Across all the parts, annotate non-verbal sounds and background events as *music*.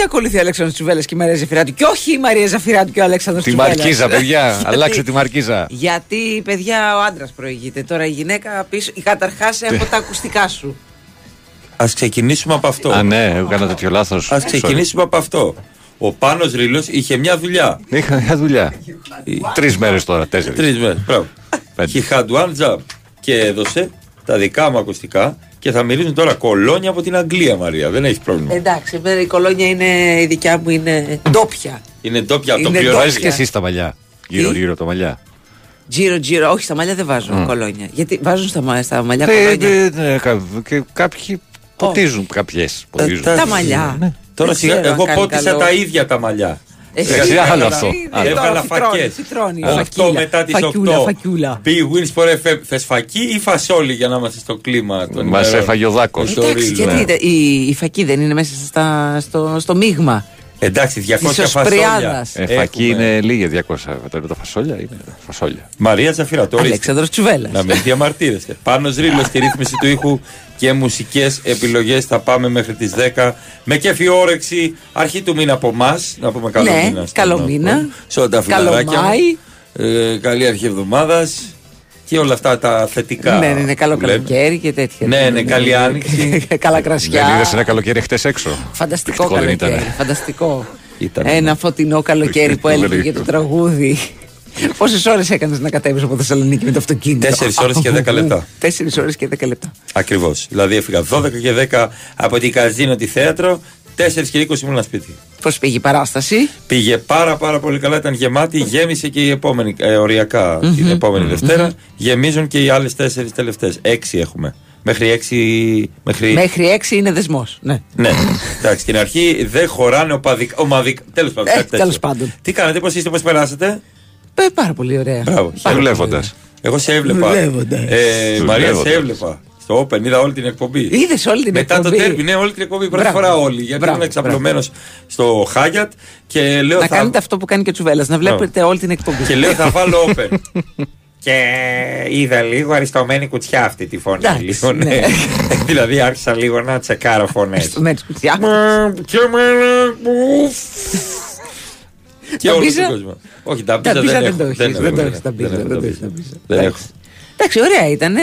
και γιατί ακολουθεί ο Αλέξανδρος Τσουβέλλας και η Μαρία Ζαφυράτου; Και όχι η Μαρία Ζαφυράτου και ο Αλέξανδρος Τη Τσουβέλλας. μαρκίζα, παιδιά. *laughs* Γιατί- Αλλάξε τη μαρκίζα. Γιατί, παιδιά, ο άντρας προηγείται. Τώρα η γυναίκα πίσω. Καταρχάς έχω τα ακουστικά σου. Α ξεκινήσουμε από αυτό. Α, ναι, έκανα τέτοιο λάθος. Α ξεκινήσουμε από αυτό. Ο Πάνος Ρήλος είχε μια δουλειά. Είχα μια δουλειά. Τρεις μέρες τώρα, τέσσερις. Τρεις μέρες. Μπράβο. Πέντε. He had one job. Και έδωσε τα δικά μου ακουστικά και θα μιλήσουν τώρα κολόνια από την Αγγλία, Μαρία. Δεν έχεις πρόβλημα. Εντάξει, εμένα η κολόνια είναι η δικιά μου είναι ντόπια. Είναι ντόπια το είναι πληρώνεις. Βάζει ντόπια. και εσύ τα μαλλιά. Γύρω-γύρω τα μαλλιά. Τζίρο, τζίρο. Όχι, στα μαλλιά δεν βάζω κολόνια. Γιατί βάζουν στα, μα- στα μαλλιά Ε, κολόνια; ε, ναι, κα- Και κάποιοι ποτίζουν. Κάποιες ποτίζουν. τα- Τα μαλλιά. Τώρα Δεν σιγά, ξέρω αν εγώ κάνει πότισα καλό. τα ίδια τα μαλλιά. Εσύ Εντάξει, έβγαλα- άλλο αυτό. είναι Άλλο. τώρα, Έβγαλα φυτρώνει, φακέ. φυτρώνει, 8 φακούλα, μετά τις 8. φακούλα, φακούλα. Big wins for FM. Θες φακή ή φασόλι για να είμαστε στο κλίμα των Μας ημερών; έφαγε ο δάκος. Το Εντάξει, ρίλο. γιατί ήταν- η, η φακή δεν είναι μέσα στα, στο, στο μείγμα. Εντάξει, 200 Της φασόλια. Οσπριάδας. Ε, φακή Έχουμε. είναι λίγε 200. Τα τα φασόλια είναι φασόλια. Μαρία Τζαφύρα, το ορίστε. Αλέξανδρος Τσουβέλλας. Να μην διαμαρτύρεστε. Πάνω ρίλος στη ρύθμιση του ήχου και μουσικές επιλογές. Θα πάμε μέχρι τις 10. Με κέφι όρεξη. Αρχή του μήνα από εμάς. Να πούμε καλό Ναι, μήνα. στον καλό αυτό. μήνα. Σε όλα τα Καλό φιλαράκια. Μάη. Ε, καλή αρχή εβδομάδας. Και όλα αυτά τα θετικά. Ναι, ναι, ναι, καλό που λέμε. καλοκαίρι και τέτοια. Ναι, ναι, καλή άνοιξη. Καλά κρασιά. Δεν είδες ένα καλοκαίρι χτες έξω; Φανταστικό Ευτυχώς δεν καλοκαίρι. ήτανε. Φανταστικό. Ήτανε. Ένα φωτεινό καλοκαίρι που Δεν έλεγε ήταν. για το τραγούδι. Πόσες ώρες έκανες να κατέβεις από Θεσσαλονίκη με το αυτοκίνητο; Τέσσερις ώρες και δέκα λεπτά. Τέσσερις ώρες και 10 λεπτά. Ακριβώς. Δηλαδή έφυγα 12 και 10 από την Καζίνο τη θέατρο. 4 και 20 ήμουν σπίτι. Πώς πήγε η παράσταση; Πήγε πάρα πάρα πολύ καλά, ήταν γεμάτη, γέμισε και η επόμενη, ε, οριακά την επόμενη Δευτέρα. Γεμίζουν και οι άλλες τέσσερις τελευταίες. Έξι έχουμε. Μέχρι έξι. Μέχρι... Μέχρι 6 είναι δεσμός. Ναι. Ναι, εντάξει, στην αρχή δεν χωράνε οπαδικά. Ομαδικ... Τέλος πάντων. Ε, κάτι τέτοιο. τέλος πάντων. Τι κάνετε, πώς είστε, πώς περάσατε; Ε, πάρα πολύ ωραία. Μπράβο. Πάρα πολύ Δουλεύοντας. ωραία. Εγώ σε έβλεπα. Δουλεύοντας. Ε, Μαρία, σε Δουλεύοντας. έβλεπα. Στο Open είδα όλη την εκπομπή. Είδες όλη την Μετά εκπομπή. το τέρμι, ναι, όλη την εκπομπή. Πρώτη Μπράβο. φορά όλη. Γιατί Μπράβο, ήμουν εξαπλωμένος στο Χάγιατ και λέω. Να θα... κάνετε αυτό που κάνει και ο Τσουβέλλα, να βλέπετε όλη την εκπομπή. Και λέω θα βάλω open. *laughs* και είδα λίγο αριστομένη κουτσιά αυτή τη φωνή. Εντάξει, λίγο, ναι. ναι. *laughs* δηλαδή άρχισα λίγο να τσεκάρω φωνές. Στο μέρος που φτιάχνω. και εμένα ουφ. και όλο Ταμπίζα; τον κόσμο. Όχι, τα Τα μπίζα μπίζα δεν δεν το έχω. έχεις, δεν το έχω, έχεις τα μπίζα, έχω δεν τα το έχεις μπίζα. τα μπίζα. Δεν Εντάξει. έχω. Εντάξει, ωραία ήταν.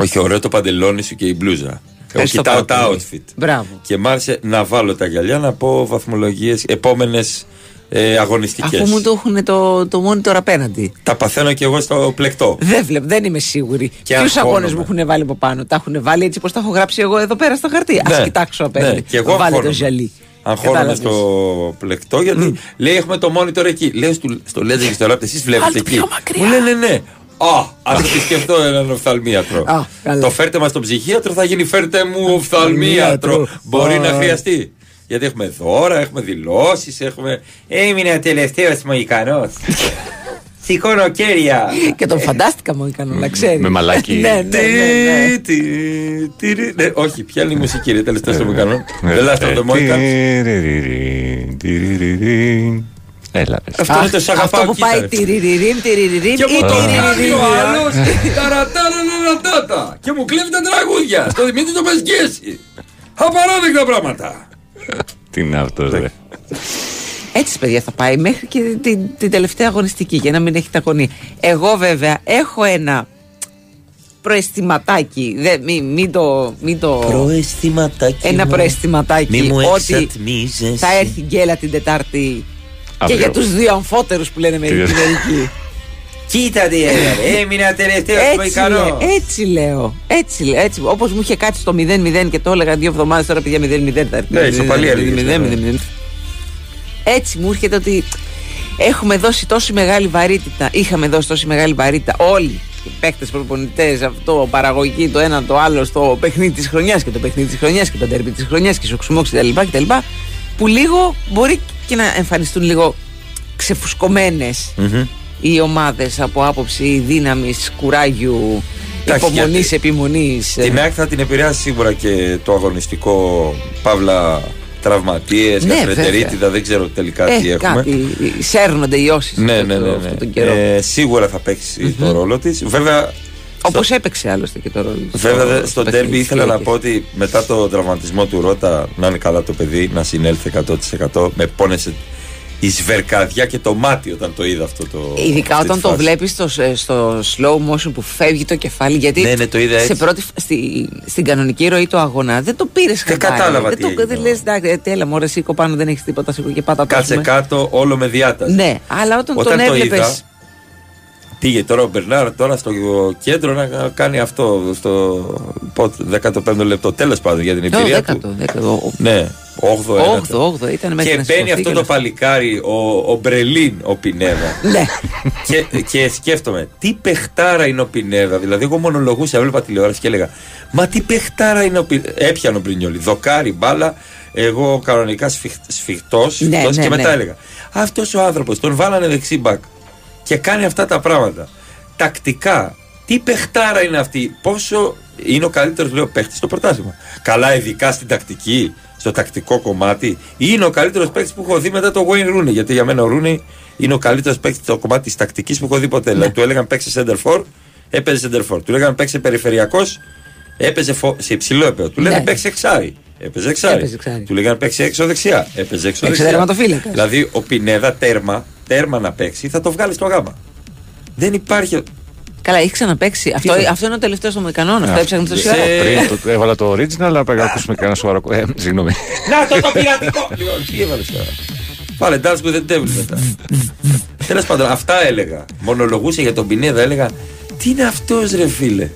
Όχι, ωραίο το παντελόνι σου και η μπλούζα. Εγώ Ευχαριστώ κοιτάω πάρα τα πολύ. outfit. Μπράβο. Και μ' άρεσε να βάλω τα γυαλιά να πω βαθμολογίες επόμενες ε, αγωνιστικές. Αφού μου το έχουν το, το monitor απέναντι. Τα παθαίνω και εγώ στο πλεκτό. Δεν βλέπω, δεν είμαι σίγουρη. Και Ποιους αγχώνομαι. αγώνες μου έχουν βάλει από πάνω. Τα έχουν βάλει έτσι πώ τα έχω γράψει εγώ εδώ πέρα στο χαρτί. Α Ναι. κοιτάξω απέναντι. Ναι, και εγώ Βάλε το αγχώνομαι. ζαλί. Αγχώνομαι Κατάλαβες. στο πλεκτό γιατί λέει έχουμε το monitor εκεί. Λέω στο, στο Legend και στο Raptor, εσείς βλέπετε Βάλτε εκεί. πιο μακριά. Μου λένε ναι. Α, ας το επισκεφτώ έναν οφθαλμίατρο. Α, καλά. το φέρτε μας στον ψυχίατρο θα γίνει φέρτε μου οφθαλμίατρο. Οφθαλμίατρο. Μπορεί Α. να χρειαστεί. Γιατί έχουμε δώρα, έχουμε δηλώσεις, έχουμε. Έμεινε τελευταίος Μοϊκανό. *laughs* Σηκώνω κέρια. Και τον φαντάστηκα μου έκανα να ξέρει. Με μαλάκι. ναι, ναι, ναι, ναι. Τι, τι, τι, ρι- ναι, Όχι, ποια είναι η μουσική, ρε τελευταίο στο Μοϊκανό. Ε, The Last of the Mohicans. Έλα, ρε. Αυτό είναι το σ' αγαπάω, Αυτό που κοίτα, πάει ρε. τυριριριμ, τυριριριμ Και ή μου το κάνει ο τυριριριμ. άλλος ταρατάραρατάτα και μου κλέβει τα τραγούδια στο Δημήτρη το Πεσκέση. Απαράδεκτα πράγματα. Τι είναι αυτό, ρε. Έτσι, παιδιά, θα πάει μέχρι και την, την τελευταία αγωνιστική για να μην έχει τα γωνία. Εγώ, βέβαια, έχω ένα προαισθηματάκι. Δεν, μην, μην το. Μην το Προαισθηματάκι ένα μου. προαισθηματάκι Μη μου ότι εξατμίζεσαι. θα έρθει γκέλα την Τετάρτη και Αύριο. για τους δύο αμφότερους που λένε μερικοί Τι- μερικοί. Κοίτα τι έγινε. Έμεινα τελευταίο στο Έτσι, Μοϊκανό. λέω, έτσι λέω. Έτσι λέω. Έτσι, Όπως μου είχε κάτσει το 0-0 και το έλεγα δύο εβδομάδες τώρα, παιδιά 0-0 θα έρθει. Ναι, ισοπαλία έλεγες, 0-0. ναι. Έτσι μου έρχεται ότι έχουμε δώσει τόση μεγάλη βαρύτητα. Είχαμε δώσει τόση μεγάλη βαρύτητα όλοι. Οι παίκτες, προπονητές, αυτό, παραγωγή, το ένα το άλλο, στο παιχνίδι της χρονιάς και το παιχνίδι της χρονιάς και το ντέρμπι της χρονιάς και σοξουμόξ κτλ, κτλ. Που λίγο μπορεί και να εμφανιστούν λίγο ξεφουσκωμένες οι ομάδες από άποψη δύναμης, κουράγιου, Εντάξει, υπομονής, γιατί- επιμονής. Την ΑΕΚ θα την επηρεάσει σίγουρα και το αγωνιστικό παύλα τραυματίες, Ναι, καθρετερίτιδα, δεν ξέρω τελικά τι ε, έχουμε. κάτι, σέρνονται οι όσεις Ναι, ναι, ναι. αυτόν τον ναι. καιρό. Ε, σίγουρα θα παιξει το ρόλο της. Βέβαια, Όπως έπαιξε άλλωστε και το ρόλο. Βέβαια, στο- δε- στο στο ντέρμπι ήθελα να Κυριακές. πω ότι μετά το τραυματισμό του Ρότα να είναι καλά το παιδί, να συνέλθει 100%. Με πόνεσε η σβερκαδιά και το μάτι όταν το είδα αυτό το. Ειδικά αυτή τη όταν το φάση. βλέπεις στο, στο slow motion που φεύγει το κεφάλι. Γιατί Ναι, ναι, το είδα σε έτσι. πρώτη, φ- στη, στην κανονική ροή του αγώνα δεν το πήρες Δεν κατάλαβα Δεν τι το έγινε. δεν λες, εντάξει, ε, τέλα, μωρέ, σήκω πάνω, δεν έχεις τίποτα, σήκω και πάτα το Κάτσε πούμε. κάτω, όλο με διάταση. Ναι, αλλά όταν, Όταν τον το έβλεπε. Είδα, Πήγε τώρα ο Μπερνάρ τώρα στο κέντρο να κάνει αυτό στο 15ο λεπτό. Τέλος πάντων για την εμπειρία του. δέκατο, δέκατο. Ναι, 8ο, Όγδο, όγδο, ήταν μέχρι Και να μπαίνει σηκωθεί αυτό και το να- παλικάρι, ο, ο Μπρελίν, ο Πινέδα. Ναι. και, και σκέφτομαι, τι παιχτάρα είναι ο Πινέδα. Δηλαδή, εγώ μονολογούσα, έβλεπα τηλεόραση και έλεγα, Μα τι παιχτάρα είναι ο Πινέδα. Έπιανε ο Μπρινιόλι. Δοκάρι, μπάλα. Εγώ κανονικά σφιχτός. Ναι, ναι, και ναι. μετά έλεγα, Αυτός ο άνθρωπος τον βάλανε δεξί μπακ και κάνει αυτά τα πράγματα. Τακτικά, τι παιχτάρα είναι αυτή. Πόσο είναι ο καλύτερος, λέω, παίχτης στο πρωτάθλημα. Καλά, ειδικά στην τακτική, στο τακτικό κομμάτι. Είναι ο καλύτερος παίχτης που έχω δει μετά το Wayne Rooney. Γιατί για μένα ο Rooney είναι ο καλύτερος παίχτης στο κομμάτι της τακτικής που έχω δει ποτέ. Δηλαδή, του έλεγαν παίξει center for, έπαιζε center for. Του έλεγαν παίξει περιφερειακός, έπαιζε φο- σε υψηλό επίπεδο. Του λέγανε Ναι. παίξει εξάρι. Έπαιζε εξάρι. Έπαιζε εξάρι. Του λέγανε παίξει έξω δεξιά. Έπαιζε έξω Έξω δεξιά. τερματοφύλακας. Δηλαδή ο Πινέδα τέρμα, τέρμα να παίξει θα το βγάλεις στο γάμα. Δεν υπάρχει. Καλά, έχει ξαναπέξει. Αυτό, θα- αυτό είναι ο τελευταίος των κανόνων. Αυτό Ναι. έψαχνε τόση Σε- ώρα. Πριν το, έβαλα το original, αλλά πρέπει να ακούσουμε κανένα σοβαρό. Ε, συγγνώμη. Να το το πειρατικό! Λοιπόν, τι έβαλες τώρα; Βάλε dance with the devil μετά. Τέλος πάντων, αυτά έλεγα. Μονολογούσε για τον Πινέδα, έλεγα Τι είναι αυτός ρε φίλε;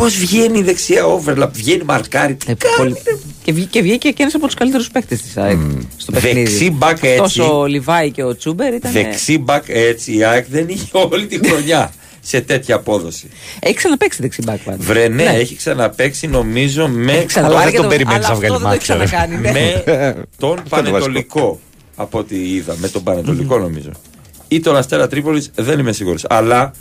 Πώς βγαίνει η δεξιά overlap, βγαίνει μαρκάρι. Τι Ε, κάνει, πολύ- ρε. Και, βγή- και βγήκε και ένας από τους καλύτερους παίκτες της ΑΕΚ στο παιχνίδι. Δεξί μπακ έτσι. Τόσο ο Λιβάη και ο Τσούμπερ ήταν. Δεξί μπακ έτσι, η ΑΕΚ δεν είχε όλη τη χρονιά σε τέτοια απόδοση. Έχει ξαναπέξει δεξί μπακ πάντα. Βρε, ναι, έχει ξαναπέξει νομίζω με, Έχει ξαναπάρει Αλλά δεν και τον το- περιμένεις αλλά να βγάλει αυτό δεν το μάτια, ρε. ξανακάνει, ναι. με *laughs* τον το Πανετολικό. Από ό,τι είδα, με τον Πανετολικό νομίζω. Ή τον Αστέρα Τρίπολης, δεν είμαι σίγουρος. Αλλά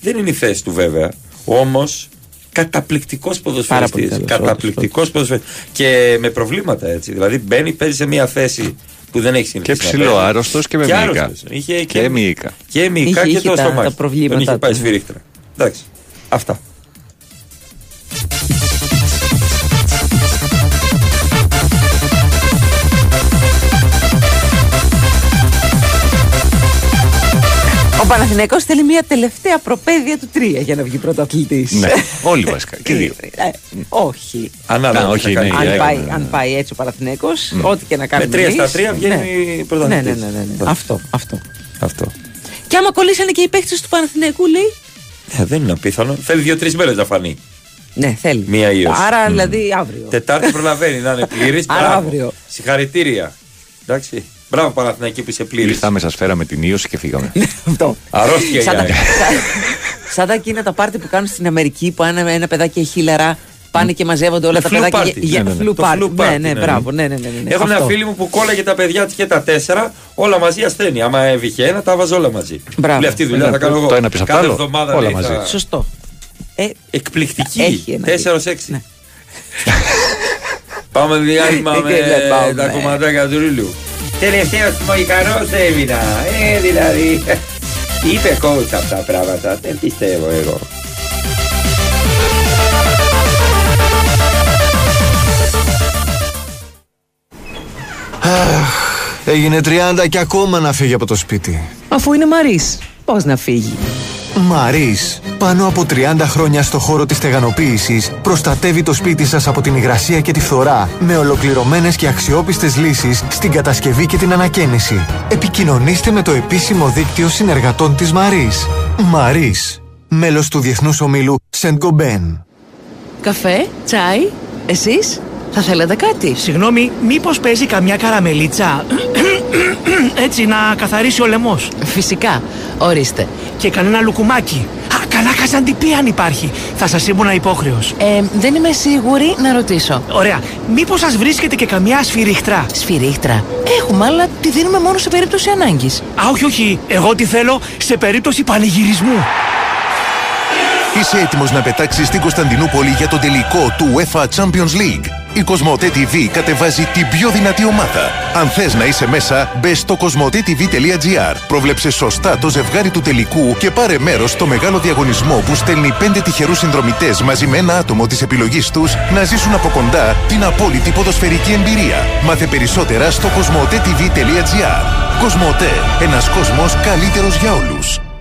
δεν είναι η θέση του βέβαια. Όμως καταπληκτικός Πάρα ποδοσφαιριστής. πολύ καλός, Καταπληκτικός ποδοσφαιριστής. Και με προβλήματα έτσι. Δηλαδή μπαίνει, παίζει σε μια θέση που δεν έχει Και συνηθίσει. να ψηλό παίζει. άρρωστος και με Και μυϊκά. άρρωστος. Είχε Και μυϊκά. Και μυϊκά Είχε- και είχε το τα- στομάχι. τα προβλήματά Τον είχε πάει του, ναι. σφυρίχτρα. Εντάξει. Αυτά. Παναθηναϊκός θέλει μια τελευταία προπαίδεια του 3 για να βγει πρωταθλητή. Ναι, όλοι βασικά. Και δύο. όχι. Ανάλογα. Α, τι όχι, θα κάνει. ναι, Αν ναι, πάει, ναι. αν πάει έτσι ο Παναθηναϊκός, ό,τι και να κάνει. Με τρία στα τρία βγαίνει ναι. πρωταθλητής. Ναι, ναι, ναι, ναι, ναι. Αυτό, αυτό. Αυτό. Και άμα κολλήσανε και οι παίχτε του Παναθηναϊκού, λέει; Ε, δεν είναι απίθανο. Θέλει δύο-τρεις μέρες να φανεί. Ναι, θέλει. Μία ίωση. Άρα δηλαδή αύριο. Τετάρτη προλαβαίνει να είναι πλήρης. Άρα αύριο. Συγχαρητήρια. Εντάξει. Μπράβο Παναθηναϊκή που είσαι πλήρη. Ήρθαμε, σα φέραμε την ίωση και φύγαμε. Αυτό. Αρρώστια Σαν η τα, ΑΕΚ. σαν- σαν τα εκείνα τα πάρτι που κάνουν στην Αμερική που ένα, ένα παιδάκι έχει χίλερα πάνε και μαζεύονται όλα τα Flu παιδάκια party. για, για Ναι, ναι, ναι. flu Το party. flu party, Ναι, ναι, ναι, μπράβο. Ναι, ναι, ναι, ναι, ναι. Έχω μια Αυτό. φίλη μου που κόλλαγε τα παιδιά τη και τα τέσσερα, όλα μαζί ασθένεια. Άμα έβηχε ένα, τα βάζω όλα μαζί. Μπράβο. Λέει αυτή η δουλειά Ναι, θα κάνω εγώ. το ένα πίσω απ' το Κάθε άλλο, εβδομάδα όλα λέει, μαζί. θα- Σωστό. Ε, Εκπληκτική. Έχει ένα 4-6. Ναι. Πάμε διάλειμμα Ε, με και δεν πάμε. τα κομματάκια του Ρίλου. Τελευταίος Μοϊκανός έμεινα. Ε, δηλαδή. *laughs* Είπε coach αυτά τα πράγματα. Δεν πιστεύω εγώ. Έγινε 30 και ακόμα να φύγει από το σπίτι. αφού είναι Μαρίς, πώς να φύγει; Μαρίς, πάνω από 30 χρόνια στο χώρο της στεγανοποίησης, προστατεύει το σπίτι σας από την υγρασία και τη φθορά, με ολοκληρωμένες και αξιόπιστες λύσεις στην κατασκευή και την ανακαίνιση. Επικοινωνήστε με το επίσημο δίκτυο συνεργατών της Μαρίς. Μαρίς, μέλος του Διεθνούς Ομίλου Σεντ Γκομπέν. Καφέ, τσάι, εσείς; Θα θέλετε κάτι; Συγγνώμη, μήπως παίζει καμιά καραμελίτσα; *coughs* Έτσι να καθαρίσει ο λαιμός Φυσικά, ορίστε. Και κανένα λουκουμάκι. Α, καλά καζαντιπί αν υπάρχει. Θα σας ήμουν υπόχρεος. Ε, δεν είμαι σίγουρη να ρωτήσω. Ωραία, μήπως σας βρίσκεται και καμιά σφυριχτρά. Σφυρίχτρα. Έχουμε, αλλά τη δίνουμε μόνο σε περίπτωση ανάγκης. Α, όχι, όχι. Εγώ τη θέλω σε περίπτωση πανηγυρισμού. Είσαι έτοιμος να πετάξεις στην Κωνσταντινούπολη για τον τελικό του UEFA Champions League; Η Κοσμοτέ TV κατεβάζει την πιο δυνατή ομάδα. Αν θες να είσαι μέσα, μπε στο κοσμοτέ.tv.gr. Πρόβλεψε σωστά το ζευγάρι του τελικού και πάρε μέρος στο μεγάλο διαγωνισμό που στέλνει 5 τυχερούς συνδρομητές μαζί με ένα άτομο της επιλογής τους να ζήσουν από κοντά την απόλυτη ποδοσφαιρική εμπειρία. Μάθε περισσότερα στο κοσμοτέ.tv.gr. Κοσμοτέ, ένας κόσμος καλύτερος για όλους.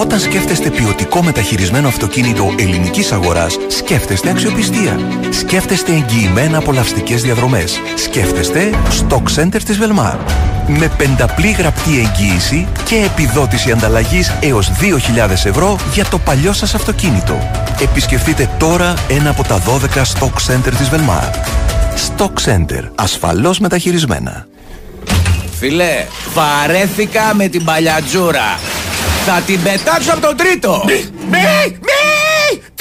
Όταν σκέφτεστε ποιοτικό μεταχειρισμένο αυτοκίνητο ελληνικής αγοράς, σκέφτεστε αξιοπιστία. Σκέφτεστε εγγυημένα απολαυστικές διαδρομές. Σκέφτεστε Stock Center της Velmar. Με πενταπλή γραπτή εγγύηση και επιδότηση ανταλλαγής έως 2.000 ευρώ για το παλιό σας αυτοκίνητο. Επισκεφτείτε τώρα ένα από τα 12 Stock Center της Velmar. Stock Center. Ασφαλώς μεταχειρισμένα. Φίλε, βαρέθηκα με την παλιατζούρα. Θα την πετάξω από τον τρίτο. Μη, μη,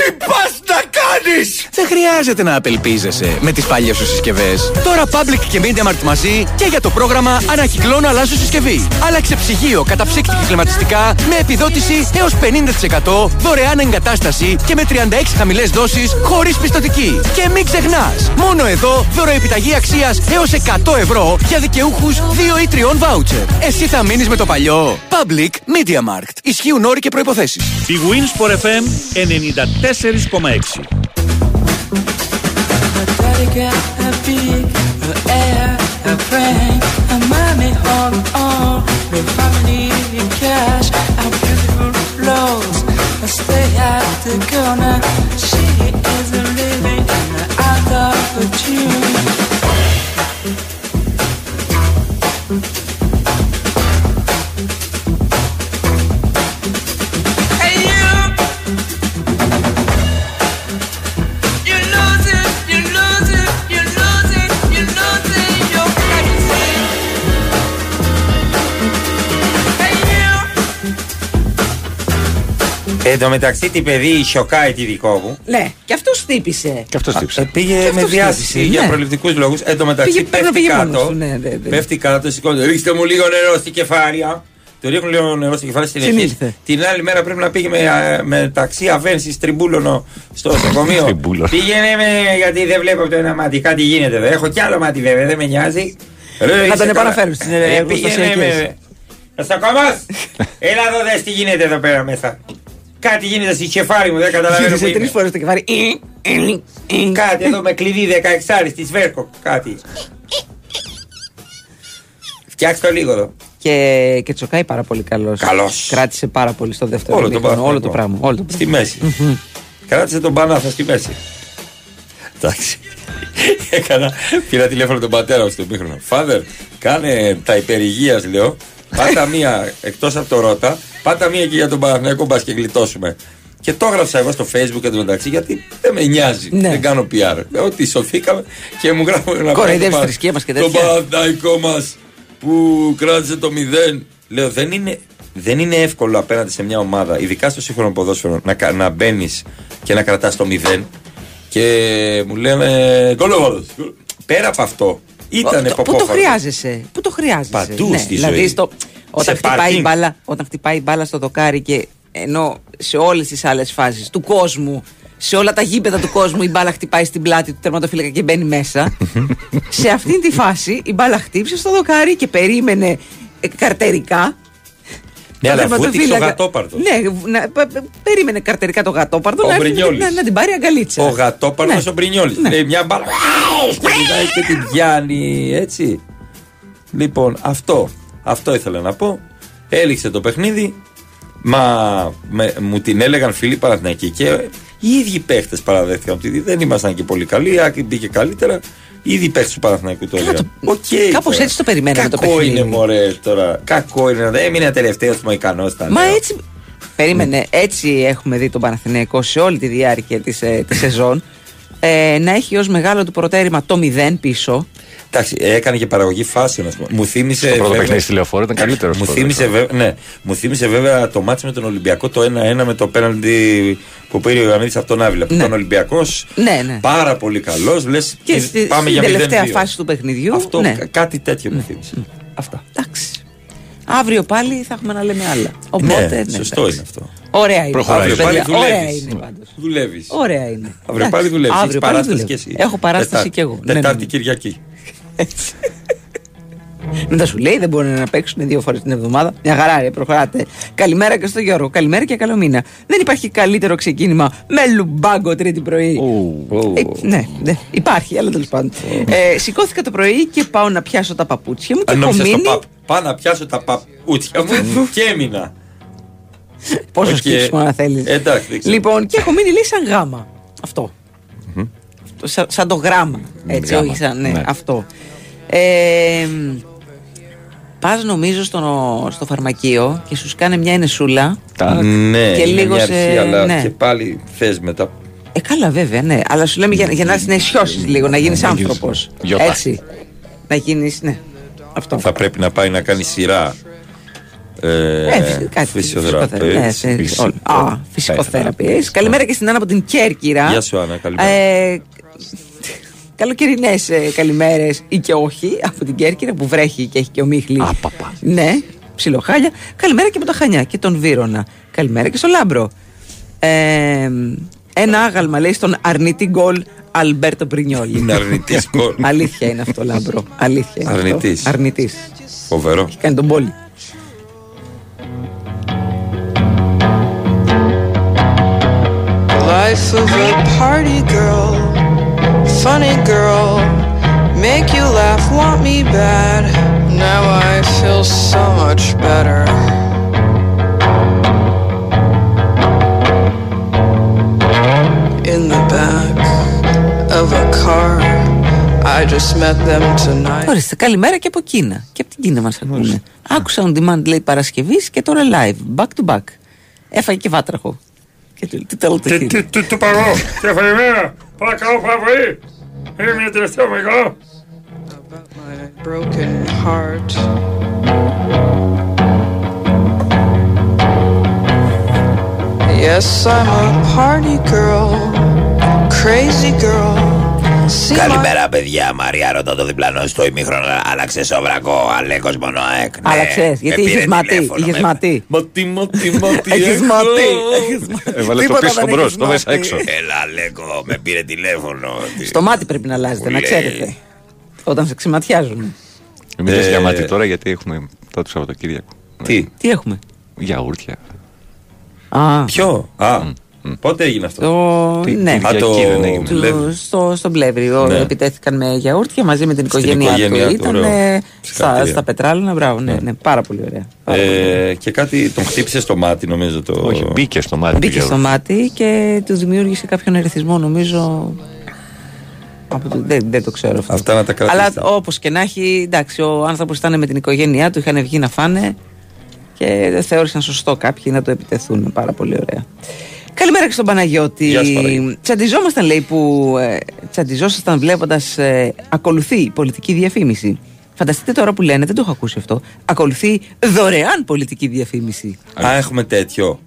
τι πας να κάνεις! Δεν χρειάζεται να απελπίζεσαι με τις παλιές σου συσκευές. Τώρα Public και MediaMarkt μαζί και για το πρόγραμμα Ανακυκλώνω αλλάζω συσκευή. Άλλαξε ψυγείο κατά ψύκτικη κλιματιστικά με επιδότηση έως 50% δωρεάν εγκατάσταση και με 36 χαμηλές δόσεις χωρίς πιστοτική. Και μην ξεχνάς! μόνο εδώ δωροεπιταγή αξίας έως 100 ευρώ για δικαιούχους 2 ή 3 βάουτσερ. Εσύ θα μείνεις με το παλιό. Public Media Mart. Ισχύουν όροι και προποθέσει. Η Wins for FM 94. the corner. She is a living of a tune. Εν τω μεταξύ την παιδί σοκάει τη δικό μου. Ναι, και αυτός χτύπησε. Και αυτός Ε, πήγε Και με αυτός διάστηση χτύπησε, για ναι. προληπτικούς λόγους. Εν τω μεταξύ Πήγε- πρέπει να πέφτει πήγε μόνος κάτω. του, ναι, ναι, ναι. Πέφτει κάτω, σηκώνεται. Ρίξτε μου λίγο νερό στην κεφάλια. Του ρίχνουν λίγο νερό στην κεφάλια στην Συνήλθε. αρχή. Την άλλη μέρα πρέπει να πήγε με, α, με ταξί αβένσης τριμπούλωνο στο νοσοκομείο. Τριμπούλωνο. Πήγαινε με, γιατί δεν βλέπω από το ένα μάτι. Κάτι γίνεται εδώ. Έχω κι άλλο μάτι βέβαια, δεν με νοιάζει. Ρε, Να είσαι τον καλά. επαναφέρουν στις, ε, Ε, πήγαινε εργοστασιακές. με. Νοσοκομός! *laughs* Έλα εδώ δες τι γίνεται εδώ πέρα μέσα. Κάτι γίνεται στη κεφάλι μου, δεν καταλαβαίνω που Γύρισε τρεις είναι. φορές το κεφάλι. Κάτι εδώ με κλειδί 16 τη Βέρκο. Κάτι. Φτιάξτε το λίγο εδώ. Και, και τσοκάει πάρα πολύ καλός. Καλός. Κράτησε πάρα πολύ στο δεύτερο Όλο το ημίχρονο, πράγμα. Όλο το πράγμα. Όλο το Στη πράγμα. μέση. Κράτησε τον Πανάθα στη μέση. Εντάξει. Έκανα, πήρα τηλέφωνο τον πατέρα μου στο μήχρονο. Φάδερ, κάνε τα υπερηγείας λέω. Πάτα μία εκτός από το Ρότα, πάτα μία και για τον Παναθηναϊκό μπα και γλιτώσουμε. Και το έγραψα εγώ στο facebook εντωμεταξύ γιατί δεν με νοιάζει. Ναι. Δεν κάνω PR. Ότι σωθήκαμε και μου γράφουν ένα Κοροϊδεύεις πράγμα. θρησκεία μας και Το τέτοια. Παναθηναϊκό μας που κράτησε το μηδέν. Λέω δεν είναι, δεν είναι εύκολο απέναντι σε μια ομάδα, ειδικά στο σύγχρονο ποδόσφαιρο, να, κα- να μπαίνεις και να κρατάς το μηδέν. Και μου λένε γκολ Πέρα από αυτό, ήταν Το- Πού το χρειάζεσαι. Πού το χρειάζεσαι. Παντού στη δηλαδή ζωή. στο- όταν, Σε χτυπάει η πάρκινγκ. μπάλα, όταν χτυπάει η μπάλα στο δοκάρι και ενώ σε όλες τις άλλες φάσεις του κόσμου, σε όλα τα γήπεδα του κόσμου η μπάλα χτυπάει στην πλάτη του τερματοφύλακα και μπαίνει μέσα. σε αυτήν τη φάση η μπάλα χτύπησε στο δοκάρι και περίμενε ε, καρτερικά. Ναι, Το αλλά βούτηξε ο τερματοφύλακα- γατόπαρδο. Ναι, να, π- π- περίμενε καρτερικά το γατόπαρδο Ο να, έρθει Μπρινιόλης. να, να την πάρει αγκαλίτσα. Ο γατόπαρδος Ναι. ο Μπρινιόλης. Λέει μια μπάλα. Και κοιτάει και την πιάνει έτσι. Λοιπόν, αυτό. Αυτό ήθελα να πω. Έληξε το παιχνίδι. Μα με- μου την έλεγαν φίλοι Παναθηναϊκοί και οι ίδιοι παίχτες παραδέχτηκαν ότι δεν ήμασταν και πολύ καλοί. Η Άκρη μπήκε καλύτερα. Οι ίδιοι παίχτες του Παναθηναϊκού το έλεγαν. Οκ. κάπως τώρα. έτσι το περιμέναμε το Κακό παιχνίδι. είναι μωρέ τώρα. Κακό είναι. Δεν έμεινε τελευταίο μου ικανό ήταν. Μα έτσι. Περίμενε, έτσι έχουμε δει τον Παναθηναϊκό σε όλη τη διάρκεια της της *laughs* σεζόν. Ε, να έχει ως μεγάλο του προτέρημα το 0 πίσω. Εντάξει, έκανε και παραγωγή φάσεων. ας πούμε. Μου θύμισε. Στο πρώτο βέβαια- παιχνίδι στη λεωφόρο ήταν καλύτερος. Μου θύμισε, βέβαια, ναι, μου θύμισε βέβαια το μάτι με τον Ολυμπιακό το 1-1 με το πέναλτι που πήρε ο Ιωαννίδης από τον Άβυλα. Που ήταν Ολυμπιακός Ναι, ναι. πάρα πολύ καλός. Λες Και στη, πάμε στην για τελευταία 0-2. φάση του παιχνιδιού. Αυτό, ναι. κα- κάτι τέτοιο μου θύμισε. Αυτά. Εντάξει. Αύριο πάλι θα έχουμε να λέμε άλλα. Οπότε, ναι, ναι, σωστό εντάξει. είναι αυτό. Ωραία είναι. Προχωράει. Αύριο Πάλι παιδιά, Ωραία δουλεύεις. είναι πάντως. Δουλεύεις. Ωραία είναι. Αύριο Εντάξει. πάλι δουλεύει. Αύριο πάλι παράσταση δουλεύω. και εσύ. Έχω παράσταση Τετάρτη- κι εγώ. Ναι, ναι, ναι. Τετάρτη Κυριακή. Μετά *laughs* σου λέει δεν μπορούν να παίξουν δύο φορές την εβδομάδα. Μια χαρά, ρε, προχωράτε. Καλημέρα και στο Γιώργο. Καλημέρα και καλό μήνα. Δεν υπάρχει καλύτερο ξεκίνημα με λουμπάγκο τρίτη πρωί. Ε, ναι, ναι, υπάρχει, αλλά τέλος πάντων. Ε, σηκώθηκα το πρωί και πάω να πιάσω τα παπούτσια μου και Αν έχω νόμιζα στο μείνει. παπ. Πάω να πιάσω τα παπούτσια μου *laughs* και έμεινα. Πόσο Οκ. σκύψιμο να θέλεις. Εντάξει, δεν ξέρω. Λοιπόν, και έχω μείνει λέει σαν γάμα. Αυτό. Το- Σαν, σαν το γράμμα. Έτσι, Γάμα, όχι σαν. Ναι, ναι. αυτό. Ε, Πας νομίζω στο, στο φαρμακείο και σου κάνει μια ενεσούλα. Ναι, και είναι λίγο μια σε. αρχή, αλλά ναι. και πάλι θες μετά. Ε, καλά, βέβαια, ναι. Αλλά σου λέμε για, για να έρθει να αισιώσει λίγο, να γίνεις Να γίνεις άνθρωπος. γιώτα. Έτσι. Να γίνεις, ναι. Αυτό. Θα πρέπει να πάει να κάνει σειρά. Ε, Ε, φυσικά, κάτι φυσιοθεραπεύς. Ναι, θε- όλα. Α, φυσικοθεραπεία. Καλημέρα και στην Άννα από την Κέρκυρα. Γεια σου, Άννα, καλημέρα. Ε, Καλοκαιρινές ε, καλημέρες ή και όχι από την Κέρκυρα που βρέχει και έχει και ομίχλη. Ναι, ψιλοχάλια. Καλημέρα και από τα Χανιά και τον Βύρονα. Καλημέρα και στο Λάμπρο. Ε, ένα άγαλμα λέει στον αρνητή γκολ Αλμπέρτο Πρινιόλη. Είναι αρνητής γκολ. *laughs* Αλήθεια είναι αυτό, Λάμπρο. Αλήθεια είναι Αρνητής. Αυτό. Αρνητής. Φοβερό. Κάνει τον πόλη. Life of a party girl, funny girl, make you laugh, want me bad. Now I feel so much better. In the back of a car, I just met them tonight. Ορίστε, καλημέρα και από Κίνα. Και από την Κίνα μα ακούνε. Άκουσα on demand λέει Παρασκευή και τώρα live. Back to back. Έφαγε και βάτραχο. Και του τι τέλο το χείλη. Τι του παγώ, καθημερινά, παρακαλώ πάρα πολύ. Είναι μια τελευταία μεγάλο. broken heart. Yes, I'm a party girl, crazy girl. See my- Καλημέρα, παιδιά. Μαρία, ρωτώ το διπλανό στο ημίχρονο. Άλλαξε σοβρακό. Αλέκο Μονοαέκ. Ναι, Άλλαξες, γιατί με είχες πήρε ματί, τηλέφωνο, είχες με- ματί. Ματί, ματί, ματί. Έχεις έχω. ματί, έχεις ματί. Έβαλε το Τίποτα πίσω δεν μπρος, έχεις το μέσα μάθει. έξω. Έλα, Αλέκο, με πήρε τηλέφωνο. Στο μάτι πρέπει να αλλάζετε, Μου να λέει. ξέρετε. Όταν σε ξεματιάζουν. Μην λες Ε, για μάτι τώρα γιατί έχουμε τώρα το Σαββατοκύριακο. Τι, Τι έχουμε. Γιαούρτια. Α, ποιο, α, πότε έγινε αυτό; το. Τι- Ναι. τι Α, το Κυριακή δεν έγινε; Του- Λέβη. στο, στο Πλεύρη. Ναι. Επιτέθηκαν με γιαούρτια μαζί με την Στην οικογένειά, οικογένειά του. του, Ήταν ωραίο. ε, στα, Συγχαρητήρια. στα πετράλαινα. Μπράβο, ναι, ναι, πάρα πολύ ωραία. Πάρα πολύ ωραία. Ε, και κάτι τον χτύπησε στο μάτι, νομίζω. Το... Όχι, μπήκε στο μάτι. του Μπήκε στο γιαούρτι. μάτι και του δημιούργησε κάποιον ερεθισμό, νομίζω. Από το, δεν, δεν το ξέρω αυτό. Αυτά να τα Αλλά κρατήσετε. όπως και να έχει, εντάξει, ο άνθρωπος ήταν με την οικογένειά του, είχαν βγει να φάνε και δεν θεώρησαν σωστό κάποιοι να το επιτεθούν. Πάρα πολύ ωραία. Καλημέρα και στον Παναγιώτη. Γεια σου, Παναγιώτη. Τσαντιζόμασταν, λέει, που ε, τσαντιζόσασταν βλέποντας ε, ακολουθεί πολιτική διαφήμιση. Φανταστείτε τώρα που λένε, δεν το έχω ακούσει αυτό. Ακολουθεί δωρεάν πολιτική διαφήμιση. Α, έχουμε τέτοιο.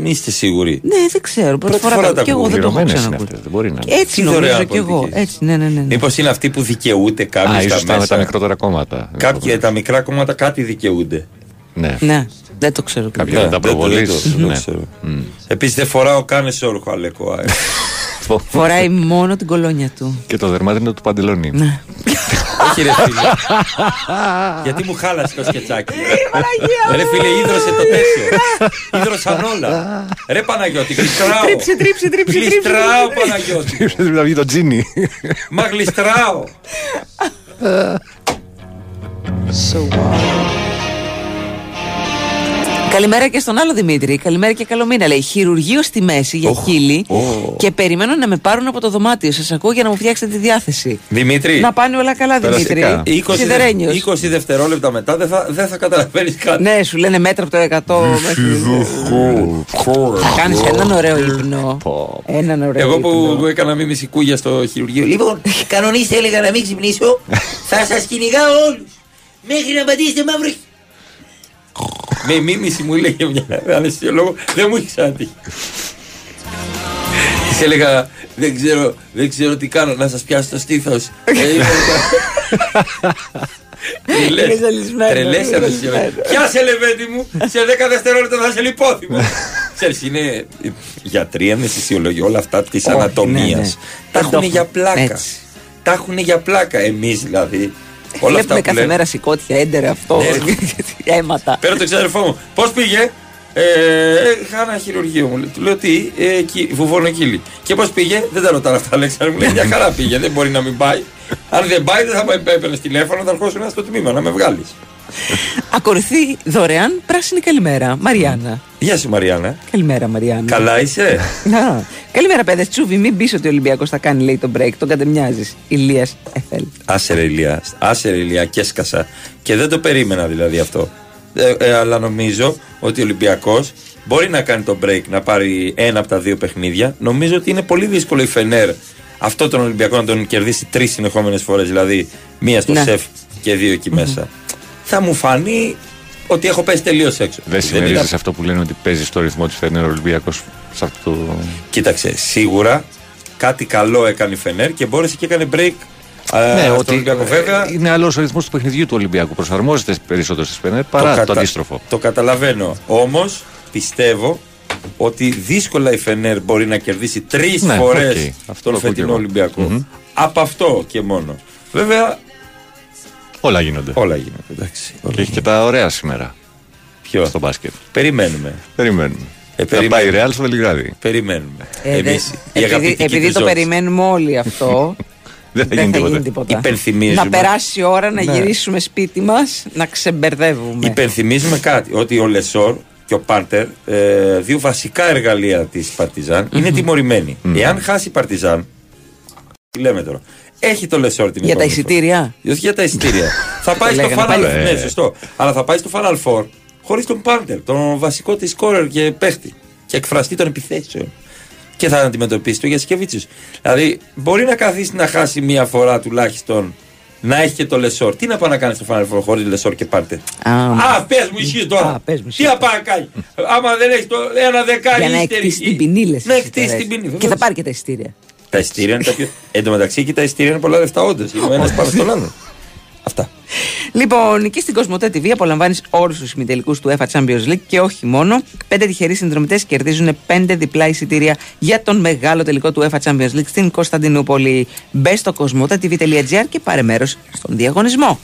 Μη είστε σίγουροι. Ναι, δεν ξέρω. Πρώτη Πρώτη φορά, φορά το- τα και εγώ ακούω. δεν το έχω Πληρωμένες είναι ξανακούσει. αυτές, δεν μπορεί να είναι. Έτσι Τι νομίζω δωρεάν και εγώ. πολιτικής. Έτσι, ναι, ναι, ναι. ναι. Μήπως είναι αυτοί που δικαιούται κάποιοι Α, στα ίσως τα με τα μέσα. μικρότερα κόμματα. Κάποια τα μικρά κόμματα κάτι δικαιούνται. Ναι. Ναι, δεν το ξέρω. Κάποια Ναι, με τα δεν το- προβολής. δεν το- δεν το ναι. ξέρω. Επίσης δεν φοράω καν εσόρουχο Αλέκο. ε. Φοράει μόνο την κολόνια του. Και το δερμάτινο του παντελόνι. Ναι. Όχι ρε φίλε. *laughs* Γιατί μου χάλασε το σκετσάκι. Ρε φίλε, ίδρωσε το τέτοιο. Ίδρωσαν όλα. Ρε Παναγιώτη, γλιστράω. Τρίψε, τρίψε, τρίψε, τρίψε. Γλιστράω Παναγιώτη. Πρέπει να βγει το τζίνι. Μα γλιστράω. *laughs* So wild. Καλημέρα και στον άλλο Δημήτρη. Καλημέρα και καλό μήνα. Λέει χειρουργείο στη μέση για χείλη και περιμένω να με πάρουν από το δωμάτιο. Σας ακούω για να μου φτιάξετε τη διάθεση. Δημήτρη. Να πάνε όλα καλά, Δημήτρη. 20, δε- Σιδερένιος. 20 δευτερόλεπτα μετά δεν θα, δεν θα καταλαβαίνεις κάτι. Ναι, σου λένε μέτρα από το 100 μέχρι. Θα κάνεις έναν ωραίο ύπνο. Έναν ωραίο Εγώ ύπνο. που έκανα μίμηση κούγια στο χειρουργείο. Λοιπόν, κανονίστε έλεγα να μην ξυπνήσω. *laughs* θα σας κυνηγάω όλους. Μέχρι να πατήσετε μαύρο. Χ- Με μίμηση μου έλεγε μια αναισθησιολόγο, δεν μου έχει ξανατύχει. Της έλεγα, δεν ξέρω, δεν ξέρω τι κάνω, να σας πιάσω το στήθος. Είμαι ζαλισμένος, Τρελές είμαι αναισθησιολόγο. ζαλισμένος. Πιάσε λεβέντι μου, σε 10 δευτερόλεπτα θα σε λιπόθυμος. Ξέρεις, είναι γιατροί, αναισθησιολόγοι, όλα αυτά της Όχι, ανατομίας. ναι, ναι. Τα Δεν το έχουν για έχουμε. πλάκα. Έτσι. Τα έχουν για πλάκα. Εμείς δηλαδή. Όλα Βλέπουμε αυτά που κάθε λένε. μέρα σηκώτια, έντερα αυτό. Ναι. *laughs* Αίματα. Πέρα το ξαδερφό μου. Πώς πήγε; Ε, είχα ένα χειρουργείο μου. Του λέω τι, ε, εκεί, βουβονοκύλι. Και πώς πήγε, δεν τα ρωτάνε αυτά, Αλέξανδρο. Μου λέει μια χαρά πήγε, δεν μπορεί να μην πάει. Αν δεν πάει, δεν θα με έπαιρνες τηλέφωνο, θα ερχόσουν στο τμήμα να με βγάλεις. Ακολουθεί δωρεάν πράσινη καλημέρα. Μαριάννα. Γεια σου, Μαριάννα. Καλημέρα, Μαριάννα. Καλά είσαι; Να. Καλημέρα, παιδε. Τσούβι, μην πεις ότι ο Ολυμπιακός θα κάνει, λέει το break. Τον κατεμοιάζει. Ηλίας Εφέλ. Άσε ρε Ηλία, άσε ρε Ηλία και έσκασα. Και δεν το περίμενα δηλαδή αυτό. Ε, ε, αλλά νομίζω ότι ο Ολυμπιακός μπορεί να κάνει το break, να πάρει ένα από τα δύο παιχνίδια. Νομίζω ότι είναι πολύ δύσκολο η Φενέρ αυτό τον Ολυμπιακό να τον κερδίσει τρεις συνεχόμενες φορές. Δηλαδή μία στο Ναι. σεφ και δύο εκεί μέσα. Θα μου φανεί ότι έχω πέσει τελείως έξω. Δεν συμμερίζεσαι σε αυτό που λένε ότι παίζει στο ρυθμό της Φενέρ Ολυμπιακός σε αυτό το. Κοίταξε, σίγουρα κάτι καλό έκανε η Φενέρ και μπόρεσε και έκανε break. ε, ναι, στον ότι Ολυμπιακό. Βέβαια, ε, είναι άλλος ο ρυθμός του παιχνιδιού του Ολυμπιακού. Προσαρμόζεται περισσότερο στη Φενέρ παρά το, κατα- αντίστροφο. Το καταλαβαίνω. Όμως πιστεύω ότι δύσκολα η Φενέρ μπορεί να κερδίσει τρεις Ναι, φορές οκ. Αυτό τον το ακούω κι φετινό εγώ. Ολυμπιακό. Μμμ. Από αυτό και μόνο. Βέβαια, Όλα γίνονται. όλα γίνονται. Εντάξει, όλα Και έχει και τα ωραία σήμερα. Ποιο; Στο μπάσκετ. περιμένουμε. Περιμένουμε. Ε, Θα περιμένουμε. πάει η Ρεάλ στο Βελιγράδι. Περιμένουμε. Ε, δε- Εμείς, οι επειδή αγαπητικοί επειδή του το Ζόρτς. περιμένουμε όλοι αυτό. *laughs* Δεν θα δεν γίνει θα γίνει τίποτα. τίποτα. Υπενθυμίζουμε. Να περάσει η ώρα να Ναι. γυρίσουμε σπίτι μας, να ξεμπερδεύουμε. Υπενθυμίζουμε κάτι, ότι ο Λεσόρ και ο Πάντερ, ε, δύο βασικά εργαλεία της Παρτιζάν, είναι τιμωρημένοι. Εάν χάσει η Παρτιζάν, τι λέμε τώρα, έχει το Λεσόρ την Για τα επόμενη φορά. εισιτήρια; Όχι για τα εισιτήρια. *laughs* θα πάει Το στο λέγανε Final πάλι. Ναι, σωστό. Αλλά θα πάει στο Final Four χωρίς τον Πάντερ, τον βασικό της σκόρερ και παίχτη. Και εκφραστή των επιθέσεων. Και θα αντιμετωπίσει το Γιασικεβίτσιους. Δηλαδή, μπορεί να καθίσει να χάσει μία φορά τουλάχιστον να έχει και το Λεσόρ. Τι να πάει να κάνει στο Final Four χωρίς Λεσόρ και Πάντερ. Α, πες μου ισχύει τώρα. Τι να πάει να κάνει. Άμα δεν έχεις το ένα δεκάρι Για να ύστερη- εκτίσεις την ποινή, λες, Να εσύ εκτίσεις τώρα, την έτσι. ποινή. Και βεβαίως. θα πάρει και τα εισιτήρια. Τα εισιτήρια είναι τα πιο. Εν τω μεταξύ και τα εισιτήρια είναι πολλά λεφτά, όντως. Είναι ο ένας πάνω στον άλλον. Λοιπόν, και στην Κοσμοτέ TV απολαμβάνεις όλους τους ημιτελικούς του UEFA Champions League και όχι μόνο. Πέντε τυχεροί συνδρομητές κερδίζουν πέντε διπλά εισιτήρια για τον μεγάλο τελικό του UEFA Champions League στην Κωνσταντινούπολη. Μπες στο κοσμοτέ.tv.gr και πάρε μέρος στον διαγωνισμό.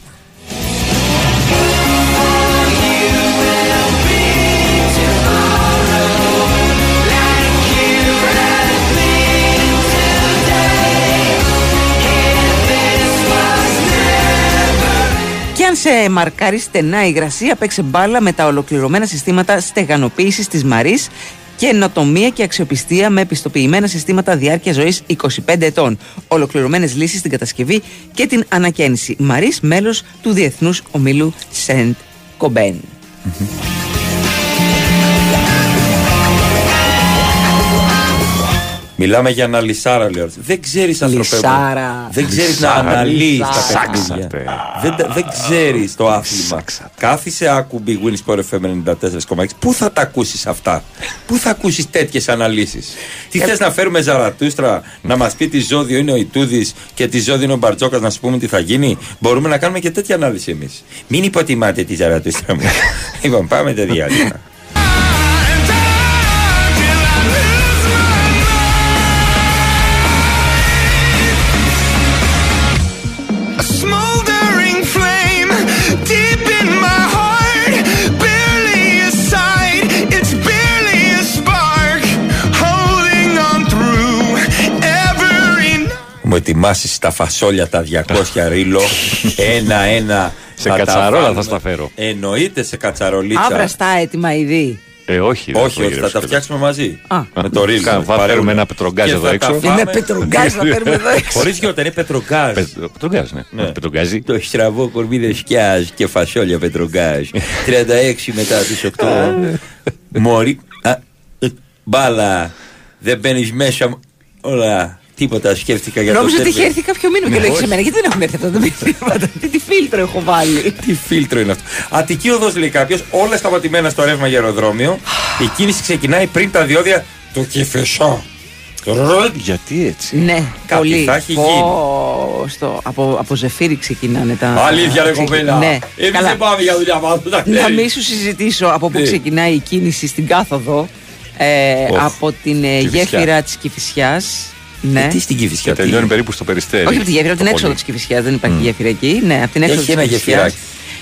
Και αν σε μαρκάρει στενά η υγρασία, παίξε μπάλα με τα ολοκληρωμένα συστήματα στεγανοποίησης της Μαρή και ενοτομία και αξιοπιστία με επιστοποιημένα συστήματα διάρκεια ζωής 25 ετών. Ολοκληρωμένες λύσεις στην κατασκευή και την ανακαίνιση. Μαρή, μέλος του Διεθνούς Ομίλου Σεντ Κομπέν. Μιλάμε για αναλυσάρα, λέω. Δεν ξέρεις ανθρωπέ. μου. Λυσάρα. Δεν ξέρεις να Λυσάρα. αναλύεις τα Λυσάρα. παιχνίδια. Σάξατε. Δεν, τα- δεν ξέρεις το άθλημα. Κάθισε άκου Big Win Sport FM 94,6. Πού θα τα ακούσεις αυτά, Πού θα ακούσεις τέτοιες αναλύσεις; Τι θες να φέρουμε Ζαρατούστρα να μας πει τι ζώδιο είναι ο Ιτούδης και τι ζώδιο είναι ο Μπαρτζόκας να σου πούμε τι θα γίνει; Μπορούμε να κάνουμε και τέτοια ανάλυση εμείς. Μην υποτιμάτε τη Ζαρατούστρα μου. *laughs* λοιπόν, πάμε το διάλειμμα. Μου ετοιμάσεις τα φασόλια τα 200 ρίλο *laughs* ένα-ένα Σε Θα τα κατσαρόλα βάλουμε. θα στα φέρω. Εννοείται σε κατσαρολίτσα. Άβραστα έτοιμα ήδη. Ε, όχι. δεν Όχι, το όχι, θα τα γυρεύσω. φτιάξουμε μαζί. Α. Με το ρίλ. Κα- θα φέρουμε ένα πετρογκάζ εδώ έξω. Είναι πετρογκάζ να παίρνουμε εδώ *laughs* έξω. Χωρίς γιώτα, είναι πετρογκάζ. Πετρογκάζ, ναι. Πετρογκάζι. Το στραβό κορμί δεσκιάζ και φασόλια πετρογκάζ. *laughs* 36 μετά τις 8. Μωρή. Α, ε, Μπάλα. Δεν μπαίνεις μέσα. μου. Όλα. Τίποτα σκέφτηκα για το Νόμιζα ότι τέρμι. είχε έρθει κάποιο μήνυμα και Ναι, λέει όχι. σε μένα. Γιατί δεν έχουν έρθει αυτά τα μηνύματα. Τι τι φίλτρο έχω βάλει; Τι φίλτρο είναι αυτό; Αττική οδός λέει κάποιος, όλα σταματημένα στο ρεύμα για αεροδρόμιο. Η κίνηση ξεκινάει πριν τα διόδια του Κηφισό. Γιατί έτσι; Ναι, Κάτι πολύ. θα έχει Πω, γίνει. στο, από, από ζεφύρι ξεκινάνε τα. Αλήθεια, ρε ξεκι- κοπέλα. Ναι, Εμείς καλά. δεν πάμε για δουλειά μα. Να μην σου συζητήσω από πού Ναι. ξεκινάει η κίνηση στην κάθοδο. Ε, Οχ, από την ε, Κηφισιά. γέφυρα της Κυφυσιά. Ναι. Τι στην Κηφισιά. Και τελειώνει περίπου στο περιστέρι. Όχι από τη γέφυρα, από την Το έξοδο πολύ. της Κυφυσιάς. Δεν υπάρχει γέφυρα εκεί. Ναι, από την έξοδο Έχει της ένα Κηφισιάς. γεφυράκι.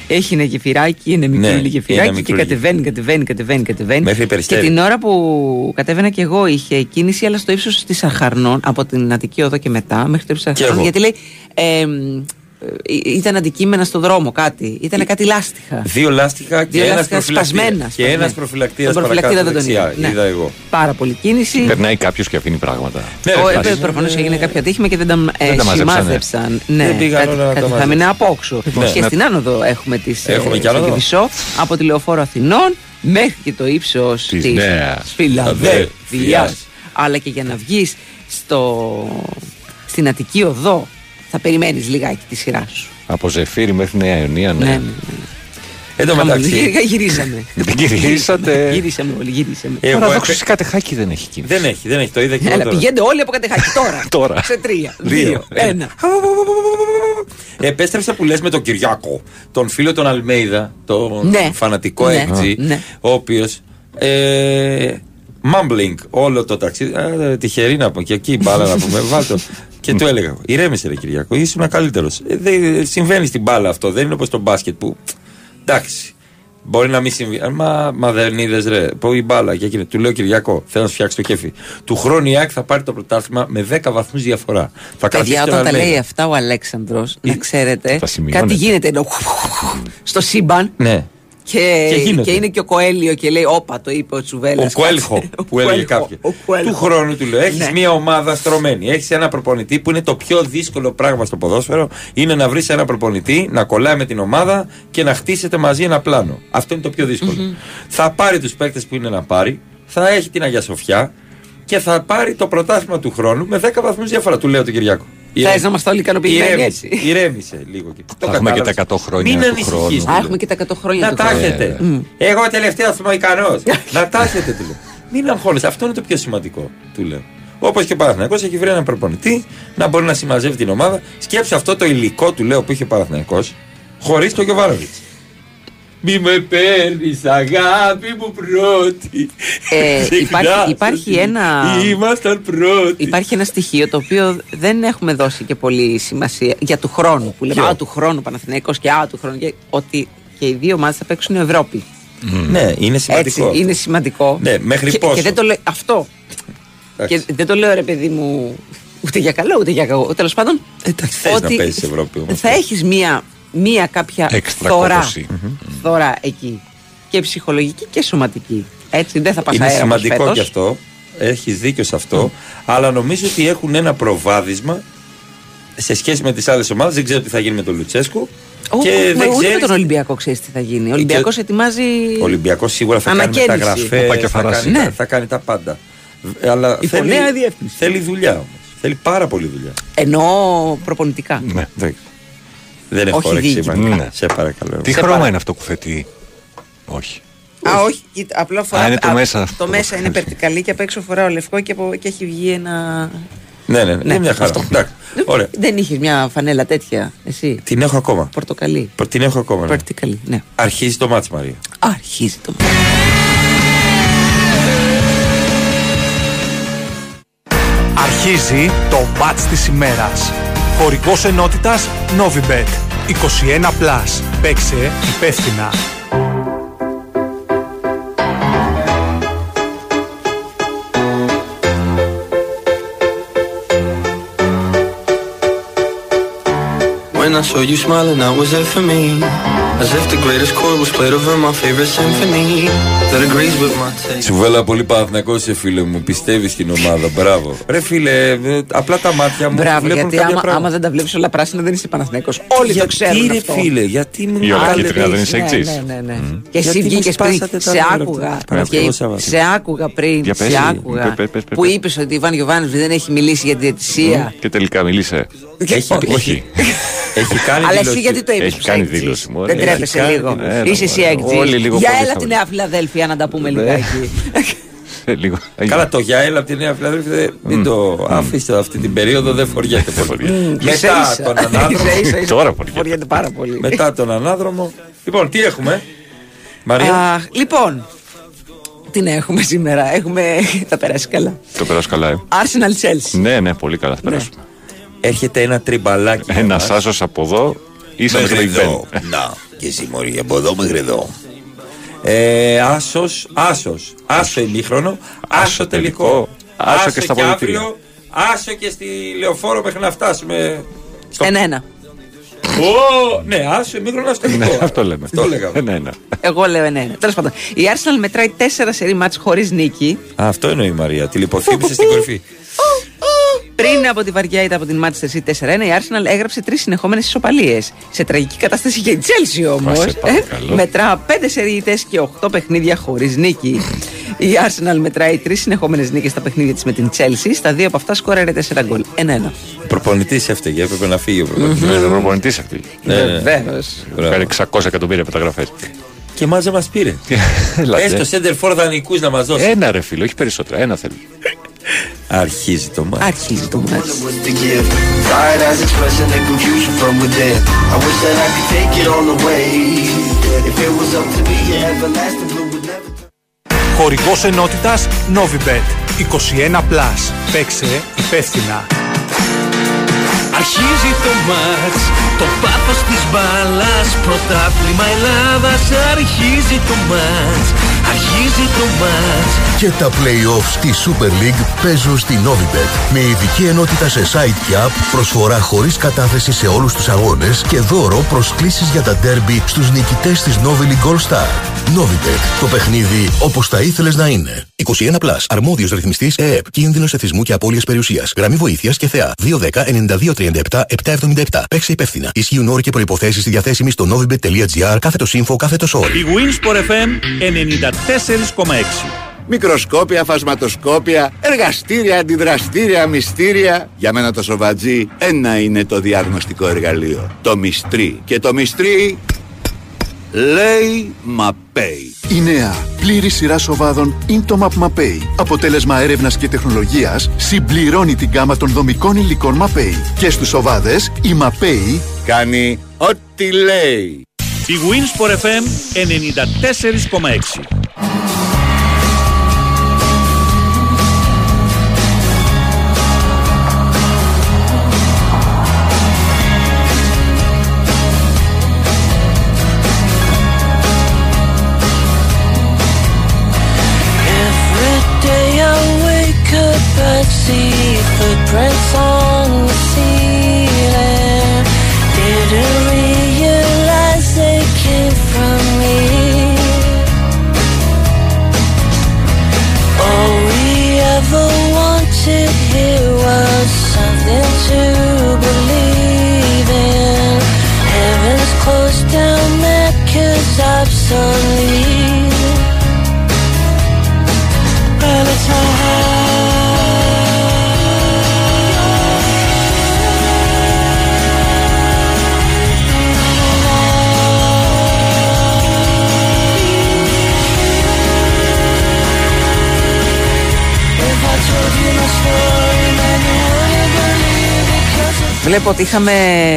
Έχει ένα γεφυράκι, είναι Ναι, μικρούλι είναι γεφυράκι και μικρούλι. κατεβαίνει, κατεβαίνει, κατεβαίνει, κατεβαίνει. Μέχρι και Περιστέρι. την ώρα που κατέβαινα και εγώ είχε κίνηση, αλλά στο ύψος της Αρχαρνών, από την Αττική Οδό και μετά, μέχρι το ύψος της Και Αρχαρνών. εγώ. Γιατί λέει. ε, μ, ε, ήταν αντικείμενα στο δρόμο κάτι. Ήταν κάτι λάστιχα. Δύο λάστιχα και Δύο ένας λάστιχα σπασμένας, Και ένας σπασμένα. προφυλακτήρα Τον προφυλακτήρα δεν τον δεξιά. είδα. Ναι. Είδα εγώ. Πάρα πολύ κίνηση. Περνάει κάποιος και αφήνει πράγματα. Ναι, ρε, Ο, κλασικά. ε, προφανώς έγινε κάποιο ατύχημα και δεν τα, ε, Δεν τα μαζέψανε. σημάδεψαν. Ναι, Δεν πήγαν κάτι, όλα να τα κάτι θα μαζέψουν. μείνει απόξω. Ναι. Και Να- στην άνοδο έχουμε τις. Έχουμε κι άνοδο. από τη λεωφόρο Αθηνών μέχρι και το ύψος Της της Νέας Φιλαδέλφια. Φιλαδέλφειας. Αλλά και για να βγεις στην Αττική Οδό θα περιμένεις λιγάκι τη σειρά σου. Από Ζεφύρι μέχρι Νέα Ιωνία, Ναι, ναι. ναι. Εν τω Χαμογελία, μεταξύ. *laughs* Γυρίσαμε. Δεν γυρίσατε. Γυρίσαμε όλοι, γυρίσαμε. Εγώ Παραδόξω έπαι- κατεχάκι δεν έχει κίνηση. Δεν έχει, δεν έχει. Το είδα και εγώ Έλα, τώρα. πηγαίνετε όλοι από κατεχάκι *laughs* τώρα. Τώρα. Σε τρία, Δύο, δύο, ένα. Επέστρεψα που λες με τον Κυριάκο, τον φίλο τον Αλμέιδα, τον Ναι. φανατικό Ναι. εκτζή, Ναι. ο οποίος. Ε, mumbling όλο το ταξίδι. Α, τυχερή να πω και εκεί μπάλα να πούμε. Βάλτο. Και του έλεγα: Ηρέμησε, ρε Κυριακό, ήσουν καλύτερος. Ε, δεν- συμβαίνει στην μπάλα αυτό. Δεν είναι όπως το μπάσκετ που. Εντάξει. Μπορεί να μην συμβεί. Α, Μα, μα δεν είδες, ρε. Πω η μπάλα και εκείνο. Του λέω Κυριακό, θέλω να σου φτιάξει το κέφι. Του χρόνου η ΑΕΚ θα πάρει το πρωτάθλημα με 10 βαθμούς διαφορά. Θα κρατήσει Παιδιά, τον όταν τα Αλμέιδα. λέει αυτά ο Αλέξανδρος, να ξέρετε, Τα σημειώνετε. κάτι γίνεται ενώ στο σύμπαν Ναι. Και, Και γίνεται. και είναι και ο Κοέλιο και λέει Όπα, το είπε ο Τσουβέλλα. Ο Κουέλχο που έλεγε κάποιο. Του χρόνου του λέω: Έχεις Ναι. μια ομάδα στρωμένη. Έχεις ένα προπονητή που είναι το πιο δύσκολο πράγμα στο ποδόσφαιρο. Είναι να βρεις ένα προπονητή, να κολλάει με την ομάδα και να χτίσετε μαζί ένα πλάνο. Αυτό είναι το πιο δύσκολο. Θα πάρει τους παίκτες που είναι να πάρει, θα έχει την Αγία Σοφιά και θα πάρει το πρωτάθλημα του χρόνου με 10 βαθμούς διαφορά. Του λέω τον Κυριακό. Θες να είμαστε όλοι ικανοποιημένοι Ηρέμησε, έτσι. ηρέμησε λίγο. Και το Θα έχουμε και κατάλαβες. τα 100 χρόνια Μην του ανησυχείς, χρόνου. του Α, λέω. έχουμε και τα 100 χρόνια Να του τα χρόνου. έχετε. Εγώ τελευταίο Μοϊκανό. *laughs* να τα έχετε, του λέω. Μην αγχώνεσαι. Αυτό είναι το πιο σημαντικό, του λέω. Όπως και ο Παναθυναϊκό έχει βρει έναν προπονητή να μπορεί να συμμαζεύει την ομάδα. Σκέψε αυτό το υλικό του λέω που είχε ο Παναθυναϊκό χωρίς το Γιωβάνοβιτς. Μη με παίρνεις, αγάπη μου πρώτη. Ε, Συχνά *laughs* υπάρχει- υπάρχει σου ένα- Ήμασταν πρώτοι. Υπάρχει ένα στοιχείο το οποίο δεν έχουμε δώσει και πολύ σημασία για του χρόνου. Που λέμε Ποιο; Α, του χρόνου Παναθηναϊκός και Α, του χρόνου. Και, ότι και οι δύο ομάδες θα παίξουν Ευρώπη. Ναι, είναι σημαντικό. Έτσι, είναι σημαντικό. Ναι, μέχρι και, πόσο; και δεν το λέω αυτό. Εντάξει. Και δεν το λέω ρε παιδί μου ούτε για καλό ούτε για κακό. Τέλος πάντων, Εντάξει, θες να παίζεις Ευρώπη όμως. θα έχεις μία, μία κάποια Έξτρα θωρά, κόπωση. θωρά εκεί. Και ψυχολογική και σωματική. Έτσι, δεν θα πας Είναι αέρας όμως σημαντικό φέτος. και αυτό. Έχει δίκιο σε αυτό. Αλλά νομίζω ότι έχουν ένα προβάδισμα σε σχέση με τις άλλες ομάδες. Δεν ξέρω τι θα γίνει με τον Λουτσέσκου. Ω, και μα δεν ούτε με ξέρεις- τον Ολυμπιακό ξέρεις τι θα γίνει. Ο Ολυμπιακός ετοιμάζει. Ο Ολυμπιακός σίγουρα θα κάνει Ανακαίνιση. μεταγραφέ. Ο Θα, Πακεφαράς. κάνει, Ναι. θα κάνει τα πάντα. Ε, Αλλά Υπό θέλει, νέα διεύθυνση. θέλει δουλειά όμως. Θέλει πάρα πολύ δουλειά. Ενώ προπονητικά. Ναι. Δεν, δεν έχω Όχι όρεξη. διοικητικά. Μαρία. Ναι. Σε παρακαλώ. Τι Σε χρώμα παρα- είναι αυτό που θέτει; Όχι. Α, όχι, κοίτα, απλά φορά. Α, είναι το α, μέσα Το αυτό. μέσα είναι περτικαλί και απ' έξω φοράω λευκό και, από, και έχει βγει ένα. Ναι, ναι, ναι, Ναι, μια χαρά. αυτό. Εντάξει. Ωραία. Δεν είχε μια φανέλα τέτοια, εσύ. Την έχω ακόμα. Πορτοκαλί. Προ- Την έχω ακόμα. ναι. Περτικαλί, ναι. Αρχίζει το μάτς Μαρία. Αρχίζει το. Αρχίζει το μπάτς της ημέρας. Χορηγός ενότητας Novibet. 21+. Plus. Παίξε υπεύθυνα. When I saw you smiling, that was it for me. As if the greatest chord was played over my favorite symphony that agrees with my taste. Σου βέλα πολύ Παναθηναϊκός είσαι φίλε μου. Πιστεύεις στην ομάδα. Μπράβο. Ρε φίλε, ε, απλά τα μάτια μου Μπράβο, βλέπουν γιατί κάποια άμα, πράγματα. άμα δεν τα βλέπεις όλα πράσινα δεν είσαι Παναθηναϊκός. Όλοι το ξέρουν. Γιατί ρε αυτό. φίλε, γιατί μου Η όλα κάνετε- κίτρινα δεν είσαι Ναι, εξής. ναι, ναι, ναι. Και εσύ Γιατί μου βγήκες πριν. σπάσατε τα Σε νεύρα άκουγα. μου. Παναθηναϊκό Και Σάββατο. Σε άκουγα πριν. Για πες, Σε πες, άκουγα. πες, πες, πες, Που πες. είπες ότι ο Ιβάν Γιοβάνη δεν έχει μιλήσει για τη διαιτησία. Και τελικά μίλησε. Έχει, Όχι. *laughs* έχει κάνει Αλλά εσύ δήλωση. γιατί το είπες. Έχει κάνει δήλωση. μωρέ. Δεν Έχει τρέπεσαι κάνει λίγο. δήλωση. Είσαι εσύ Έλα, έκτζης. Όλοι λίγο Για πολύ έλα θα τη βρει. Νέα Φιλαδέλφια να τα πούμε Ναι. λιγάκι. Ε, *laughs* λίγο. Καλά, το για έλα από τη Νέα Φιλαδέλφια δεν- μην το αφήστε αυτή την περίοδο, δεν φοριέται *laughs* πολύ. Μετά Ίσα-ίσα. τον ανάδρομο. Ίσα-ίσα, ίσα. Τώρα φοριέται. Φοριέται πάρα πολύ. Μετά τον ανάδρομο. Λοιπόν, τι έχουμε, Μαρία; Αχ, λοιπόν, τι να έχουμε σήμερα; Έχουμε. *laughs* Θα περάσει καλά. Το περάσω καλά, ε. Arsenal Chelsea. Ναι, ναι, πολύ καλά. Θα περάσουμε. Έρχεται ένα τριμπαλάκι. Ένα άσο από εδώ. Ίσα με το Μέχρι Big εδώ. Ben. Να, και εσύ μωρή, από εδώ μέχρι εδώ. Ε, άσος, άσος. Άσο ημίχρονο, άσο τελικό. Άσο και στα πολιτήρια. αύριο, άσο και στη λεωφόρο μέχρι να φτάσουμε. στο- Ένα-ένα. Ω, ναι, άσο ημίχρονο, άσο τελικό. Ναι, αυτό λέμε. Αυτό λέγαμε. Ένα, ένα. Εγώ λέω ένα-ένα. Τέλος πάντων, η Arsenal μετράει τέσσερα σερή μάτς χωρίς νίκη. Α, Αυτό εννοεί η Μαρία. Τη λιποθύμησε στην κορυφή. Πριν από τη βαριά ήταν από την Manchester City 4-1, η Arsenal έγραψε τρεις συνεχόμενες ισοπαλίες. Σε τραγική κατάσταση και η Chelsea όμως. σε παρακαλώ. μετρά πέντε σερίτες και 8 παιχνίδια χωρίς νίκη. Η Arsenal μετράει τρεις συνεχόμενες νίκες στα παιχνίδια της με την Chelsea. Στα δύο από αυτά σκόραρε 4 γκολ. Ένα-ένα. Προπονητής έφταιγε, έπρεπε να φύγει ο προπονητής. Ναι, είναι προπονητής αυτή. Ναι, ναι. Βεβαίως. Κάνει 600 εκατομμύρια μεταγραφές. Και μάζε μας πήρε. *laughs* Έστω σέντερ φόρ δανεικούς να μας δώσει. Ένα ρε φίλο, όχι περισσότερα. Ένα θέλω. Αρχίζει το μάτ. Αρχίζει το μάτι. Ενότητας Novibet 21 Plus Πέξε υπεύθυνα Αρχίζει το μάτς, το πάθος της μπάλας Πρωτάθλημα Ελλάδας, αρχίζει το αρχίζει το μάτς Και τα play-offs στη Super League παίζουν στη Novibet. Με ειδική ενότητα σε site και app, προσφορά χωρίς κατάθεση σε όλους τους αγώνες και δώρο προσκλήσεις για τα derby στους νικητές της Novi League All Star. Novibet. Το παιχνίδι όπως θα ήθελες να είναι. 21 Plus. Αρμόδιος ρυθμιστής ΕΕΠ. Κίνδυνος εθισμού και απώλειας περιουσίας. Γραμμή βοήθειας και θεά. 210-9237-777. Παίξε υπεύθυνα. Ισχύουν όροι και προϋποθέσεις στη διαθέσιμη στο novibet.gr κάθετο info κάθετο όρι. Η Winsport FM 94,6. Μικροσκόπια, φασματοσκόπια, εργαστήρια, αντιδραστήρια, μυστήρια. Για μένα το σοβατζί ένα είναι το διαγνωστικό εργαλείο. Το μυστρί. Και το μυστρί λέει Μαπέι. Η νέα πλήρη σειρά σοβάδων Intomap Mapei, αποτέλεσμα έρευνας και τεχνολογίας, συμπληρώνει την γάμα των δομικών υλικών Mapei. Και στους σοβάδες, η Mapei κάνει ό,τι λέει. Η Winsport FM 94,6. Βλέπω ότι είχαμε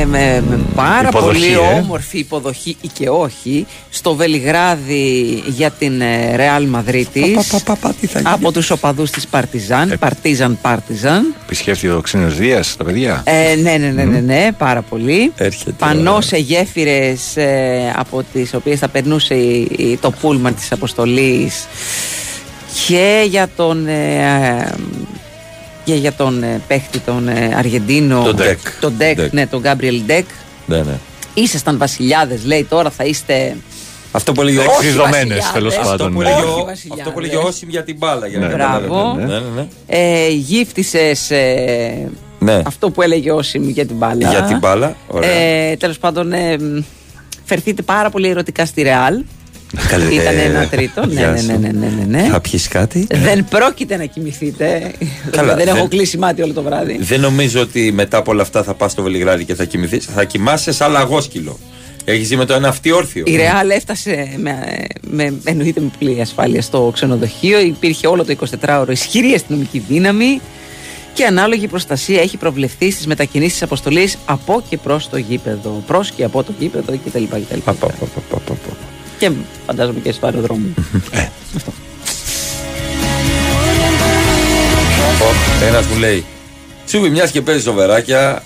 με, με πάρα Υποδοχή, πολύ ε. όμορφη υποδοχή ή και όχι στο Βελιγράδι για την ε, Ρεάλ Μαδρίτης από τους οπαδούς της Παρτιζάν, Παρτίζαν Παρτιζάν. Επισκέφτηκε ο Ξένος Δίας τα παιδιά. Ε, ναι, ναι, ναι, ναι, ναι, πάρα πολύ. Έρχεται. Πανώ σε γέφυρες ε, από τις οποίες θα περνούσε η- η- το πούλμαν της αποστολής και για τον ε, ε, και για τον ε, παίχτη τον ε, Αργεντίνο Τον Ντεκ. τον Ντεκ, Ντεκ. ναι, τον Γκάμπριελ Ντεκ Ναι, ναι. Ήσασταν βασιλιάδες, λέει τώρα θα είστε. Αυτό που έλεγε ο Όχι Εξειδωμένες, βασιλιάδες. τέλος Αυτό πάντων, που ναι. έλεγε Όχι ο- βασιλιάδες. αυτό που έλεγε ο Όσιμ για την μπάλα. Για να Ναι. καταλάβετε. Μπράβο. Ναι, ναι, ναι. Ε, γύφτισες ε, Ναι. αυτό που έλεγε ο Σιμ για την μπάλα. Για την μπάλα. Ωραία. Ε, Τέλος πάντων, ε, μ, φερθείτε πάρα πολύ ερωτικά στη Ρεάλ. Καλέ, Ήταν ε, ένα τρίτο. Ναι, γεια ναι, σου. ναι, ναι, ναι, ναι, ναι. Θα πιεις κάτι; Δεν πρόκειται να κοιμηθείτε. Καλά, δεν, δεν- έχω κλείσει μάτι όλο το βράδυ. Δεν νομίζω ότι μετά από όλα αυτά θα πας στο Βελιγράδι και θα κοιμηθείς. Θα κοιμάσαι σαν λαγόσκυλο. Έχεις δει με το ένα αυτή όρθιο; Η Ρεάλ έφτασε με, με, εννοείται με πλήρη ασφάλεια στο ξενοδοχείο. Υπήρχε όλο το 24ωρο ισχυρή αστυνομική δύναμη και ανάλογη προστασία έχει προβλεφθεί στις μετακινήσεις αποστολής από και προς το γήπεδο. Προς και από το γήπεδο κτλ. Κτλ. Πα, πα, πα, πα, πα, πα, πα. Και φαντάζομαι και στο αεροδρόμιο. Ο, Ένας μου λέει Τσούβι μιας και παίζει σοβεράκια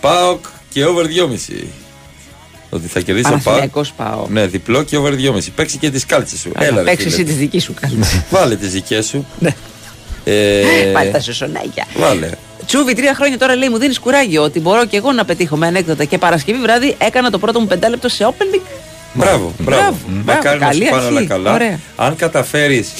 ΠΑΟΚ και over 2,5 Ότι θα κερδίσει ο ΠΑΟΚ Παναθηναϊκός πάω. Ναι διπλό και over 2,5 Παίξει και τις κάλτσες σου Καλά, Έλα ρε παίξει φίλε. εσύ τη δική σου κάλτσα. *laughs* Βάλε τις δικές σου Ναι. ε, Πάλι τα σωσονάκια. Βάλε Τσούβι, τρία χρόνια τώρα λέει μου δίνεις κουράγιο ότι μπορώ και εγώ να πετύχω με ανέκδοτα. Και Παρασκευή βράδυ έκανα το πρώτο μου πεντάλεπτο σε Open League. Μπράβο, μπράβο. Μπράβο, Μακάρι να καλή σου πάνε αρχή. όλα καλά. Ωραία. Αν καταφέρεις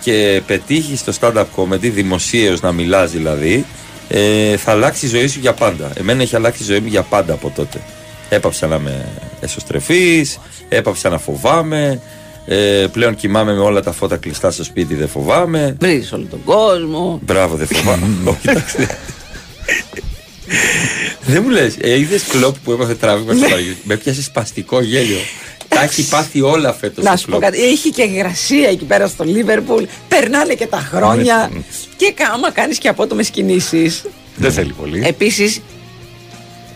και πετύχεις το stand-up comedy, δημοσίως να μιλάς δηλαδή, ε, θα αλλάξει η ζωή σου για πάντα. Εμένα έχει αλλάξει η ζωή μου για πάντα από τότε. Έπαψα να είμαι εσωστρεφή, έπαψα να φοβάμαι. Ε, πλέον κοιμάμαι με όλα τα φώτα κλειστά στο σπίτι, δεν φοβάμαι. Βρίζεις όλο τον κόσμο. Μπράβο, δεν φοβάμαι. *laughs* Όχι, εντάξει. Δεν μου λες, ε, είδες κλοπ που έπαθε τράβημα στο Παραγγελ. Με πιάσε σπαστικό γέλιο. *laughs* Τα έχει πάθει όλα φέτος. Να σου πω κάτι. Έχει και υγρασία εκεί πέρα στο Λίβερπουλ. Περνάνε και τα χρόνια. και κα- άμα κάνεις και απότομες κινήσεις. Δεν θέλει πολύ. Επίσης,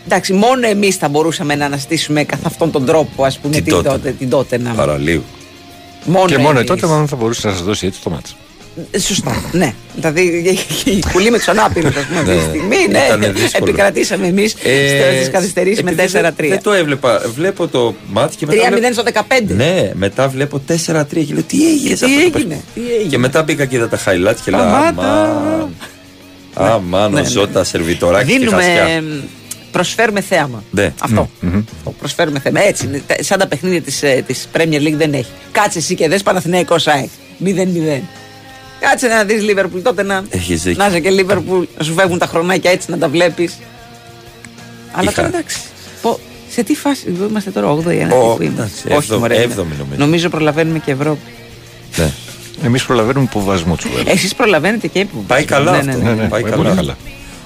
εντάξει, μόνο εμείς θα μπορούσαμε να αναστήσουμε καθ' αυτόν τον τρόπο, ας πούμε, Την την, τότε. τότε, την τότε να. Παραλίγο. Μόνο και μόνο εμείς. τότε μάλλον θα μπορούσε να σας δώσει έτσι το μάτσο. Ε, Σωστά, ναι. Δηλαδή η κουλή με τους ανάπηρους, ας πούμε, αυτή τη Ναι. στιγμή. Ναι, Ήτανε δύσκολο. επικρατήσαμε εμείς Ε, στι καθυστερήσεις με επειδή δεν- 4-3. Δεν το έβλεπα. Βλέπω το μάτι και μετά. 3-0 βλέπω- στο 15. Ναι, μετά βλέπω 4-3 και λέω τι έγινε. σε Τι αυτό το έγινε, παιχνίδι;» τι έγινε; Και μετά μπήκα και είδα τα highlights και λέω Σταμάτα. Αμάν. Αμάν, Ναι, ο ναι. Ζώτα σερβιτοράκι στη Δίνουμε. χασιά. εμ, Προσφέρουμε θέαμα. Ναι. Αυτό. Αυτό. Προσφέρουμε θέαμα. Έτσι είναι. Τα- Σαν τα παιχνίδια της της Premier League δεν έχει. Κάτσε εσύ και δες Παναθηναϊκό ΑΕΚ. 0-0. Κάτσε να δεις Λίβερπουλ τότε να. Έχεις δίκιο. Να είσαι και Λίβερπουλ, να σου φεύγουν τα χρονάκια έτσι να τα βλέπεις. Αλλά Είχα- τώρα εντάξει. Πω, σε τι φάση είμαστε τώρα, 8η ή 9η Ω, που είμαστε. εντάξει, Όχι, έβδομη- μωρέ, ναι. έβδομη νομίζω. Νομίζω προλαβαίνουμε και Ευρώπη. Ναι. Εμείς προλαβαίνουμε υποβασμό του Εσείς προλαβαίνετε και που. Πάει καλά Ναι, αυτό. ναι, ναι. ναι, Πάει πάει καλά. πολύ καλά.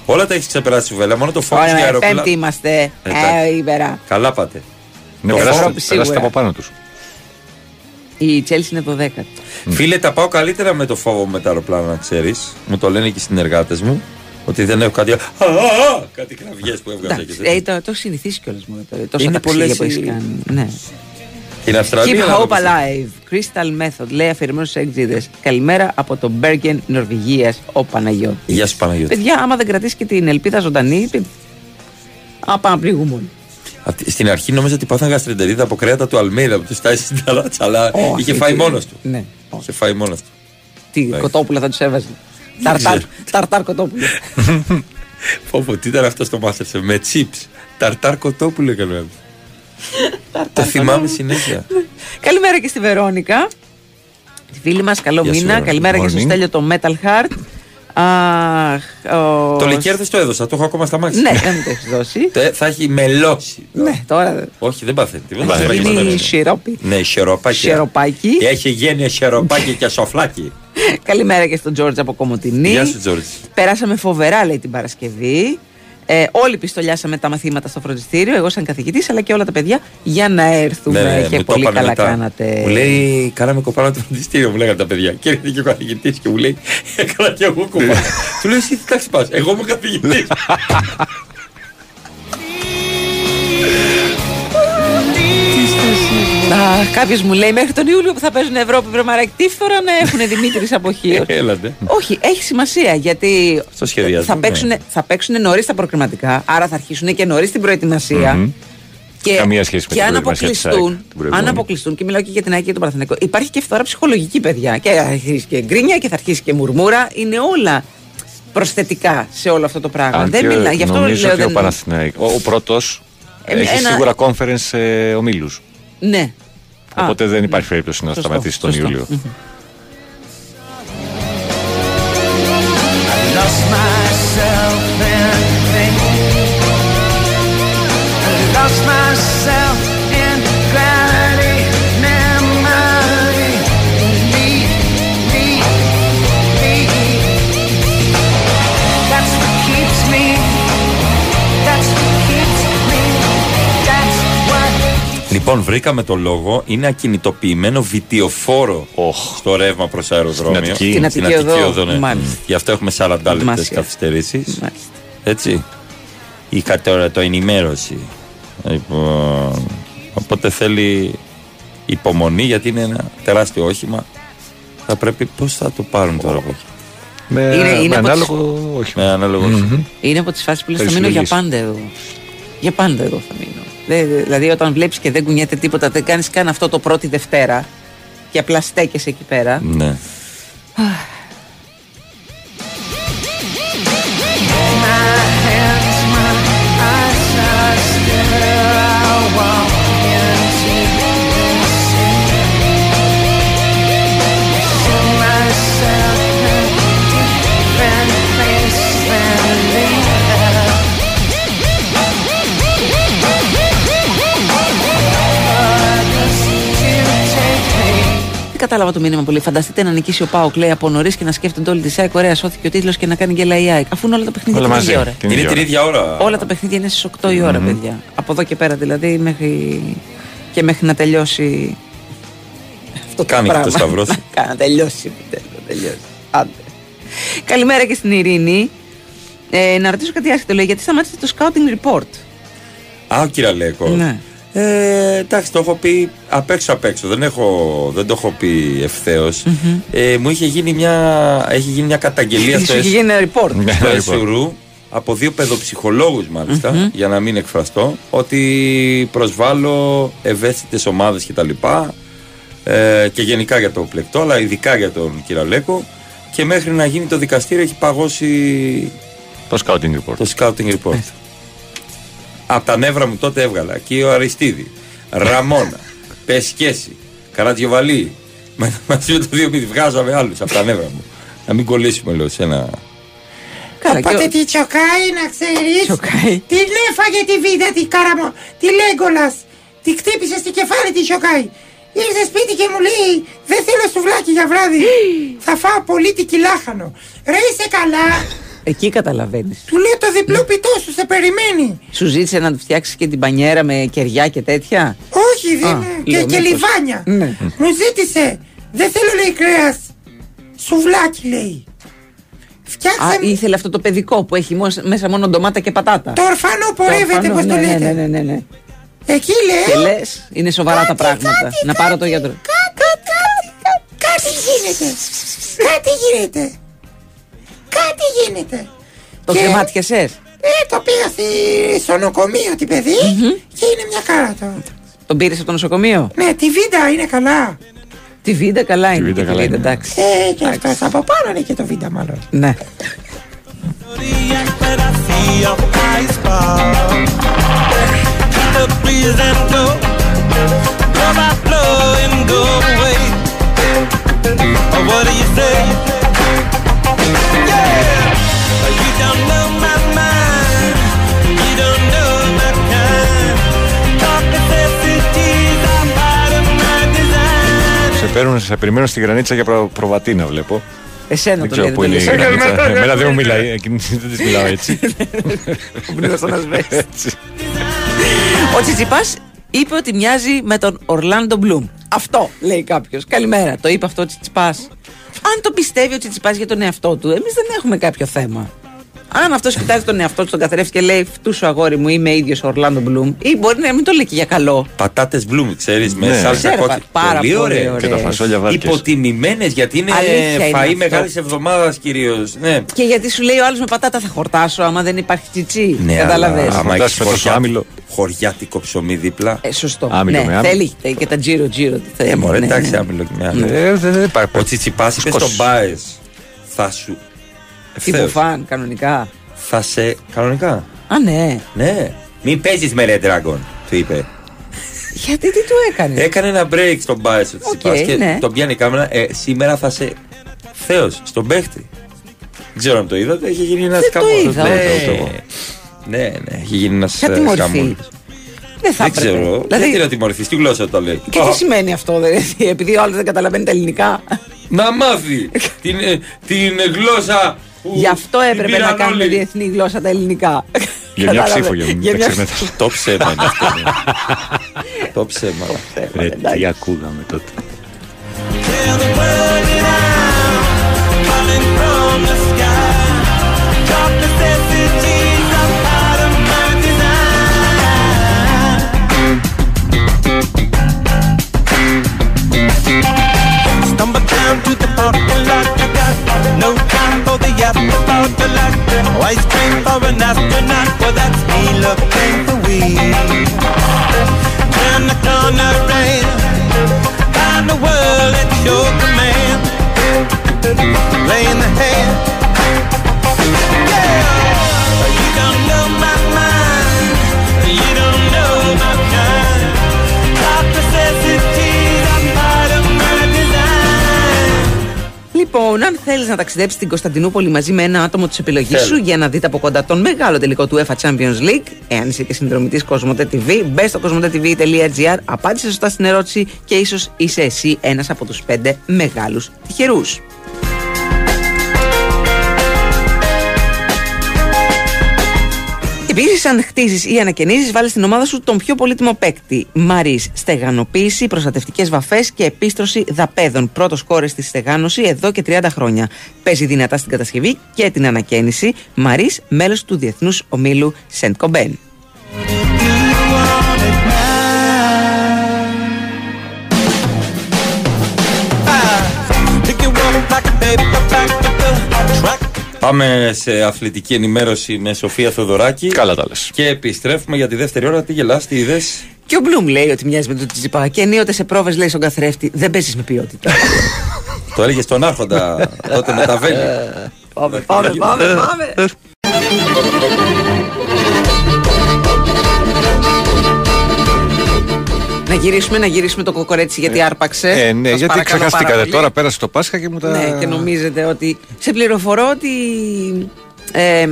Όλα τα έχεις ξεπεράσει η Βέλα. Μόνο το φόβο για Ωραία, αεροπλάνο. πέμπτη είμαστε. Εντάξει. Ε, Ιβερά. Καλά πάτε. Ναι, Το περάσατε, Ευρώπη σίγουρα. περάσατε από πάνω τους. Η Chelsea είναι 12η. Φίλε, τα πάω καλύτερα με το φόβο με τα αεροπλάνα, να ξέρεις. Μου το λένε και οι συνεργάτες μου. Ότι δεν έχω κάτι. Α, α, α, κάτι κραυγές που έβγαζα και Εντάξει, τέτοια. ε, το, το έχω συνηθίσει κιόλας μου. Το, τόσα Είναι ταξίδια πολλές που έχεις οι- κάνει. Ναι. Την Αυστραλία. Keep να hope ρωτήσω. alive. Crystal Method λέει αφηρημένος στους εξήδε. Καλημέρα από το Bergen, Νορβηγίας, ο Παναγιώτης. Γεια σου Παναγιώτη. Παιδιά, άμα δεν κρατήσει και την ελπίδα ζωντανή. πει- Α, πάμε να πληγούμε όλοι. Αυτή- Στην αρχή νόμιζα ότι πάθαν γαστρεντερίδα από κρέατα του Αλμέιδα που τους τάσει στην ταράτσα, αλλά Όχι, είχε φάει τι- μόνος του. Ναι. Είχε φάει μόνος του. Τι Ναι. κοτόπουλα θα τους έβαζε. Ταρτάρ, ξέρω. ταρτάρ κοτόπουλα. *laughs* Πω πω, τι ήταν αυτό στο Masterchef με chips. Ταρτάρ κοτόπουλο έκανε. Το θυμάμαι συνέχεια. Καλημέρα και στη Βερόνικα. Τη φίλη μας, καλό Γεια σου, μήνα. Βερόνικα. Καλημέρα και στο Morning. Στέλιο το Metal Heart. Αχ, ο- Το λικέρ δεν το έδωσα, το έχω ακόμα στα μάξι. Ναι, δεν μου το έχεις δώσει. Τε- Θα έχει μελώσει. Ναι, τώρα. Όχι, δεν παθαίνει. Δεν Θα παθαίνει. γίνει σιρόπι. Ναι, χεροπάκι. Χεροπάκι. Έχει γίνει χεροπάκι και σοφλάκι. Καλημέρα και στον Τζόρτζ από Κομωτινή. Γεια σου, Τζόρτζ. Περάσαμε φοβερά, λέει την Παρασκευή. Ε, όλοι πιστολιάσαμε τα μαθήματα στο φροντιστήριο, εγώ σαν καθηγητής, αλλά και όλα τα παιδιά, για να έρθουμε. Ναι, ναι, και μου το πολύ είπανε καλά μετά. κάνατε. Μου λέει, κάναμε κοπάνα το φροντιστήριο, μου λέγανε τα παιδιά. Και έρχεται και ο καθηγητής και μου λέει, έκανα και εγώ κοπάνα. Του λέω, εσύ τι τάξη πας; Εγώ είμαι καθηγητής. *laughs* Κάποιος μου λέει μέχρι τον Ιούλιο που θα παίζουν Ευρώπη βρεμαράκι, τι φθορά να έχουν Δημήτρης αποχείο. *laughs* Έλατε. Όχι, έχει σημασία γιατί Στο σχεδιασμό, θα παίξουν, ναι. θα παίξουν νωρίς τα προκριματικά, άρα θα αρχίσουν και νωρίς την προετοιμασία. Μμμ. Και, Καμία σχέση με και την αν προετοιμασία της ΑΕΚ, αποκλειστούν, την προηγούμενη. αν αποκλειστούν, και μιλάω και για την ΑΕΚ και τον Παναθηναϊκό, υπάρχει και φθορά ψυχολογική, παιδιά. Και θα αρχίσει και γκρίνια και θα αρχίσει και μουρμούρα. Είναι όλα προσθετικά σε όλο αυτό το πράγμα. Αν δεν και μιλά. Γι' αυτό νομίζω λέω ότι ο δεν. Παναθηναϊκός, ο, ο πρώτος Ε, Έχει ένα- σίγουρα conference ε, ομίλους. Ναι. Α, Οπότε δεν υπάρχει περίπτωση να σωστό, σταματήσει τον σωστό. Ιούλιο. Μμμ. Λοιπόν, βρήκαμε το λόγο. Είναι ακινητοποιημένο βιτιοφόρο στο ρεύμα προς αεροδρόμιο. Στην Αττική. Στην Αττική οδό, ναι. μάλιστα. Γι' αυτό έχουμε 40 λεπτές Σημασία. καθυστερήσεις. Μάλιστα. Έτσι. Είχα τώρα το ενημέρωση. Λοιπόν, οπότε θέλει υπομονή γιατί είναι ένα τεράστιο όχημα. Θα πρέπει πώς θα το πάρουν τώρα από εκεί; Με, Είναι- είναι με από ανάλογο όχι. Με ανάλογο. Είναι από τις φάσεις που λες θα Έχεις μείνω για συλλογίσει. πάντα εδώ. Για πάντα εδώ θα μείνω. Δεν- δε- δηλαδή, όταν βλέπεις και δεν κουνιέται τίποτα, δεν κάνεις καν αυτό το πρώτη Δευτέρα και απλά στέκεσαι εκεί πέρα. Ναι. My hands, my eyes are Δεν κατάλαβα το μήνυμα πολύ. Φανταστείτε να νικήσει ο Πάοκ, λέει από νωρίς και να σκέφτονται όλη τη ΣΑΕΚ. Ωραία, σώθηκε ο τίτλος και να κάνει γκέλα η ΑΕΚ. Αφού είναι όλα τα παιχνίδια Όλα την μαζί. ίδια ώρα. Την Είναι ίδια την ώρα. ίδια ώρα. Όλα τα παιχνίδια είναι στις 8 η ώρα, παιδιά. Από εδώ και πέρα δηλαδή μέχρι. και μέχρι να τελειώσει. Αυτό το Κάνει και πράγμα. το σταυρό *laughs* σου. Κα- να τελειώσει επιτέλου. να τελειώσει. Άντε. Καλημέρα και στην Ειρήνη. Ε, να ρωτήσω κάτι άσχετο, λέει, γιατί σταμάτησε το scouting report; Α, ο Κυραλέκο. Ναι. Ε, εντάξει, το έχω πει απ' έξω απ' έξω. Δεν, έχω, δεν το έχω πει ευθέως. Ε, μου είχε γίνει μια, έχει γίνει μια καταγγελία *laughs* Σου στο, είχε S- γίνει ένα report. στο Εσουρού από δύο παιδοψυχολόγους μάλιστα, για να μην εκφραστώ, ότι προσβάλλω ευαίσθητες ομάδες κτλ. Ε, και γενικά για το πλεκτό, αλλά ειδικά για τον Κυραλέκο. Και μέχρι να γίνει το δικαστήριο έχει παγώσει Το scouting report. το scouting report. Από τα νεύρα μου τότε έβγαλα εκεί ο Αριστίδη, Ραμόνα, Πεσκέση, Καρατιοβαλή. Με- Μαζί με το δύο μύθι βγάζαμε άλλους από τα νεύρα μου. Να μην κολλήσουμε λέω σε ένα. Καλά, και ο- Οπότε τη τσοκάει να ξέρεις Τσοκάει. Την έφαγε τη βίδα τη καραμο Τη Λέγκολας Τη χτύπησε στη κεφάλι τη τσοκάει Ήρθε σπίτι και μου λέει Δεν θέλω σουβλάκι για βράδυ Θα φάω πολίτικη λάχανο Ρε είσαι καλά Εκεί καταλαβαίνεις. Του λέω το διπλό πιτό σου σε περιμένει Σου ζήτησε να του φτιάξεις και την πανιέρα με κεριά και τέτοια; Όχι δεν Α, και, λέω, και μήπως. λιβάνια Ναι. Μου ζήτησε Δεν θέλω λέει κρέας Σουβλάκι λέει Φτιάξε Α, ήθελε αυτό το παιδικό που έχει μος- μέσα μόνο ντομάτα και πατάτα. Το ορφανό πορεύεται ορφανό, πως το ναι, λέτε Ναι, ναι, ναι, ναι. Εκεί Και λέω λες, είναι σοβαρά τα πράγματα. να πάρω το γιατρό. Κάτι, κάτι, κάτι *laughs* γίνεται. Κάτι γίνεται. Κάτι γίνεται. Το Και- κρεμάτιασες; Ε, το πήγα στη- στο νοσοκομείο την παιδί και είναι μια χαρά τώρα. Τον πήρες από το νοσοκομείο; Ναι, τη βίντα είναι καλά. Τη βίντα καλά είναι. βίντα και καλά είναι. εντάξει. Ε, και αυτός από πάνω είναι και το βίντα μάλλον. Ναι. Please and go. Blow by blow and go away. Or what do you say? Σε παίρνουν, σε περιμένουν στη γρανίτσα για προ, προβατίνα, βλέπω. Εσένα Δεν το ξέρω λέει. πού είναι η γρανίτσα. Εμένα δεν μου μιλάει, εκείνη δεν της μιλάω έτσι. *laughs* Έτσι. Ο Τσιτσιπάς είπε ότι μοιάζει με τον Ορλάντο Μπλουμ. Αυτό λέει κάποιος. Καλημέρα. Το είπε αυτό ο Τσιτσιπάς. Αν το πιστεύει ο Τσιτσιπά για τον εαυτό του, εμείς δεν έχουμε κάποιο θέμα. Αν αυτός κοιτάζει τον εαυτό του, τον καθρέφτη και λέει Φτού σου αγόρι μου, είμαι ίδιος ο Ορλάντο Μπλουμ, ή μπορεί να μην το λέει και για καλό. Πατάτες μπλουμ, ξέρεις, με Ναι. σάλτσα Ξέρω, κόκκινη. πάρα πολύ ωραίες. Και τα φασόλια βάρκες. Υποτιμημένες γιατί είναι Αλήθεια είναι φαΐ αυτό. μεγάλης εβδομάδας κυρίως. Ναι. Και γιατί σου λέει ο άλλος με πατάτα θα χορτάσω, άμα δεν υπάρχει τσιτσί. Ναι, Κατάλαβε. αλλά άμα Χορτάς έχεις με τόσο χωριά- άμυλο. χωριάτικο ψωμί δίπλα. Ε, σωστό. Άμυλο ναι, με άμυλο. θέλει τε- και τα τζίρο τζίρο. Ε, μωρέ, ναι, εντάξει, ναι. άμυλο και με άμυλο. Ε, δεν δεν υπάρχει. Ο Τσιτσιπά είπε Σκός. στον Μπάες. Θα σου. Τι Ευθέως. μπουφάν, κανονικά. Θα σε. Κανονικά. Α, ναι. Ναι. Μην παίζεις με Red Dragon, του είπε. Γιατί τι του έκανες; Έκανε ένα break στον Μπάεσο της Οκ, και ναι. τον πιάνει η κάμερα. Ε, σήμερα θα σε θέο στον παίχτη. Δεν ξέρω αν το είδατε, έχει γίνει ένας Δεν το χαμός. είδα, Ναι, όχι. ναι, ναι, έχει γίνει ένας Ποια τιμωρηθεί; Δεν θα Δεν έπρεπε. ξέρω. Δηλαδή- Γιατί να τιμωρηθεί, τι γλώσσα το λέει. Και τι σημαίνει αυτό, δηλαδή, επειδή ο άλλος δεν καταλαβαίνει τα ελληνικά; Να μάθει την, ε, την γλώσσα που. Γι' αυτό την έπρεπε πήραν να κάνουμε όλοι. διεθνή γλώσσα τα ελληνικά. Για μια Κατάλαβε. ψήφο, για να μην Για τα μια- ξεχνάτε. Το ψέμα είναι αυτό. ναι. Το ψέμα. Ρε, τι ακούγαμε τότε. Falling from the sky. Dark necessities are part of my design. Stumble down to the parking lot. You got no time for the afterthought. The lot. Ice cream for an astronaut. Well, that's me looking for weed. Turn the corner right. Find the world at your command. Playing the hand. Λοιπόν, αν θέλεις να ταξιδέψεις στην Κωνσταντινούπολη μαζί με ένα άτομο της επιλογής Θέλω. σου για να δείτε από κοντά τον μεγάλο τελικό του UEFA Champions League, εάν είσαι και συνδρομητής Κοσμοτέ TV, μπες στο κοσμοτέ.tv.gr, απάντησε σωστά στην ερώτηση και ίσως είσαι εσύ ένας από τους πέντε μεγάλους τυχερούς. Επίσης, αν χτίζεις ή ανακαινίζεις, βάλεις στην ομάδα σου τον πιο πολύτιμο παίκτη. Μαρής, στεγανοποίηση, προστατευτικές βαφές και επίστρωση δαπέδων. Πρώτος κόρε στη στεγάνωση εδώ και 30 χρόνια. Παίζει δυνατά στην κατασκευή και την ανακαίνιση. Μαρής, μέλος του Διεθνούς Ομίλου Σεντ Κομπέν. Πάμε σε αθλητική ενημέρωση με Σοφία Θοδωράκη. Καλά τα λες. Και επιστρέφουμε για τη δεύτερη ώρα. Τι γελάς, τι είδες; Και ο Μπλουμ λέει ότι μοιάζει με τον Τσιπά. Και ενίοτε σε πρόβες λέει στον καθρέφτη: Δεν παίζεις με ποιότητα. *laughs* Το έλεγες στον Άρχοντα τότε με τα βέλη. πάμε, πάμε, πάμε, *laughs* Να γυρίσουμε, να γυρίσουμε το κοκορέτσι γιατί άρπαξε. Ε, ναι, Σας γιατί παρακαλώ πάρα ξεχαστήκατε πολύ. τώρα, πέρασε το Πάσχα και μου τα. Ναι, και νομίζετε ότι. Σε πληροφορώ ότι. Ε,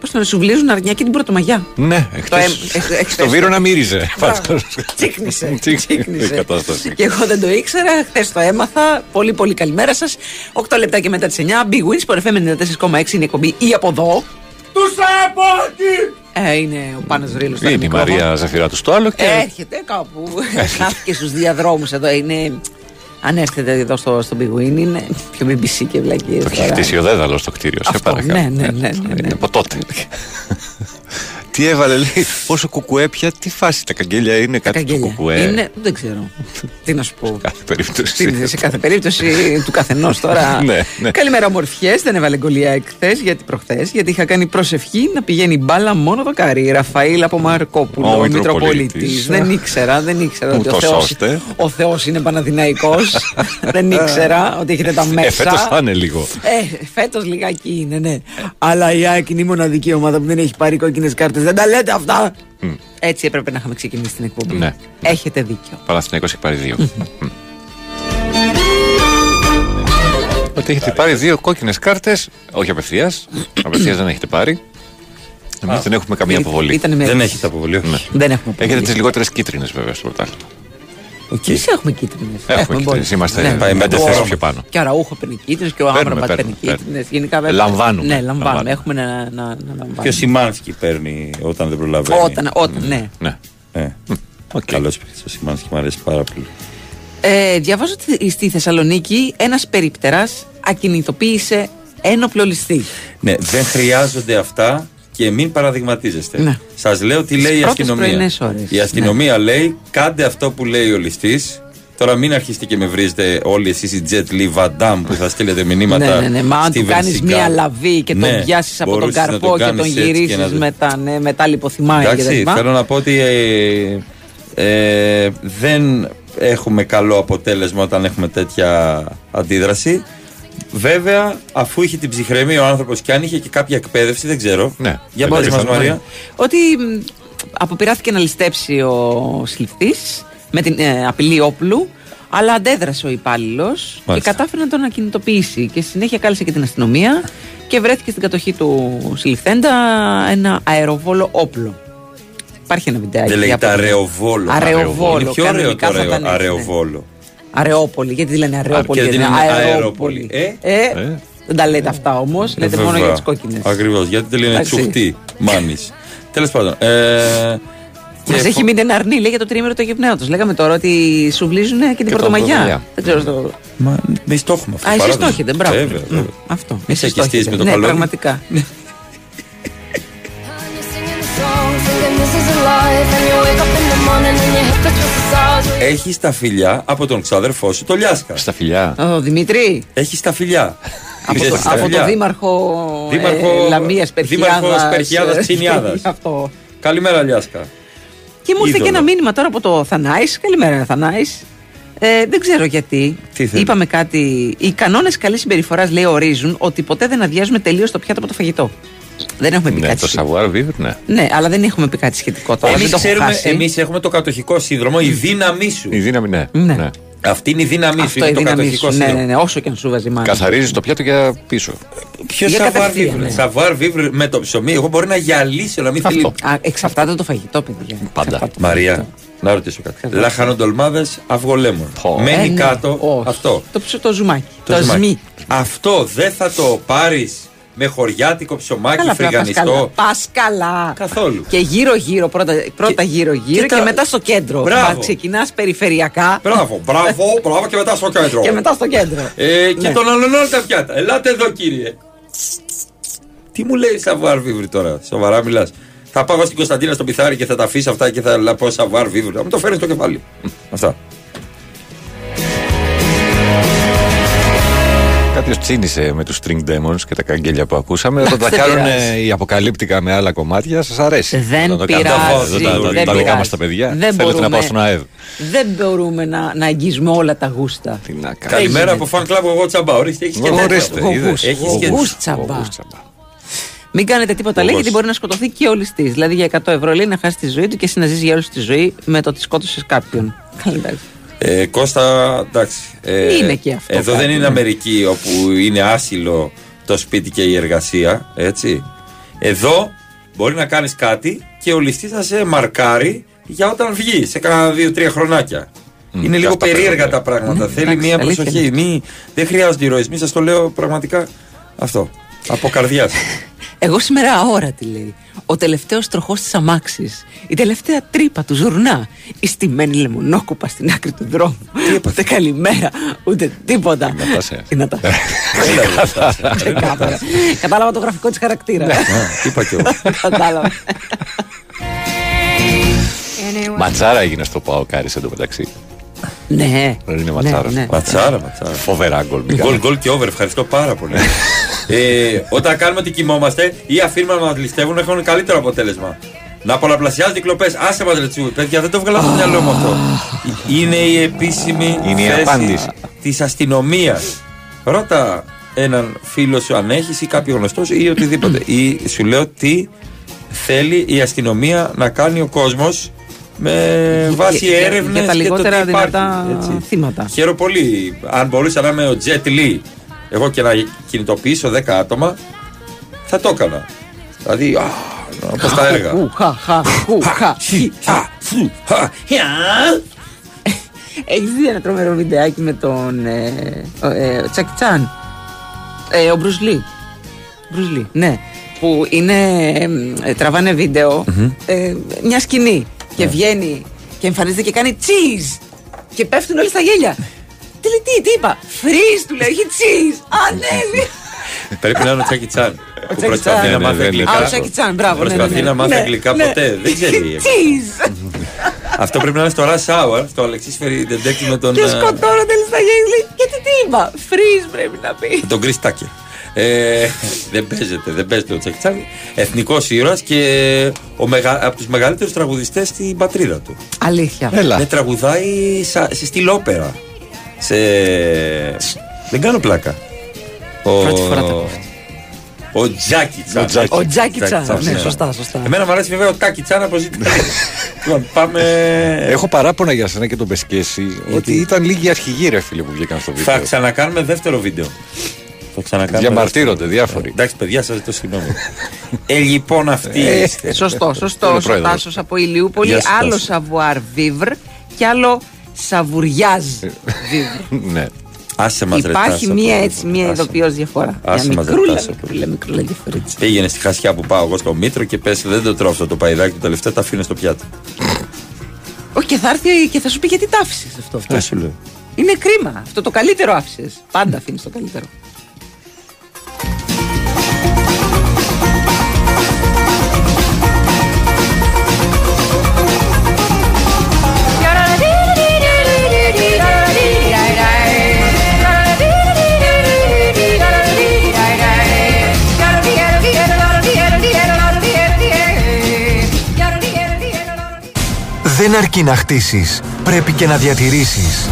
Πώς το λένε, σου βλύζουν αρνιά και την Πρωτομαγιά. Ναι, Το εχθές, εμ- εχ- εχθές στο το- Βύρονα μύριζε. Μπράβο. Πάντως. *laughs* Τσίκνησε. Η κατάσταση. Και εγώ δεν το ήξερα, χθες το έμαθα. Πολύ, πολύ καλημέρα σας. 8 λεπτά και μετά τις 9. Big Wins, Sport FM 94,6 είναι η εκπομπή ή από εδώ. Τους από εκεί! Ε, είναι ο Πάνος Ρήλος. Είναι η Μαρία Ζαφυράτου στο άλλο και. Έρχεται κάπου. Χάθηκε στους διαδρόμους εδώ. Είναι. Αν έρθετε εδώ στο, στο Big Win, είναι πιο BBC και βλακίες. Το έχει χτίσει ο Δέδαλος στο κτίριο. Σε Αυτό, παρακαλώ. ναι, ναι, ναι, ναι, ναι. Είναι από τότε. Τι έβαλε, λέει, πόσο κουκουέ πια, τι φάση τα καγγέλια είναι κάτι του Καγγέλια. κουκουέ. Είναι, δεν ξέρω. Τι να σου πω. Κάθε περίπτωση. Τι είναι, σε κάθε περίπτωση του καθενός τώρα. *laughs* Ναι, ναι. Καλημέρα, ομορφιές. Δεν έβαλε γκολιά εκθέ γιατί προχθές, γιατί είχα κάνει προσευχή να πηγαίνει μπάλα μόνο το καρύ. Ραφαήλ από Μαρκόπουλο, Ο ο Μητροπολίτης. Μητροπολίτης. Δεν ήξερα, δεν ήξερα ότι ο Ούτως Θεός, ώστε. ο Θεός είναι Παναδημαϊκός *laughs* δεν ήξερα ότι έχετε τα μέσα. Ε, φέτος θα είναι λίγο. Ε, φέτος λιγάκι είναι, ναι. Αλλά η ΑΕΚ είναι η μοναδική ομάδα που δεν έχει πάρει κόκκινες κάρτες. Δεν τα λέτε αυτά. Έτσι έπρεπε να είχαμε ξεκινήσει την εκπομπή. Ναι. Έχετε δίκιο. Παναθηναϊκός έχει πάρει δύο. Μμ. Ότι έχετε πάρει δύο κόκκινες κάρτες, όχι απευθείας. Απευθείας δεν έχετε πάρει. Εμείς δεν έχουμε καμία Ή- αποβολή. ήταν με- Δεν έχετε αποβολή. Ναι. Δεν έχουμε Έχετε τις λιγότερες κίτρινες βέβαια στο πρωτάθλημα. Εμείς έχουμε κίτρινες. Έχουμε κίτρινες, είμαστε πέντε θέσεις πιο πάνω. Και ο Ραούχο παίρνει κίτρινες και ο Παίρνουμε, Άμραμπατ παίρνει παίρνουμε, κίτρινες. Γενικά βέβαια. Λαμβάνουμε. Ναι, λαμβάνουμε. Λαμβάνουμε. Έχουμε να, να, να Και ο λαμβάνουμε. Σιμάνσκι παίρνει όταν δεν προλαβαίνει. Όταν, όταν, ναι. Ναι. Ε. Καλός παίκτης ο Σιμάνσκι, μου αρέσει πάρα πολύ. Ε, διαβάζω ότι στη Θεσσαλονίκη ένας περίπτερα ακινητοποίησε ένοπλο ληστή. Ναι, δεν χρειάζονται αυτά και μην παραδειγματίζεστε. Ναι. Σας λέω τι λέει η πρώτες αστυνομία. πρωινές ώρες. Η αστυνομία λέει κάντε αυτό που λέει ο ληστή. Τώρα μην αρχίσετε και με βρίζετε όλοι εσείς οι Jet Li Van Damme που θα στείλετε μηνύματα. ναι, ναι, ναι. Μα αν του Steven κάνεις Seagal. μία λαβή και τον Ναι, πιάσεις από τον μπορούσες να καρπό τον και τον κάνεις έτσι και γυρίσει να- μετά, ναι, μετά λιποθυμάει και τα Εντάξει, λοιπά. θέλω να πω ότι ε, ε, δεν έχουμε καλό αποτέλεσμα όταν έχουμε τέτοια αντίδραση. Βέβαια, αφού είχε την ψυχραιμία ο άνθρωπος και αν είχε και κάποια εκπαίδευση, δεν ξέρω. Ναι, Για δεν πες μας πιθανό. Μαρία. Ότι μ, αποπειράθηκε να ληστέψει ο συλληφτή με την ε, απειλή όπλου. Αλλά αντέδρασε ο υπάλληλος και Μάλιστα. κατάφερε να τον ακινητοποιήσει. Και στη συνέχεια κάλεσε και την αστυνομία και βρέθηκε στην κατοχή του συλληφθέντα ένα αεροβόλο όπλο. Υπάρχει ένα βιντεάκι. Δεν λέγεται από- αρεοβόλο. Αρεοβόλο. Είναι πιο ωραίο κανονικά το θα ήταν έτσι, ναι. αρεοβόλο. Αρεόπολη. Γιατί λένε Αρεόπολη, και γιατί δεν είναι είναι αερόπολη. αερόπολη. Ε, δεν τα λέτε αυτά όμως. Λέτε μόνο για τις κόκκινες. Ακριβώς. Γιατί δεν λένε Εντάξει. τσουχτή. Μάνη. Τέλος πάντων. Ε, Μας και έχει φο- μείνει ένα αρνί, λέει για το τρίμηνο του γευνέωτο. Λέγαμε τώρα ότι σου βλύζουν και την το Πρωτομαγιά. Πρωτομαγιά. Δεν ξέρω στο. Μα εμεί το έχουμε αυτό. Α, εσεί το παράδοση. έχετε, μπράβο. Βέβαια, Μ, βέβαια. Αυτό. Μη εσείς σε το εκιστείς έχετε. με το Ναι, καλώδιο. πραγματικά. *laughs* Έχεις τα φιλιά από τον ξάδερφό σου, το Λιάσκα. Στα φιλιά. Ο Δημήτρη. Έχεις τα φιλιά. Από, Ξέρεις το, τα από φιλιά. το δήμαρχο, Δήμαρχο- ε, Λαμίας Περχιάδας. Δήμαρχος Περχιάδας ε, Τσινιάδας. *laughs* Αυτό. Καλημέρα, Λιάσκα. Και μου ήρθε και Είδωλο. ένα μήνυμα τώρα από το Θανάης. Καλημέρα, Θανάης. Ε, δεν ξέρω γιατί. Τι θέλεις; Είπαμε κάτι. Οι κανόνες καλής συμπεριφοράς, λέει, ορίζουν ότι ποτέ δεν αδειάζουμε τελείως το πιάτο από το φαγητό. Δεν έχουμε πει Ναι, κάτι. το σχετικό. savoir vivre, ναι. Ναι, αλλά δεν έχουμε πει κάτι σχετικό τώρα. Εμείς δεν το έχω ξέρουμε, χάσει. εμείς έχουμε το κατοχικό σύνδρομο, η δύναμή σου. Η δύναμη, ναι. Ναι. ναι. Αυτή είναι η δύναμή σου, Αυτό είναι η το δύναμή κατοχικό σου. Ναι, σύνδρομο. ναι, ναι, όσο και αν σου βάζει μάνα. Καθαρίζεις το πιάτο για πίσω. Ποιο Για savoir κατευθείαν, vivre. ναι. Savoir vivre με το ψωμί. Εγώ μπορεί να γυαλίσω, να μην θέλει. Α, εξαρτάται το φαγητό, παιδιά. Πάντα. Μαρία, να ρωτήσω κάτι. Λαχανοντολμάδε αυγολέμων. Μένει Ε, ναι. κάτω Όχι. αυτό. Το, ψ- το ζουμάκι. Το, ζουμάκι. σμί. Αυτό δεν θα το πάρεις με χωριάτικο ψωμάκι Καλά, πας καλά. φρυγανιστό. Πας καλά. Καθόλου. Και γύρω-γύρω, πρώτα, πρώτα γύρω-γύρω και και, τα- μετά στο κέντρο. Μπράβο. Ξεκινάς περιφερειακά Μπράβο, μπράβο, μπράβο και μετά στο κέντρο. και μετά στο κέντρο. Ε, και Ναι. τον άλλον όλα τα πιάτα. Ελάτε εδώ, κύριε. Τι μου λέει savoir vivre τώρα, σοβαρά μιλάς. Θα πάω στην Κωνσταντίνα στο πιθάρι και θα τα αφήσω αυτά και θα λα- πω savoir vivre. Θα μου το φέρεις στο κεφάλι. Αυτά. Κάποιος τσίνησε με τους String Demons και τα καγγέλια που ακούσαμε. Όταν τα Δεν κάνουν πειράζει. οι αποκαλύπτικα με άλλα κομμάτια, σας αρέσει. Δεν Όταν το κάνουν πειράζει, εδώ τα- τα- δεν Τα δικά πειράζει. μα τα παιδιά. Δεν Θέλετε να μπορούμε. πάω στον ΑΕΔ. Δεν μπορούμε να, να αγγίζουμε όλα τα γούστα. Τι να κάνω. Καλημέρα από fan club εγώ τσαμπά. Ορίστε, έχεις και Ορίστε, τέτοιο. είδες. Έχεις και Γογούς τσαμπά. Μην κάνετε τίποτα, λέει, Γογός. γιατί μπορεί να σκοτωθεί και όλη τη. Δηλαδή για 100 ευρώ λέει να χάσει τη ζωή του και εσύ να ζήσει για όλη τη ζωή με το ότι σκότωσες κάποιον. Καλά, εντάξει. Ε, Κώστα, εντάξει. ε, Είναι και αυτό Εδώ κάτι, δεν είναι ναι. Αμερική όπου είναι άσυλο το σπίτι και η εργασία. Έτσι. Εδώ μπορεί να κάνεις κάτι και ο ληστής να σε μαρκάρει για όταν βγεις σε κάνα δύο-τρία χρονάκια. είναι λίγο αυτά περίεργα παίρνουν, τα πράγματα. Ναι, Θέλει εντάξει, μία αλήθεια προσοχή. είναι. Μη, δεν χρειάζονται ηρωισμοί. Σας το λέω πραγματικά αυτό. Από καρδιάς. *laughs* Εγώ σήμερα αόρατη λέει. Ο τελευταίος τροχός της αμάξης. Η τελευταία τρύπα του ζουρνά. Η στημένη λεμονόκουπα στην άκρη του δρόμου. Ούτε καλημέρα, ούτε τίποτα. Η Νατάσα. Ξεκάθαρα. Κατάλαβα το γραφικό της χαρακτήρα. Είπα και εγώ. Κατάλαβα. Ματσάρα έγινε στο Παοκάρι εντωμεταξύ. Ναι. Δεν είναι ματσάρα. ναι. Ματσάρα, ματσάρα. Φοβερά γκολ. μην Γκολ, κάνετε. γκολ και over. Ευχαριστώ πάρα πολύ. *laughs* ε, όταν κάνουμε ότι κοιμόμαστε ή αφήνουμε να μας ληστεύουν, έχουν καλύτερο αποτέλεσμα. Να πολλαπλασιάζει οι κλοπές. Άσε μα ρετσού, παιδιά, δεν το βγάλα από το μυαλό μου αυτό. Είναι η επίσημη Είναι η θέση απάντηση. της αστυνομίας. Ρώτα έναν φίλο σου αν έχεις ή κάποιο γνωστό σου ή οτιδήποτε. *clears throat* ή σου λέω τι θέλει η αστυνομία να κάνει ο κόσμος με βάση Για- για- έρευνες για τα λιγότερα δυνατά έτσι. θύματα. Χαίρομαι πολύ. Αν μπορούσα να είμαι ο Jet Li, εγώ και να κινητοποιήσω 10 άτομα, θα το έκανα. Δηλαδή, όπως τα έργα. Χου, χα, χα, χου, χα, χι, χα. Έχεις δει ένα τρομερό βιντεάκι με τον ε, ο, ε, Τσακι Τσάν; Ε, ο Μπρουσλί. Μπρουσλί, ναι. Που είναι, ε, τραβάνε βίντεο, ε, μια σκηνή και βγαίνει και εμφανίζεται και κάνει cheese και πέφτουν όλοι στα γέλια. Τι λέει, τι, τι είπα, freeze του λέει, όχι cheese, ανέβη. *laughs* Πρέπει να είναι ο Τσάκι Τσάν. Που Τσάκι προσπαθεί Τσάν. να Ναι, μάθει ναι, ναι, αγγλικά. Α, ο Τσάκι Τσάν, μπράβο. ναι, ναι, Προσπαθεί ναι. να μάθει Ναι, αγγλικά ναι. ποτέ. Δεν ξέρει. Cheese. *laughs* Αυτό πρέπει να είναι στο Rush Hour, στο Αλεξίσφαιρη Detective με τον. Και ε, σκοτώνονται στα γέλια. λέει, Γιατί τι είπα, freeze πρέπει να πει. με τον Chris Tucker. Ε, δεν παίζεται, δεν παίζεται ο Τσάκι Τσάν. Εθνικός ήρωας και ο μεγα, από τους μεγαλύτερους τραγουδιστές στην πατρίδα του. Αλήθεια. Ναι, τραγουδάει σα, σε στυλ όπερα. Σε... Δεν κάνω πλάκα. Ο... Πρώτη φορά το ακούω. Ο Τζάκι Τσάν. Ο Τζάκι. Ο Τζάκι Τσάν. Τσάν, Ναι, ναι. σωστά, σωστά. Εμένα μου αρέσει βέβαια ο Τάκι Τσάν από ζήτημα. Λοιπόν, πάμε. Έχω παράπονα για σένα και τον Πεσκέση ότι ήταν λίγοι αρχηγοί ρε φίλε που βγήκαν στο βίντεο. Θα ξανακάνουμε δεύτερο βίντεο. Θα ξανακάνουμε. Διαμαρτύρονται δεύτερο. διάφοροι. Εντάξει, παιδιά, σας ζητώ συγγνώμη. *laughs* ε, λοιπόν, αυτή. Ε, είστε. Σωστό, Είναι σωστό. Ο πρόεδρος. Τάσος από Ηλιούπολη. Γεια σου, Άλλο Τάσο. σαβουάρ βίβρ και άλλο σαβουριάζ βίβρ. *laughs* ναι. Άσε μας, ρε, Υπάρχει Τάσο, μία από- έτσι, μία άσε. ειδοποιός διαφορά. Άσε Μια μας, ρε, μικρούλα, Τάσο. μικρούλα, μικρούλα διαφορετική. Πήγαινε στη Χασιά που πάω εγώ στο Μήτρο και πες δεν το τρώω αυτό το παϊδάκι του τελευταία, τα αφήνω στο πιάτο. Όχι, και θα έρθει και θα σου πει γιατί τα άφησες αυτό. Αυτό σου λέω. Είναι κρίμα. Αυτό το καλύτερο άφησες. Πάντα αφήνεις το καλύτερο. Δεν αρκεί να χτίσεις, πρέπει και να διατηρήσεις.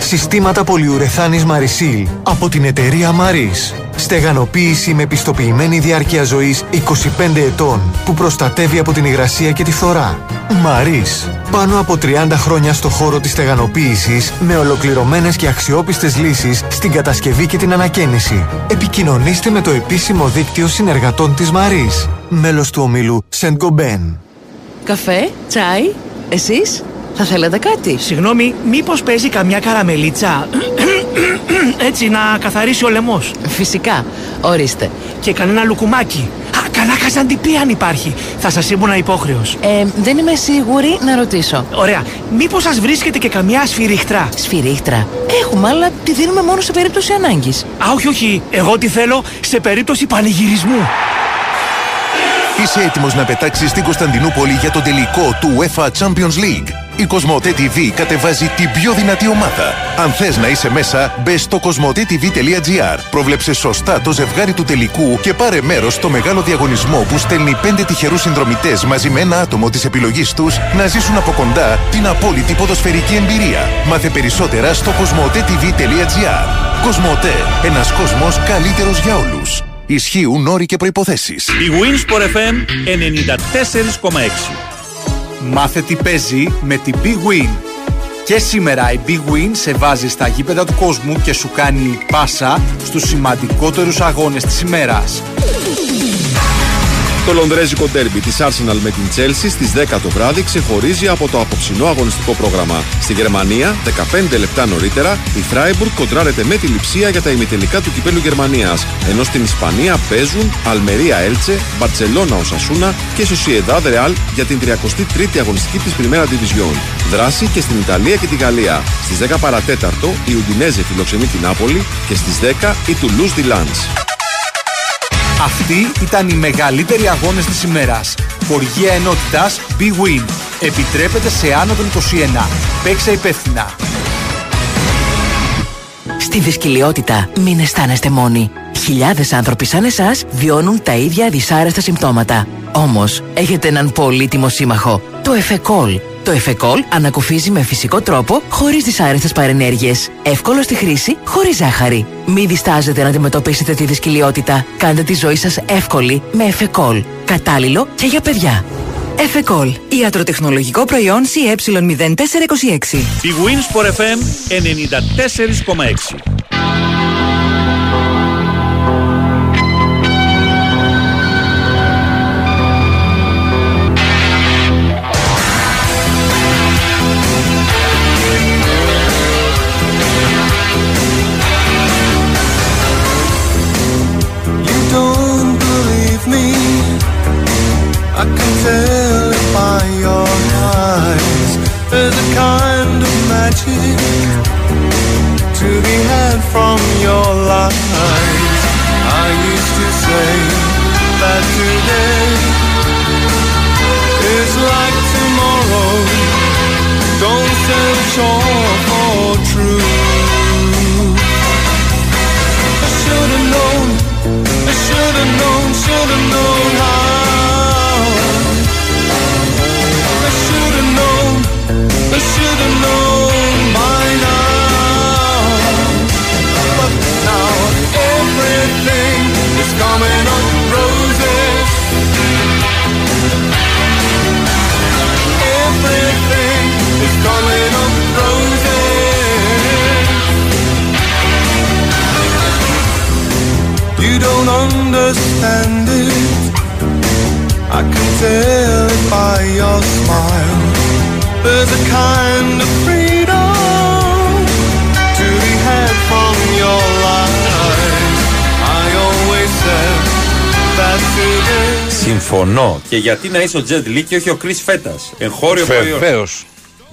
Συστήματα πολυουρεθάνης Marisil από την εταιρεία Maris. Στεγανοποίηση με πιστοποιημένη διάρκεια ζωής 25 ετών που προστατεύει από την υγρασία και τη φθορά. Maris. Πάνω από 30 χρόνια στο χώρο της στεγανοποίησης με ολοκληρωμένες και αξιόπιστες λύσεις στην κατασκευή και την ανακαίνιση. Επικοινωνήστε με το επίσημο δίκτυο συνεργατών της Maris. Μέλος του ομίλου Saint Gobain. Καφέ, τσάι, εσείς; Θα θέλετε κάτι; Συγγνώμη, μήπως παίζει καμιά καραμελίτσα; *clears throat* Έτσι να καθαρίσει ο λαιμός. Φυσικά, ορίστε. Και κανένα λουκουμάκι. Α, καλά καζαντιπί αν υπάρχει. Θα σας ήμουν υπόχρεος. Ε, δεν είμαι σίγουρη να ρωτήσω. Ωραία. Μήπως σας βρίσκεται και καμιά σφυριχτρά. Σφυρίχτρα. Έχουμε, αλλά τη δίνουμε μόνο σε περίπτωση ανάγκης. Α, όχι, όχι. Εγώ τι θέλω σε περίπτωση πανηγυρισμού. Είσαι έτοιμος να πετάξεις στην Κωνσταντινούπολη για τον τελικό του UEFA Champions League; Η Κοσμοτέ TV κατεβάζει την πιο δυνατή ομάδα. Αν θες να είσαι μέσα, μπε στο κοσμοτέ.tv.gr. Πρόβλεψε σωστά το ζευγάρι του τελικού και πάρε μέρος στο μεγάλο διαγωνισμό που στέλνει πέντε τυχερούς συνδρομητές μαζί με ένα άτομο της επιλογής τους να ζήσουν από κοντά την απόλυτη ποδοσφαιρική εμπειρία. Μάθε περισσότερα στο κοσμοτέ.tv.gr. Κοσμοτέ. Ένας κόσμος καλύτερος για όλους. Ισχύουν όροι και προϋποθέσεις. Η Winsport FM 94,6. Μάθε τι παίζει με την Big Win. Και σήμερα η Big Win σε βάζει στα γήπεδα του κόσμου και σου κάνει πάσα στους σημαντικότερους αγώνες της ημέρας. Το λονδρέζικο ντέρμπι της Arsenal με την Chelsea στις 10 το βράδυ ξεχωρίζει από το απόψινό αγωνιστικό πρόγραμμα. Στη Γερμανία, 15 λεπτά νωρίτερα, η Freiburg κοντράρεται με τη λειψία για τα ημιτελικά του κυπέλου Γερμανίας, ενώ στην Ισπανία παίζουν Αλμερία Έλτσε, Μπαρτσελώνα Οσασούνα και Sociedad Real για την 33η αγωνιστική της Primera Division. Δράση και στην Ιταλία και τη Γαλλία. Στις 10 παρατέταρτο η Ουντινέζε φιλοξενεί την Νάπολη και στις 10 η Toulouse di Lens. Αυτοί ήταν οι μεγαλύτεροι αγώνες της ημέρας. Χοργία ενότητας Big Win. Επιτρέπεται σε άνω των 21. Παίξε υπεύθυνα. Στη δυσκολιότητα μην αισθάνεστε μόνοι. Χιλιάδες άνθρωποι σαν εσάς βιώνουν τα ίδια δυσάρεστα συμπτώματα. Όμως, έχετε έναν πολύτιμο σύμμαχο. Το Εφεκόλ. Το Εφεκόλ ανακουφίζει με φυσικό τρόπο, χωρίς δυσάρεστες παρενέργειες. Εύκολο στη χρήση, χωρίς ζάχαρη. Μην διστάζετε να αντιμετωπίσετε τη δυσκολιότητα. Κάντε τη ζωή σας εύκολη με Εφεκόλ. Κατάλληλο και για παιδιά. Εφεκόλ. Ιατροτεχνολογικό προϊόν CE0426. Η Winsport FM 94,6. From your lies. I used to say that today is like tomorrow. Don't sell short for truth. I should've known, I should've known, should've known how. I should've known, I should've known There's a kind of freedom to be had from your life. I always said that it is. Συμφωνώ. Και γιατί να είσαι ο Jet Li και όχι ο Chris Φέτας; Εγχώριο προϊόν. Βεβαίως.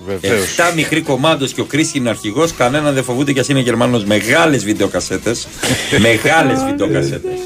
Βεβαίως. Εφτά μικροί κομμάτο και ο Κρις είναι αρχηγός. Κανέναν δεν φοβούνται κι ας είναι Γερμανός. Μεγάλες βιντεοκασέτες. Μεγάλες βιντεοκασέτες.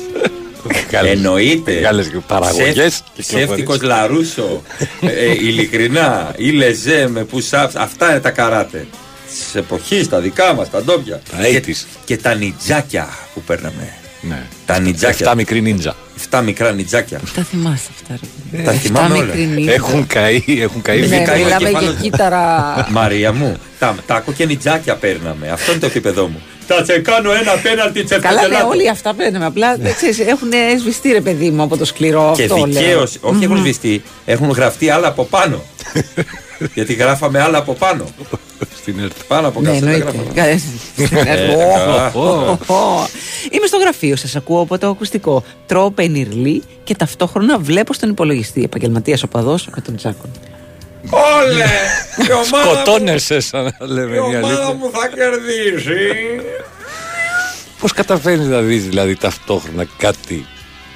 Εννοείται. Μεγάλες παραγωγές κυκλοφορίες. Ψεύτικο Λαρούσο. ε, ειλικρινά. Ή Λεζέ με push-ups. Αυτά είναι τα καράτε. Της εποχής, τα δικά μας, τα ντόπια. Τα και, 80s. και τα νιτζάκια που παίρναμε. Ναι. Τα νιτζάκια. Εφτά μικροί νίντζα. Εφτά μικρά νιτζάκια. Τα θυμάστε αυτά, ρε. Τα θυμάμαι όλα. Έχουν καεί, έχουν καεί Ναι, βίντεο. μιλάμε για κεφάλαιο- κύτταρα. Μαρία μου, τα, τα άκου και νιτζάκια παίρναμε. Αυτό είναι το επίπεδο μου. Θα σε κάνω ένα πέναλτι Καλά, ναι, όλοι αυτά παίρνουμε. Απλά δεν ξέρεις, έχουν σβηστεί ρε παιδί μου από το σκληρό Και αυτό. λέω. δικαίως, όχι έχουν σβηστεί, έχουν γραφτεί άλλα από πάνω. *laughs* Γιατί γράφαμε άλλα από πάνω. Στην ΕΡΤ. Πάνω από Ναι, κάτω. εννοείται. Ε, καλά. Είμαι στο γραφείο, σας ακούω από το ακουστικό. Τρώω πενιρλί και ταυτόχρονα βλέπω στον υπολογιστή. Επαγγελματίας οπαδό με τον Τζάκον. Όλε! Η ομάδα, μου, Σκοτώνεσαι σαν να λέμε η μια ομάδα αλήθεια. μου θα κερδίσει. Πώς καταφέρνεις να δεις δηλαδή ταυτόχρονα κάτι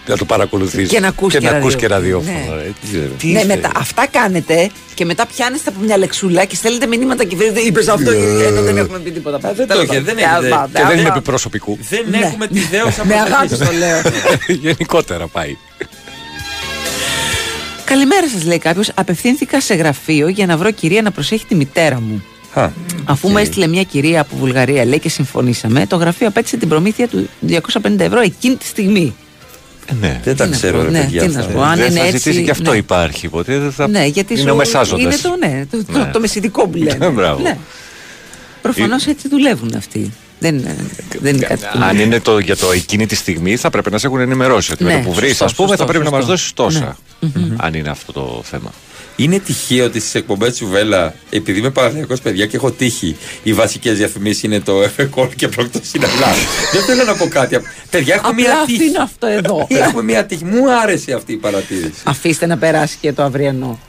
να το παρακολουθείς Και να ακούς και ακούς και ραδιόφωνο. ραδιόφωνο. Ναι. ρε. Τι, ρε. ναι, μετά, αυτά κάνετε και μετά πιάνεστε από μια λεξούλα και στέλνετε μηνύματα και βρείτε είπες αυτό και ενώ δεν έχουμε πει τίποτα. Δεν το είχε, δεν έχετε. Και δεν είναι επιπροσωπικού. Δεν Ναι. έχουμε τη δέωσα Με αγάπη το λέω. *laughs* Γενικότερα πάει. Καλημέρα σας, λέει κάποιος. Απευθύνθηκα σε γραφείο για να βρω κυρία να προσέχει τη μητέρα μου. Α, Αφού μου έστειλε μια κυρία από Βουλγαρία, λέει και συμφωνήσαμε, το γραφείο απέτυχε την προμήθεια του 250 ευρώ εκείνη τη στιγμή. Ναι. Δεν τα Τι να ξέρω, πω, ρε ναι, παιδιά. τι να αυτά. σου πω, αν δεν είναι θα έτσι, ζητήσει και αυτό ναι. υπάρχει ποτέ. Δεν θα... Ναι, γιατί είναι σου ο μεσάζοντας. είναι το, ναι, το, το, Ναι. το μεσητικό που λένε. *laughs* Μπράβο. ναι. Προφανώς έτσι δουλεύουν αυτοί. Δεν, είναι- δεν είναι κάτι που- Αν είναι το, για το εκείνη τη στιγμή, θα πρέπει να σε έχουν ενημερώσει. Ότι Ναι, με το που βρεις, σωστό, ας πούμε, σωστό, θα πρέπει να μας σωστό. δώσεις τόσα. Αν είναι αυτό το θέμα. Είναι τυχαίο ότι στις εκπομπές του Βέλα, επειδή είμαι παραδείγματο παιδιά και έχω τύχει, οι βασικές διαφημίσεις είναι το Εφεκόλ και πρόκτο είναι *laughs* Δεν θέλω να πω κάτι. Παιδιά, έχω Απλά μία τύχη. αφήνω αυτό εδώ. Έχουμε μία τύχη. Μου άρεσε αυτή η παρατήρηση. Αφήστε να περάσει και το αυριανό.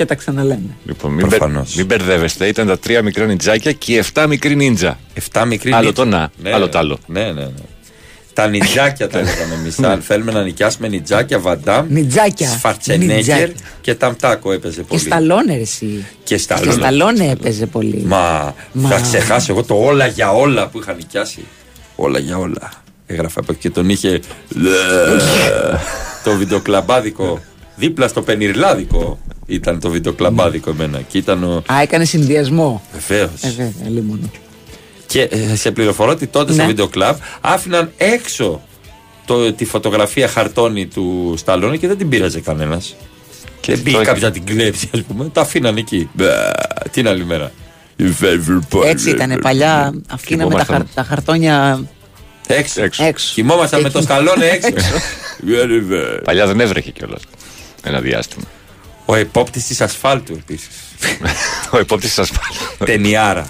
Και τα ξαναλέμε. Λοιπόν, μην, μπερ- Προφανώς. μην μπερδεύεστε. Ήταν τα τρία μικρά νιτζάκια και οι εφτά μικροί νίντζα. Εφτά μικροί Άλλο νίτσα. το να, Ναι, άλλο ναι. το άλλο. Ναι, ναι, ναι. Τα νιτζάκια τα λέγαμε εμείς. Αν θέλουμε να νοικιάσουμε νιτζάκια, βαντάμ, Νιτζάκια. Σφαρτσενέγκερ Νιτζάκια. και ταμτάκο έπαιζε Και πολύ. σταλόνε εσύ. Και Και σταλόνε. σταλόνε έπαιζε πολύ. Μα, Μα. θα ξεχάσω εγώ το όλα για όλα που είχα νοικιάσει. Όλα για όλα. Έγραφε από εκεί και τον είχε. το βιντεοκλαμπάδικο. Δίπλα στο πενιρλάδικο ήταν το βιντεοκλαμπάδικο εμένα. Και ήταν ο. Α, έκανε συνδυασμό. Βεβαίως. Ε, βέβαια, λίμωνο. Και ε, σε πληροφορώ ότι τότε στο Ναι. βίντεο κλαμπ άφηναν έξω το, τη φωτογραφία χαρτόνι του Σταλόνι και δεν την πήραζε κανένας. Και δεν πήγε το- κάποιος να την κλέψει, ας πούμε. Τα αφήναν εκεί. Μπα, την άλλη μέρα. Your favorite part. Έτσι ήταν παλιά. Αφήναμε τα, χαρ- τα χαρτόνια Έξω. Έξω. έξω. Κοιμόμασταν με το Σταλόνι έξω. *laughs* Παλιά δεν έβρεχε κιόλας. Ένα διάστημα. Ο επόπτης της ασφάλτου επίσης. *laughs* Ο υπόπτη της ασφάλεια. Ταινιάρα.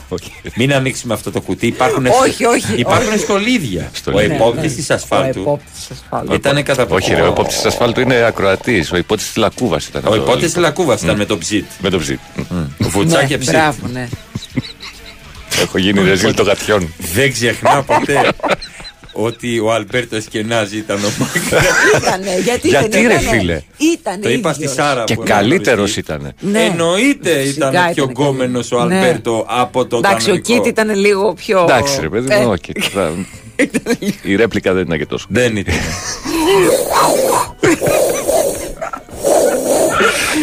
Μην ανοίξουμε αυτό το κουτί. Υπάρχουν, Όχι, όχι, υπάρχουν όχι. στολίδια. *laughs* Ο Στολίδια. επόπτης Ναι, τη Ο ασφάλτου επόπτης ασφάλτου. ήταν καταπληκτικό. Όχι, ρε, ο υπόπτη της ασφάλτου είναι ακροατής. Ο υπόπτη της Λακούβας ήταν. Ο το- υπόπτη της Λακούβας ήταν με το ψιτ. Με το ψιτ. Βουτσάκι Ναι, ψιτ. Μπράβο, ναι. Έχω γίνει ρεζίλ των γατιών. Δεν ξεχνάω ποτέ *laughs* ότι ο Αλμπέρτος Εσκενάζη ήταν ο Μάγκρα. Ήτανε, γιατί, Γιατί, δεν ρε, ήτανε. φίλε; Ήτανε Το είπα στη ίδιος. Σάρα. Και που καλύτερος γνωριστεί. ήταν. Ναι. Εννοείται Φυσικά ήταν πιο ήταν γκόμενο ο Ναι. Αλμπέρτο από τον Εντάξει, ο κανονικό. Κίτ ήταν λίγο πιο. Εντάξει, ρε παιδί Ε, μου, οκ. Θα- *laughs* Η ρέπλικα δεν ήταν και τόσο. Δεν ήταν.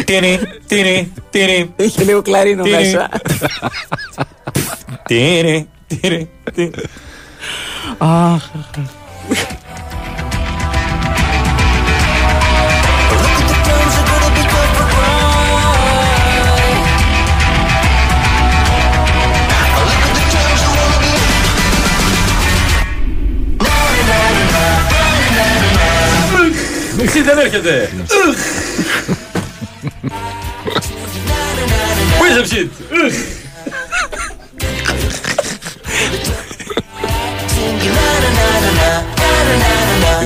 Τίνι, τίνι, τίνι, Είχε λίγο κλαρίνο Τι. μέσα. τίνι, τίνι, τίνι. Αχ, Εσύ δεν έρχεται. Πού είσαι ψιτ.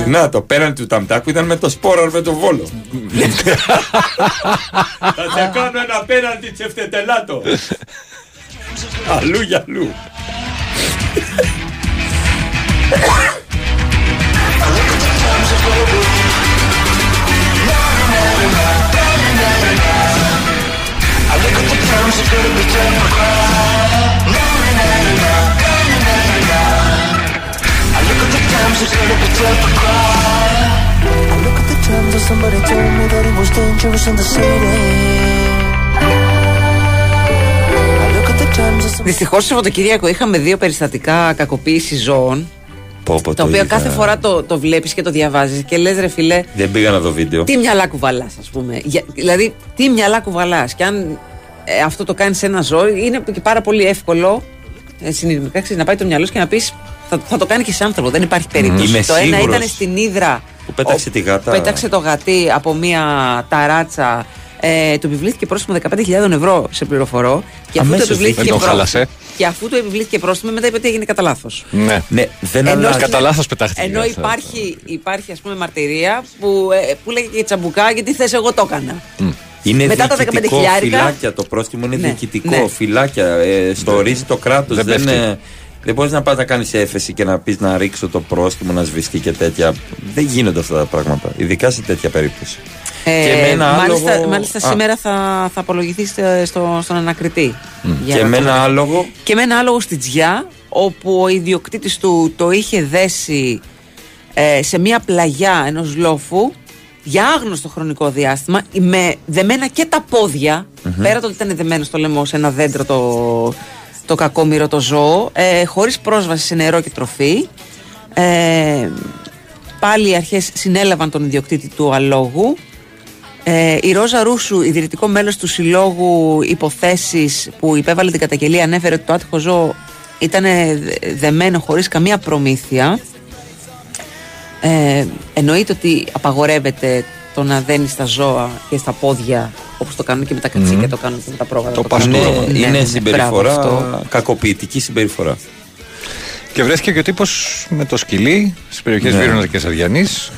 Να το πέραν του Ταμτάκου ήταν με το σπόραρ με το βόλο. Θα σε κάνω ένα πέραντι τσεφτετελάτο. αλλού για αλλού. Somebody told me that it was dangerous in the city. I look at the times of Δυστυχώς το Σαββατοκύριακο είχαμε δύο περιστατικά κακοποίησης ζώων. Πω, πω, Τα το οποία είδα. κάθε φορά το, το βλέπεις και το διαβάζεις και λες, ρε φιλέ, Δεν πήγα να δω βίντεο. τι μυαλά κουβαλάς, ας πούμε. Για- δηλαδή, τι μυαλά κουβαλάς. Και αν ε, αυτό το κάνεις σε ένα ζώο, είναι και πάρα πολύ εύκολο ε, συνειδητικά ξέρεις, να πάει το μυαλό σου και να πεις. Θα, θα το κάνει και σε άνθρωπο. Δεν υπάρχει περίπτωση. Είμαι το ένα σίγουρος. ήταν στην Ήδρα. Που πέταξε τη γάτα. Πέταξε το γατί από μία ταράτσα. Ε, του επιβλήθηκε πρόστιμο 15.000 ευρώ σε πληροφορώ. Και αφού Αμέσως του επιβλήθηκε δεν τον πρόστιμο- χάλασε. Και αφού του επιβλήθηκε πρόστιμο, μετά είπε ότι έγινε κατά λάθος. Ναι. Ναι, δεν Ενώ αλλάζει. Κατά λάθος πετάχτηκε. Ενώ αυτό. υπάρχει, υπάρχει ας πούμε μαρτυρία που, ε, που λέγεται και τσαμπουκά γιατί θες εγώ το έκανα. Είναι Μετά τα διοικητικό 15 φυλάκια. Το πρόστιμο είναι Ναι, διοικητικό. ναι. Φυλάκια. Ε, στο ορίζει το κράτος. Δεν Δεν, πέφτει. Ε, δεν μπορείς να πας να κάνεις έφεση και να πεις να ρίξω το πρόστιμο, να σβηστεί και τέτοια. Δεν γίνονται αυτά τα πράγματα. Ειδικά σε τέτοια περίπτωση. Ε, Και με ένα μάλιστα, άλογο- μάλιστα Α. σήμερα θα, θα απολογηθείς στο, στο- στον ανακριτή. Για Και να με το- ένα άλογο. Και με ένα άλογο στη Τζιά, όπου ο ιδιοκτήτης του το είχε δέσει ε, σε μια πλαγιά ενός λόφου για άγνωστο χρονικό διάστημα, με δεμένα και τα πόδια, πέρα το ότι ήταν δεμένο στο λαιμό σε ένα δέντρο το, το κακόμοιρο το ζώο, ε, χωρίς πρόσβαση σε νερό και τροφή. Ε, πάλι οι αρχές συνέλαβαν τον ιδιοκτήτη του αλόγου. Ε, η Ρόζα Ρούσου, ιδρυτικό μέλος του Συλλόγου Υποθέσεις που υπέβαλε την καταγγελία, ανέφερε ότι το άτυχο ζώο ήταν δεμένο χωρίς καμία προμήθεια. Ε, εννοείται ότι απαγορεύεται το να δένεις στα ζώα και στα πόδια όπως το κάνουν και με τα κατσίκια, το κάνουν και με τα πρόγραμμα. Το κάνουν. είναι, Ναι, ναι, ναι, είναι ναι, συμπεριφορά, μπράβο, αυτό. κακοποιητική συμπεριφορά. Και βρέθηκε και ο τύπος με το σκυλί στις περιοχές Ναι. Βύρονα και Σαριανής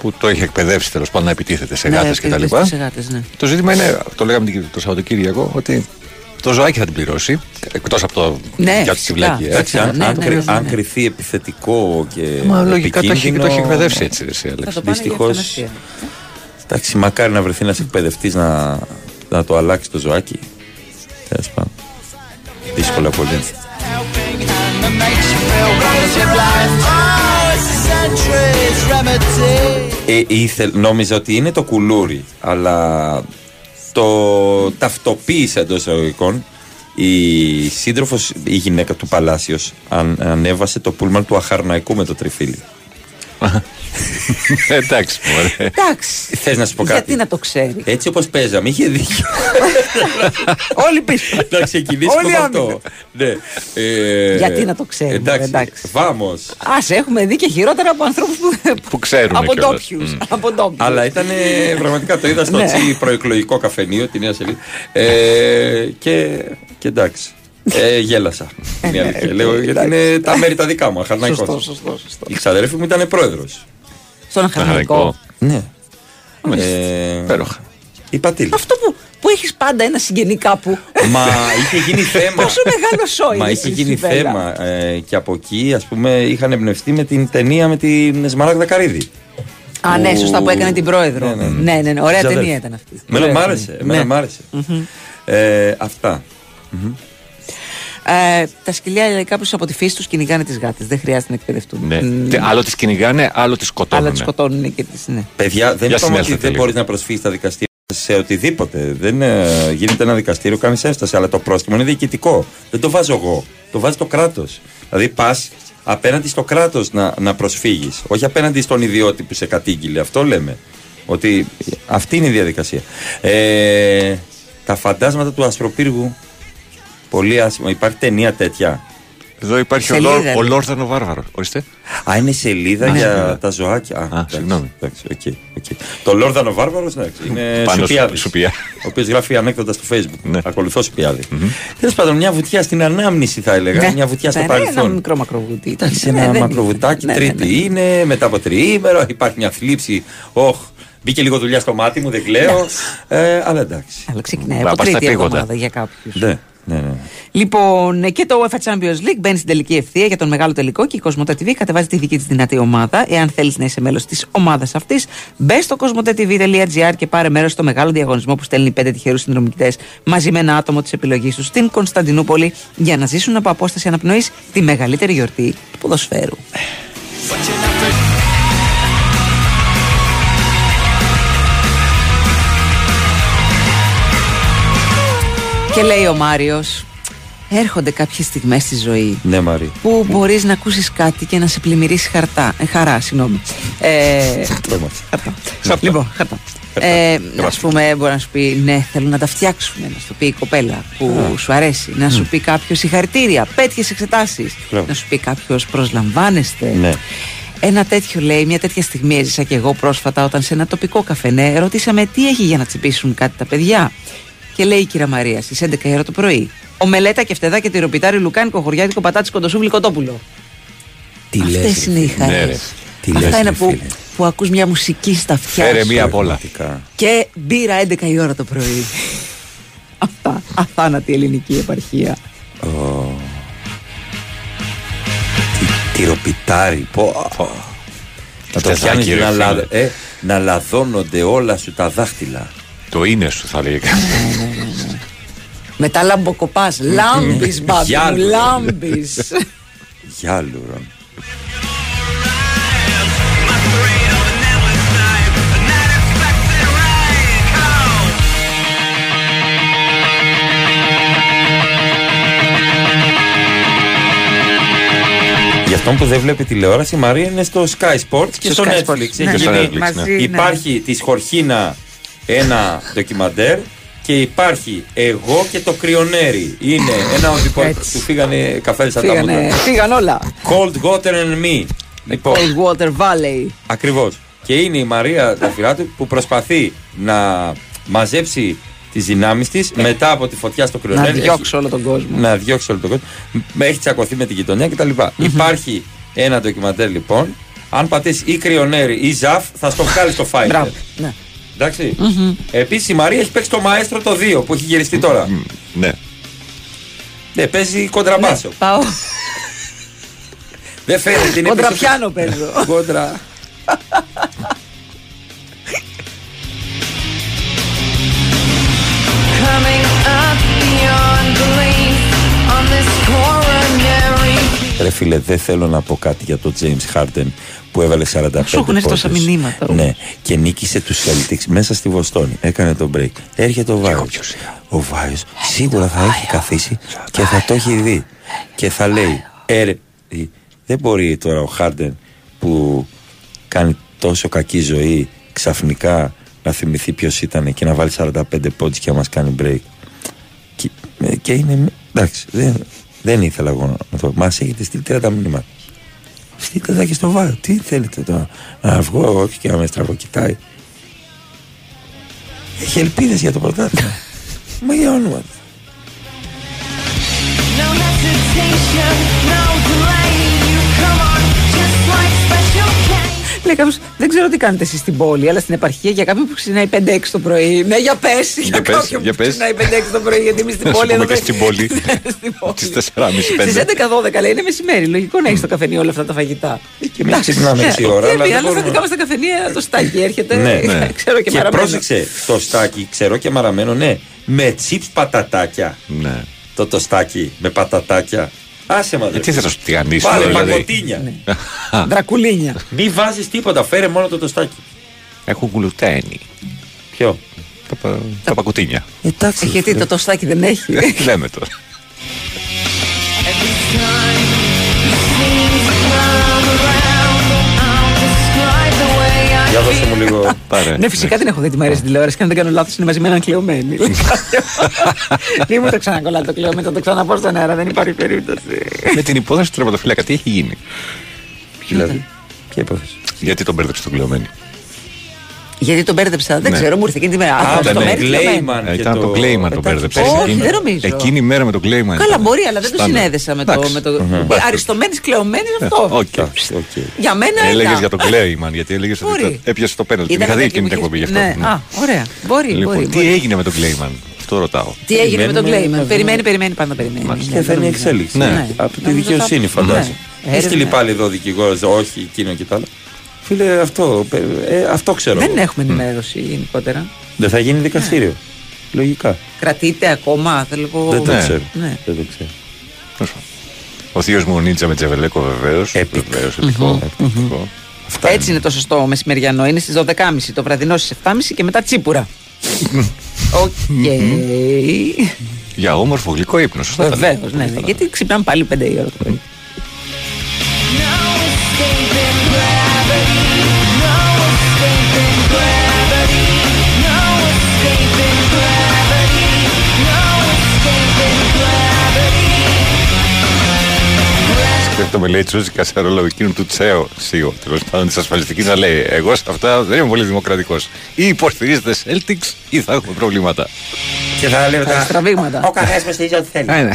που το είχε εκπαιδεύσει τέλος πάντων να επιτίθεται σε Ναι, γάτες επιτίθεται κτλ. σε γάτες, ναι. Το ζήτημα είναι, το λέγαμε την- το Σαββατοκύριακο, ότι το ζωάκι θα την πληρώσει. Εκτός από το Ναι, για της φυσικά. βλάκη. Εντάξει, αν, ναι, αν, ναι, κρυ- ναι, ναι. αν κρυθεί επιθετικό και. Μα λογικά το έχει, το έχει επικίνδυνο, εκπαιδεύσει έτσι. Εσύ, Εντάξει, μακάρι να βρεθεί ένας εκπαιδευτής να, να το αλλάξει το ζωάκι. Τέλος πάντων. Δύσκολα πολύ. Ε, ήθε, νόμιζα ότι είναι το κουλούρι, αλλά το ταυτοποίησε εντός εισαγωγικών η σύντροφος, η γυναίκα του Παλάσιος, αν, ανέβασε το πούλμαν του Αχαρναϊκού με το τριφύλι. *laughs* Εντάξει, μωρέ. Εντάξει. Θες να σου πω κάτι; Γιατί να το ξέρεις; Έτσι όπως παίζαμε, είχε δίκιο. *laughs* Όλοι πίσω. να ξεκινήσουμε Όλοι με αυτό. Ναι. Ε, Γιατί να το ξέρουμε, Εντάξει. εντάξει. Βάμος. Α, έχουμε δει και χειρότερα από ανθρώπους που, Που ξέρουν από κιόλας. ντόπιους. Μμ. Από ντόπιους. Αλλά ήταν ε, πραγματικά το είδα στο Ναι. τσι προεκλογικό καφενείο, τη νέα σελίδα. Ε, και, και εντάξει. Ε, γέλασα. Είναι η αλήθεια. Λέω γιατί είναι τα μέρη τα δικά μου. Αχαρναϊκός. Σωστό, σωστό, σωστό. Η ξαδέρφη μου ήταν πρόεδρος. Στον αχαρναϊκό. Ναι. Μάλιστα. Ε, Υπέροχα. η Πατήλη. Αυτό που, που έχεις πάντα ένα συγγενή κάπου. Μα είχε γίνει *laughs* θέμα. Πόσο μεγάλο σόι Μα είναι είχε η γίνει Σιβέλα. θέμα ε, και από εκεί ας πούμε είχαν εμπνευστεί με την ταινία με την Σμαράγδα Καρύδη. Α, ναι, σωστά που έκανε την πρόεδρο. Ναι, ναι, ναι. Ναι, ναι, ναι, ωραία Ξαδέρφη. ταινία ήταν αυτή. Εμένα Ωραία μ' άρεσε. ταινία. Εμένα Ναι. μ' άρεσε. Ε, αυτά. Ε, τα σκυλιά λέει κάπω από τη φύση τους κυνηγάνε τις γάτες. Δεν χρειάζεται να εκπαιδευτούν. Ναι. Μ, Τι, Άλλο τις κυνηγάνε, άλλο τις Αλλά σκοτώνουν. τις σκοτώνουν και τις. Ναι. Παιδιά, δεν Για είπαμε ότι συνέλθετε δεν λίγο. μπορείς να προσφύγεις στα δικαστήρια σε οτιδήποτε. Δεν ε, γίνεται ένα δικαστήριο, κάνεις ένσταση. Αλλά το πρόστιμο είναι διοικητικό. Δεν το βάζω εγώ. Το βάζει το κράτος. Δηλαδή πας απέναντι στο κράτος να, να προσφύγεις. Όχι απέναντι στον ιδιώτη που σε κατήγγειλε. Αυτό λέμε. Ότι αυτή είναι η διαδικασία. Ε, τα φαντάσματα του Ασπροπύργου. Πολύ άσχημα. Υπάρχει ταινία τέτοια. Εδώ υπάρχει ο, Σελίδα, Λόρ, λέει. ο Λόρδανο Βάρβαρος. Ορίστε. Α, είναι σελίδα Ναι. για Σελίδα. τα ζωάκια. Α, εντάξει, συγγνώμη. εντάξει, OK, OK. Το Λόρδανο Βάρβαρος είναι Πάνω Σουπιάδης, σου- Σουπιά. Ο οποίος γράφει ανέκδοτα στο Facebook. Ναι. Ακολουθώ Σουπιάδη. Τέλος πάντων, μια βουτιά στην ανάμνηση θα έλεγα. Ναι. Μια βουτιά στο Ναι, Ένα παρελθόν. μικρό μακροβούτι. Εντάξει, Ναι, ένα δεν μακροβουτάκι, είναι. Ναι, ναι, τρίτη είναι, μετά από τριήμερο, υπάρχει μια θλίψη. Όχ, μπήκε λίγο δουλειά στο μάτι μου, δεν κλαίω. Ε, αλλά εντάξει. Αλλά ξεκινάει από τρίτη εβδομάδα για κάποιους. Ναι, ναι, ναι. Λοιπόν, και το UEFA Champions League μπαίνει στην τελική ευθεία για τον μεγάλο τελικό και η Κοσμοτέ TV κατεβάζει τη δική της δυνατή ομάδα. Εάν θέλεις να είσαι μέλος της ομάδας αυτής, μπε στο κοσμοτέ.tv.gr και πάρε μέρος στο μεγάλο διαγωνισμό που στέλνει πέντε τυχερούς συνδρομητέ μαζί με ένα άτομο της επιλογής τους στην Κωνσταντινούπολη για να ζήσουν από απόσταση αναπνοής τη μεγαλύτερη γιορτή του ποδοσφαίρου. Και λέει ο Μάριος, έρχονται κάποιες στιγμές στη ζωή Ναι, Μαρή. που μπορείς να ακούσεις κάτι και να σε πλημμυρίσεις χαρτά. Ε, χαρά, συγγνώμη. Ε, χαρτά. Λοιπόν, χαρτά. Ε, να σου πούμε, μπορεί να σου πει ναι, θέλω να τα φτιάξουμε. Να σου πει η κοπέλα που Α. σου αρέσει. Να σου Μμ. πει κάποιος συγχαρητήρια, πέτυχες εξετάσεις. Μπράβο. Να σου πει κάποιος προσλαμβάνεστε. Ναι. Ένα τέτοιο λέει, μια τέτοια στιγμή έζησα και εγώ πρόσφατα όταν σε ένα τοπικό καφενέ ρωτήσαμε τι έχει για να τσιπήσουν κάτι τα παιδιά; Και λέει η κυρία Μαρία στις 11 η ώρα το πρωί. Ο μελέτα και φτεδά και τυροπιτάρι λουκάνικο χωριάτικο πατάτσι κοντοσούβλι κοτόπουλο. Τι Αυτές λες, είναι οι ρε φίλε. χαρές. Ναι, ρε. Τι Αυτά λες, είναι ρε που, φίλε. που ακούς μια μουσική στα αυτιά Φέρε σου. μία απ' όλα. Και μπύρα 11 η ώρα το πρωί. *laughs* Αυτά. Αθάνατη ελληνική επαρχία. Ω. Τι- Τυροπιτάρι, πω. Να το Φτεδάκι, πιάνεις ρε να, φίλε. λα- ε, να λαδώνονται όλα σου τα δάχτυλα. Το είναι σου θα λέει Μετά λαμποκοπάς. Λάμπης *laughs* μπάμπη μου, Γιάλουρο. λάμπης. Γιάλουρον. Για *laughs* αυτόν που δεν βλέπει τηλεόραση, η Μαρία είναι στο Sky Sports και Στο στο, Sky Netflix. Sports, Έχει ναι. γίνει- Στο Netflix, Μαζί, ναι. Υπάρχει της Χορχίνα ένα ντοκιμαντέρ και υπάρχει εγώ και το κρυονέρι. Είναι ένα οδικό. Έτσι. Του φύγανε καφέδες από τα Φύγανε, μούτρα. φύγαν όλα. Cold Water and Me. Λοιπόν, Cold Water Valley. Ακριβώς. Και είναι η Μαρία τα φιλά του που προσπαθεί να μαζέψει τις δυνάμεις της μετά από τη φωτιά στο Να κρυονέρι. διώξει όλο τον κόσμο. Να διώξει όλο τον κόσμο. Με έχει τσακωθεί με την γειτονιά κτλ. Υπάρχει ένα ντοκιμαντέρ λοιπόν. Αν πατήσει ή κρυονέρι ή ζαφ, θα στο βγάλει στο φάιλ. Μπράβο. Ναι. Εντάξει. Επίσης η Μαρία έχει παίξει το μαέστρο το 2 που έχει γυριστεί τώρα. Ναι. Ναι, παίζει κοντραμπάσο. Πάω. Δεν φαίνεται. είναι Κοντραπιάνο παίζω. *laughs* Κόντρα. Coming up beyond belief on this coronary Ρε φίλε, δεν θέλω να πω κάτι για τον James Harden που έβαλε 45 Σου έχουν έρθει τόσα πόντους. μηνύματα. Ναι, και νίκησε τους Celtics μέσα στη Βοστόνη. Έκανε το break. Έρχεται ο Βάιος. Ο Βάιος σίγουρα θα έχει καθίσει και θα το έχει δει. Και θα λέει, ε, ρε, ε, δεν μπορεί τώρα ο Harden που κάνει τόσο κακή ζωή ξαφνικά να θυμηθεί ποιος ήταν και να βάλει 45 πόντους και να μας κάνει break. Και, ε, και είναι. Εντάξει, δεν, δεν ήθελα εγώ να το. Μας έχετε στείλει 30 μήνυμα. Στείλτε τα και στο βάρος. Τι θέλετε τώρα, να βγω εγώ και να με στραβοκοιτάει. Έχει ελπίδες για το πρωτάθλημα. *laughs* Μα για όνομα. του. No Λέει κάποιος, δεν ξέρω τι κάνετε εσείς στην πόλη, αλλά στην επαρχία για κάποιον που ξυπνάει 5-6 το πρωί. Ναι, για πες. Για, Για πες, κάποιον για που πες. ξυπνάει 5-6 το πρωί, γιατί εμείς στην Να σου πόλη. πούμε εδώ και στην πόλη. *laughs* Στις 4.30-5. Στι 11-12 λέει είναι μεσημέρι. Λογικό να έχεις στο καφενείο όλα αυτά τα φαγητά. Και εμείς ξυπνάμε 6 ώρα. αλλά Αλλά δεν αλλά μπορούμε. στα δικά μα τα καφενεία το στάκι έρχεται. Ναι, ναι. *laughs* Ξέρω και, και μαραμένο. πρόσεξε, το στάκι, ξέρω και μαραμένο, ναι. Με τσίπ πατατάκια. Ναι. Το τοστάκι με πατατάκια. Άσε μας. Γιατί θα το στιανίσει Βάλε δηλαδή. παγκοτίνια. *laughs* Δρακουλίνια. Μη βάζεις τίποτα, φέρε μόνο το τοστάκι. Έχουν γλουτένι. Ποιο; Τα, πα- τα πακουτίνια. Εντάξει. Ε, Γιατί το τοστάκι δεν έχει. *laughs* Λέμε τώρα. Every time δώσε μου λίγο. *laughs* Πάρε. Ναι, φυσικά την έχω δει τη Μαρία στην τηλεόραση και αν δεν κάνω λάθος είναι μαζί με έναν κλεωμένη. *laughs* Μην μου το ξανακολλάτε το κλεωμένο, θα το ξαναπώ στον αέρα, δεν υπάρχει περίπτωση. Με την υπόθεση του τερματοφύλακα, τι έχει γίνει; Δηλαδή. Ποια υπόθεση; Γιατί τον μπέρδεψε τον κλειωμένη. Γιατί τον μπέρδεψα, δεν Ναι. ξέρω, μου ήρθε εκείνη τη μέρα. Α, Α, ήταν το μέρη Κλέιμαν. Ε, και Ήταν το- τον Κλέιμαν τον μπέρδεψε. Όχι, Εκείνη- δεν νομίζω. Εκείνη η μέρα με τον Κλέιμαν. Καλά, ήταν. μπορεί, αλλά δεν το Στάνταρ. συνέδεσα με το. Εντάξει. Με το... Μμμ. Αριστομένης κλεωμένης Ε, αυτό. οκ. Για μένα Έλεγες ένα. για τον Κλέιμαν, γιατί έλεγες ότι Μπορεί. το- έπιασε το πέναλτι. Ήταν Είχα δει εκεί εκείνη που την εκπομπή γι' είχες- αυτό. Ναι, α, ωραία. Μπορεί, Λοιπόν, μπορεί. τι μπορεί. έγινε με τον Κλέιμαν, αυτό ρωτάω. Τι έγινε με τον Περιμένουμε Κλέιμαν; να Περιμένει, περιμένει, πάντα περιμένει. Και θα είναι η εξέλιξη. Ναι. Από τη Νομίζω δικαιοσύνη, θα- φαντάζομαι. Ναι. Έχει στείλει Έρευνα. πάλι εδώ δικηγόρος, όχι εκείνο και τα άλλα. Φίλε, αυτό, ε, αυτό ξέρω. Δεν εγώ. έχουμε ενημέρωση γενικότερα. Δεν θα γίνει δικαστήριο. Λογικά. Κρατείται ακόμα, θέλω εγώ. Δεν το Ναι. ξέρω. Ναι. Δεν το ξέρω. Ο θείος μου ο Νίτσα με Τζεβελέκο βεβαίως. Βεβαίως, επικό. επικό. Έτσι είναι το σωστό μεσημεριανό. Είναι στις 12.30 το βραδινό στις 7.30 και μετά τσίπουρα. *laughs* Οκ. Για όμορφο γλυκό ύπνο. Σωστά. τα Βεβαίως, λέτε. ναι, ναι. Γιατί ξυπνάμε πάλι 5 η ώρα το πρωί. Σκέφτομαι, λέει Τσούζικα σε ρόλο εκείνου του Τσέο, ΣΥΟ, τέλος πάντων της ασφαλιστικής, να λέει: Εγώ σε αυτά δεν είμαι πολύ δημοκρατικός. Ή υποστηρίζετε Celtics ή θα έχουμε προβλήματα. Και θα λέω Τα στραβήγματα. Ο καθένας με στηρίζει ό,τι θέλει. Α, ναι.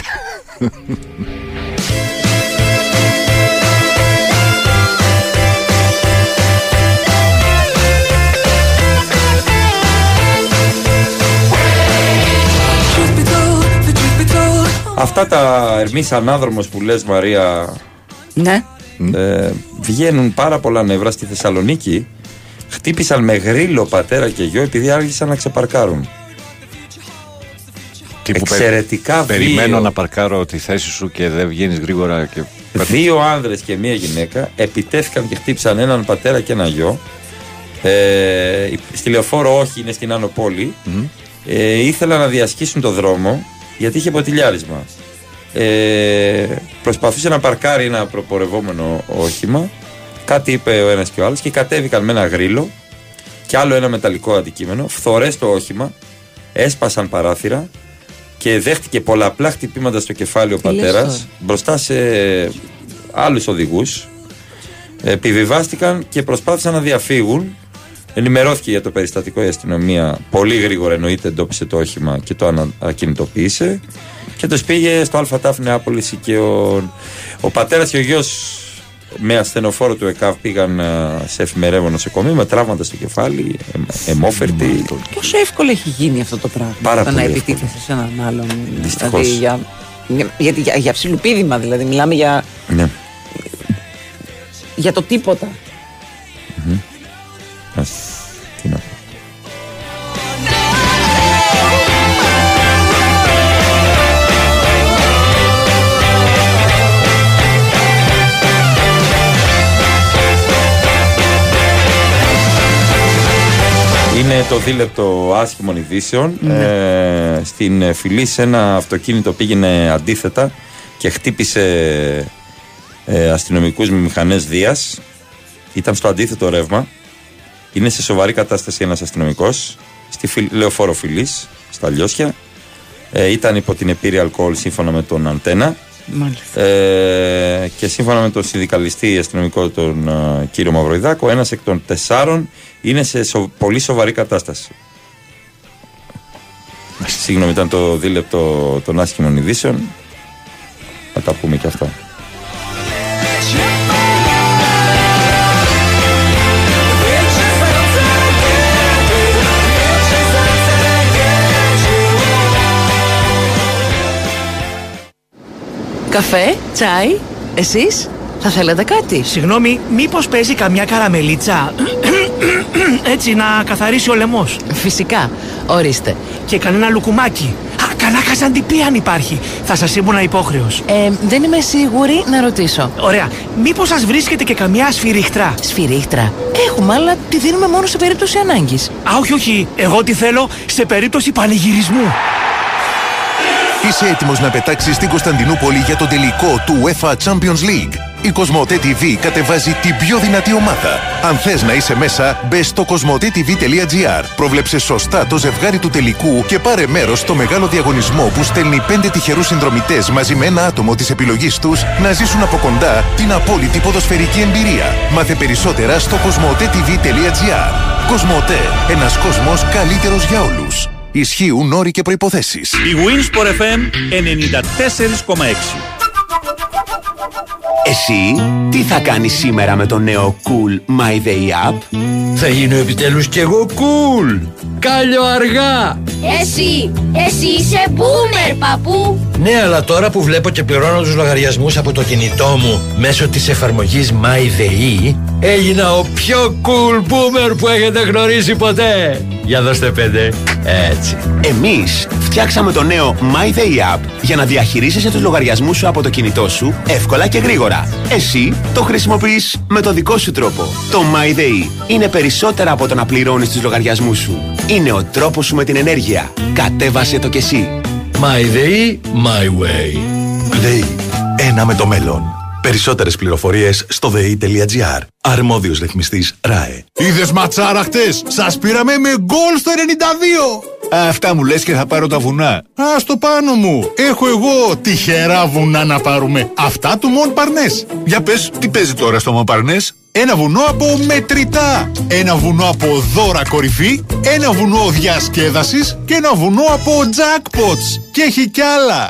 Αυτά τα Ερμής ανάδρομος που λες Μαρία Ναι. ε, βγαίνουν πάρα πολλά νεύρα στη Θεσσαλονίκη. Χτύπησαν με γρίλο πατέρα και γιο επειδή άργησαν να ξεπαρκάρουν. Τύπου πε- Εξαιρετικά Περιμένω βίαιο. να παρκάρω τη θέση σου και δεν βγαίνεις γρήγορα. Και... Δύο άνδρες και μία γυναίκα επιτέθηκαν και χτύπησαν έναν πατέρα και ένα γιο. Ε, στη λεωφόρο όχι, είναι στην Άνω Πόλη. Ε, ήθελαν να διασχίσουν το δρόμο γιατί είχε ποτηλιάρισμα. Ε, προσπαθούσε να παρκάρει ένα προπορευόμενο όχημα. Κάτι είπε ο ένας και ο άλλος και κατέβηκαν με ένα γρίλο και άλλο ένα μεταλλικό αντικείμενο. Φθορές το όχημα, έσπασαν παράθυρα και δέχτηκε πολλαπλά χτυπήματα στο κεφάλι ο Τι λες πατέρας τώρα; μπροστά σε άλλους οδηγούς. Επιβιβάστηκαν και προσπάθησαν να διαφύγουν. Ενημερώθηκε για το περιστατικό η αστυνομία. Πολύ γρήγορα εννοείται εντόπισε το όχημα και το ανα- ακινητοποίησε. Και τους πήγε στο ΑΤΑΦ Νεάπολης και ο, ο πατέρας και ο γιος με ασθενοφόρο του ΕΚΑΒ πήγαν α, σε εφημερεύον νοσοκομείο με τραύματα στο κεφάλι, εμ- αιμόφερτη. Πόσο εύκολο έχει γίνει αυτό το πράγμα. Πάρα το να πολύ επιτίθεσαι σε έναν άλλον. Δυστυχώς. Δηλαδή για, για, γιατί για, για ψιλοπίδημα, δηλαδή. Μιλάμε για, Ναι. για το τίποτα. Είναι το δίλεπτο άσχημων ειδήσεων. Ε, στην ε, φυλή σε ένα αυτοκίνητο πήγαινε αντίθετα και χτύπησε ε, αστυνομικούς με μηχανές Δίας. Ήταν στο αντίθετο ρεύμα. Είναι σε σοβαρή κατάσταση ένας αστυνομικός στη φυλ- λεωφόρο φυλής, στα Λιώσια. Ε, ήταν υπό την επίρρεια αλκοόλ σύμφωνα με τον Αντένα. Μάλιστα. Ε, και σύμφωνα με τον συνδικαλιστή αστυνομικό τον ε, κύριο Μαυροϊδάκο, ένας εκ των τεσσάρων είναι σε σο- πολύ σοβαρή κατάσταση. Συγγνώμη, ήταν το δίλεπτο των άσχημων ειδήσεων. Θα τα πούμε και αυτά. Καφέ, τσάι, εσείς θα θέλετε κάτι; Συγγνώμη, μήπως παίζει καμιά καραμελίτσα; *clears throat* Έτσι να καθαρίσει ο λαιμός. Φυσικά, ορίστε. Και κανένα λουκουμάκι. Α, κανένα καζαντιπί αν υπάρχει. Θα σας ήμουν υπόχρεος. Ε, δεν είμαι σίγουρη να ρωτήσω. Ωραία. Μήπως σας βρίσκεται και καμιά σφυρίχτρα; Σφυρίχτρα. Έχουμε, αλλά τη δίνουμε μόνο σε περίπτωση ανάγκης. Α, όχι, όχι. Εγώ τι θέλω σε περίπτωση πανηγυρισμού. Είσαι έτοιμος να πετάξεις στην Κωνσταντινούπολη για τον τελικό του UEFA Champions League; Η Κοσμοτέ TV κατεβάζει την πιο δυνατή ομάδα. Αν θες να είσαι μέσα, μπες στο κοσμοτέ.tv.gr. Πρόβλεψε σωστά το ζευγάρι του τελικού και πάρε μέρος στο μεγάλο διαγωνισμό που στέλνει 5 τυχερούς συνδρομητές μαζί με ένα άτομο της επιλογής τους να ζήσουν από κοντά την απόλυτη ποδοσφαιρική εμπειρία. Μάθε περισσότερα στο κοσμοτέ.tv.gr. Κοσμοτέ, ένας κόσμος καλύτερος για όλους. Ισχύουν όροι και προποθέσει. Η Winsport FM 94,6. Εσύ τι θα κάνεις σήμερα με το νέο Cool My Day App; Θα γίνω επιτέλους κι εγώ cool. Κάλιο αργά. Εσύ, εσύ είσαι boomer παππού. Ναι αλλά τώρα που βλέπω και πληρώνω τους λογαριασμούς από το κινητό μου Μέσω της εφαρμογής My Day Έγινα ο πιο cool boomer που έχετε γνωρίσει ποτέ. Για δώστε πέντε. Έτσι. Εμείς φτιάξαμε το νέο My Day App για να διαχειρίζεσαι τους λογαριασμούς σου από το κινητό σου εύκολα και γρήγορα. Εσύ το χρησιμοποιείς με το δικό σου τρόπο. Το My Day είναι περισσότερα από το να πληρώνεις τους λογαριασμούς σου. Είναι ο τρόπος σου με την ενέργεια. Κατέβασε το κι εσύ. My Day, My Way. ΔΕΗ. Ένα με το μέλλον. Περισσότερες πληροφορίες στο ΔΕΗ.gr. Αρμόδιος ρυθμιστής ΡΑΕ. Είδες ματσάρα χτες; Σας πήραμε με γκολ στο 92. Αυτά μου λες και θα πάρω τα βουνά. Α το πάνω μου. Έχω εγώ τυχερά βουνά να πάρουμε. Αυτά του Μον Παρνές. Για πες, τι παίζει τώρα στο Μοπαρνές. Ένα βουνό από μετρητά. Ένα βουνό από δώρα κορυφή. Ένα βουνό διασκέδασης. Και ένα βουνό από jackpots. Και έχει κι άλλα.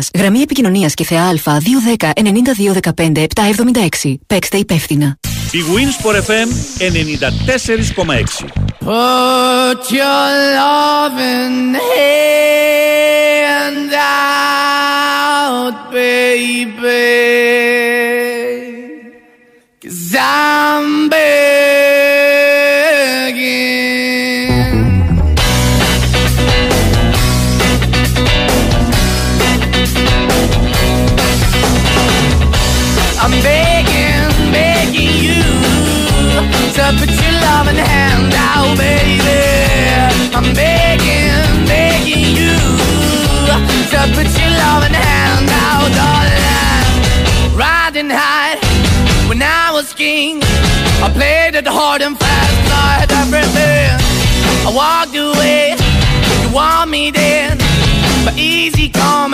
Γραμμή επικοινωνίας και θεά Α 210 9215 776. Παίξτε υπεύθυνα. Η Winsport FM 94,6. Put your loving hand out, baby. To put your loving hand out, baby. I'm begging, begging you to put your loving hand out, darling. Riding high when I was king, I played it hard and fast, I had everything. I walked away, you want me then. But easy come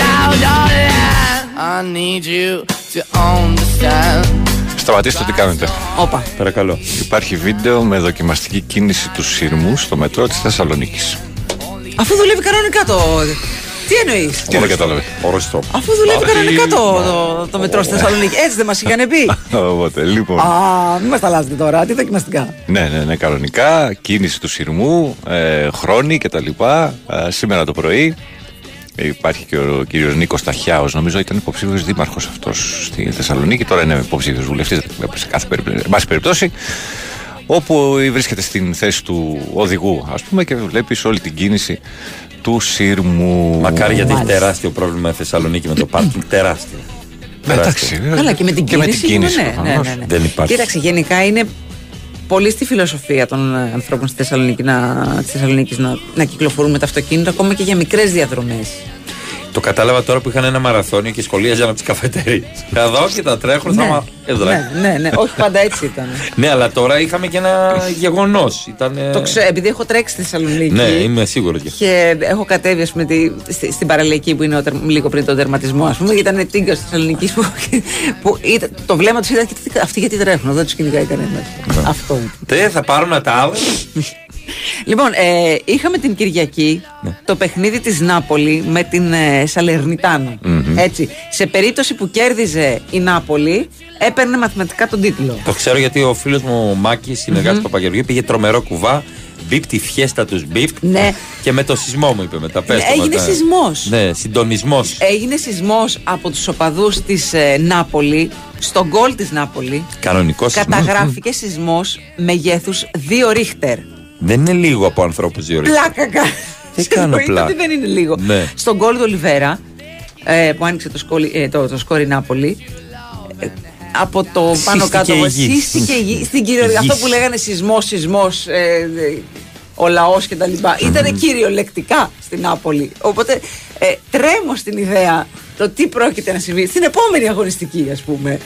Σταματήστε τι κάνετε. Όπα. Παρακαλώ. Υπάρχει βίντεο με δοκιμαστική κίνηση του σύρμου στο μετρό της Θεσσαλονίκης. Αφού δουλεύει κανονικά το. Τι εννοείς; Τι δεν κατάλαβε. Οριστό. Αφού δουλεύει κανονικά το, το, το μετρό στη Θεσσαλονίκη. Έτσι δεν μας είχαν πει. *laughs* Οπότε, λοιπόν. Α, μην μας τα αλλάζετε τώρα. Τι δοκιμαστικά. Ναι, ναι, ναι, κανονικά. Κίνηση του σειρμού, ε, χρόνοι κτλ. Ε, σήμερα το πρωί υπάρχει και ο κύριος Νίκος Ταχιάος, νομίζω ήταν υποψήφιος δήμαρχος αυτός στη Θεσσαλονίκη. Τώρα είναι υποψήφιος βουλευτής, σε κάθε περίπτωση. εν πάση περιπτώσει. Όπου βρίσκεται στην θέση του οδηγού, ας πούμε, και βλέπεις όλη την κίνηση του σύρμου. Μακάρι γιατί έχει τεράστιο πρόβλημα η Θεσσαλονίκη με το πάρκινγκ. Τεράστιο. Ναι, εντάξει. Καλά και με την Και με κίνηση. την κίνηση, ναι, ναι, προφανώς. ναι, ναι. Δεν υπάρχει. Κοίταξε, γενικά είναι πολύ στη φιλοσοφία των ε, ανθρώπων στη Θεσσαλονίκη να, της Θεσσαλονίκης να, να κυκλοφορούν με το αυτοκίνητο ακόμα και για μικρές διαδρομές. Το κατάλαβα τώρα που είχαν ένα μαραθώνιο και σχολίαζαν από τις καφετέρειες. Εδώ και τα τρέχουν, θα Ναι. μα. Εδώ. Ναι, ναι, ναι. Όχι πάντα έτσι ήταν. Ναι, αλλά τώρα είχαμε και ένα γεγονός. Ήταν. Το ξέρω, επειδή έχω τρέξει στη Θεσσαλονίκη. Ναι, είμαι σίγουρο γι' αυτό. Και έχω κατέβει, ας πούμε, τη, στη- στην παραλιακή που είναι ο τερ- λίγο πριν τον τερματισμό, ας πούμε. Ήταν τίγκα της Θεσσαλονίκης που, που ήταν, το βλέμμα τους ήταν. «Κοίτα, Αυτοί γιατί τρέχουν, δεν τους κυνηγάει κανένας. Ναι. Αυτό. Τε, θα πάρουν τα άλλα. Λοιπόν, ε, είχαμε την Κυριακή Ναι. το παιχνίδι της Νάπολη με την ε, Σαλερνιτάνα. Μμμ. Έτσι. Σε περίπτωση που κέρδιζε η Νάπολη, έπαιρνε μαθηματικά τον τίτλο. Το ξέρω γιατί ο φίλος μου ο Μάκης, συνεργάτη του Παπαγεωργίου, πήγε τρομερό κουβά. Μπίπ τη φιέστα τους Μπίπ. Ναι. Και με το σεισμό μου είπε μετά. Πες το Έγινε μετά. σεισμός. Ναι, συντονισμός. Έγινε σεισμός από τους οπαδούς της ε, Νάπολη, στον γκολ της Νάπολη. Κανονικός σεισμό. Καταγράφηκε σεισμός μεγέθους 2 ρίχτερ. Δεν είναι λίγο από ανθρώπους δύο ώρες. Πλάκα κα- Δεν κάνω Εννοείται πλάκα. ότι δεν είναι λίγο. Ναι. Στον γκολ του Ολιβέρα, ε, που άνοιξε το, σκόλι, ε, το, το σκόρι Νάπολη, ε, από το πάνω κάτω. η γη. Σύστηκε η γη. Στην κυριολεξία. Η γη. Αυτό που λέγανε σεισμός, σεισμός, ε, ε, ο λαός κτλ. Ήταν κυριολεκτικά στην Νάπολη. Οπότε ε, τρέμω στην ιδέα το τι πρόκειται να συμβεί στην επόμενη αγωνιστική, ας πούμε.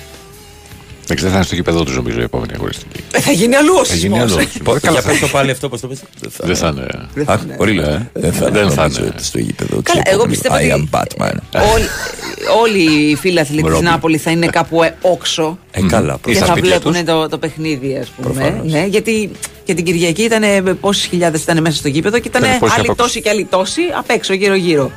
Δεν ξέρω, θα είναι στο γήπεδο τους νομίζω η επόμενη αγωνιστική. Ε, θα γίνει αλλού ο Θα γίνει σεισμός. αλλού. Πώς- Καλά, Για θα- πες το πάλι αυτό, πώς το πες. Δεν θα είναι. Α, Πολύ Ε, λέω. Δεν θα δεν θα νομίζω είναι. ότι στο γήπεδο. Καλά, της εγώ επόμενης. πιστεύω I ότι- am Batman. Όλοι, όλοι οι φίλαθλοι τη Ρόμπι. Νάπολης θα είναι κάπου ε, όξο. Ε, καλά, Και προς τα θα σπίτια τους. βλέπουν το, το παιχνίδι, ας πούμε. Προφανώς. Ναι, γιατί και την Κυριακή ήταν πόσες χιλιάδες ήταν μέσα στο γήπεδο και ήταν Ήταν πόσοι άλλοι απ' τόσοι και άλλοι τόσοι απ' έξω, γύρω-γύρω.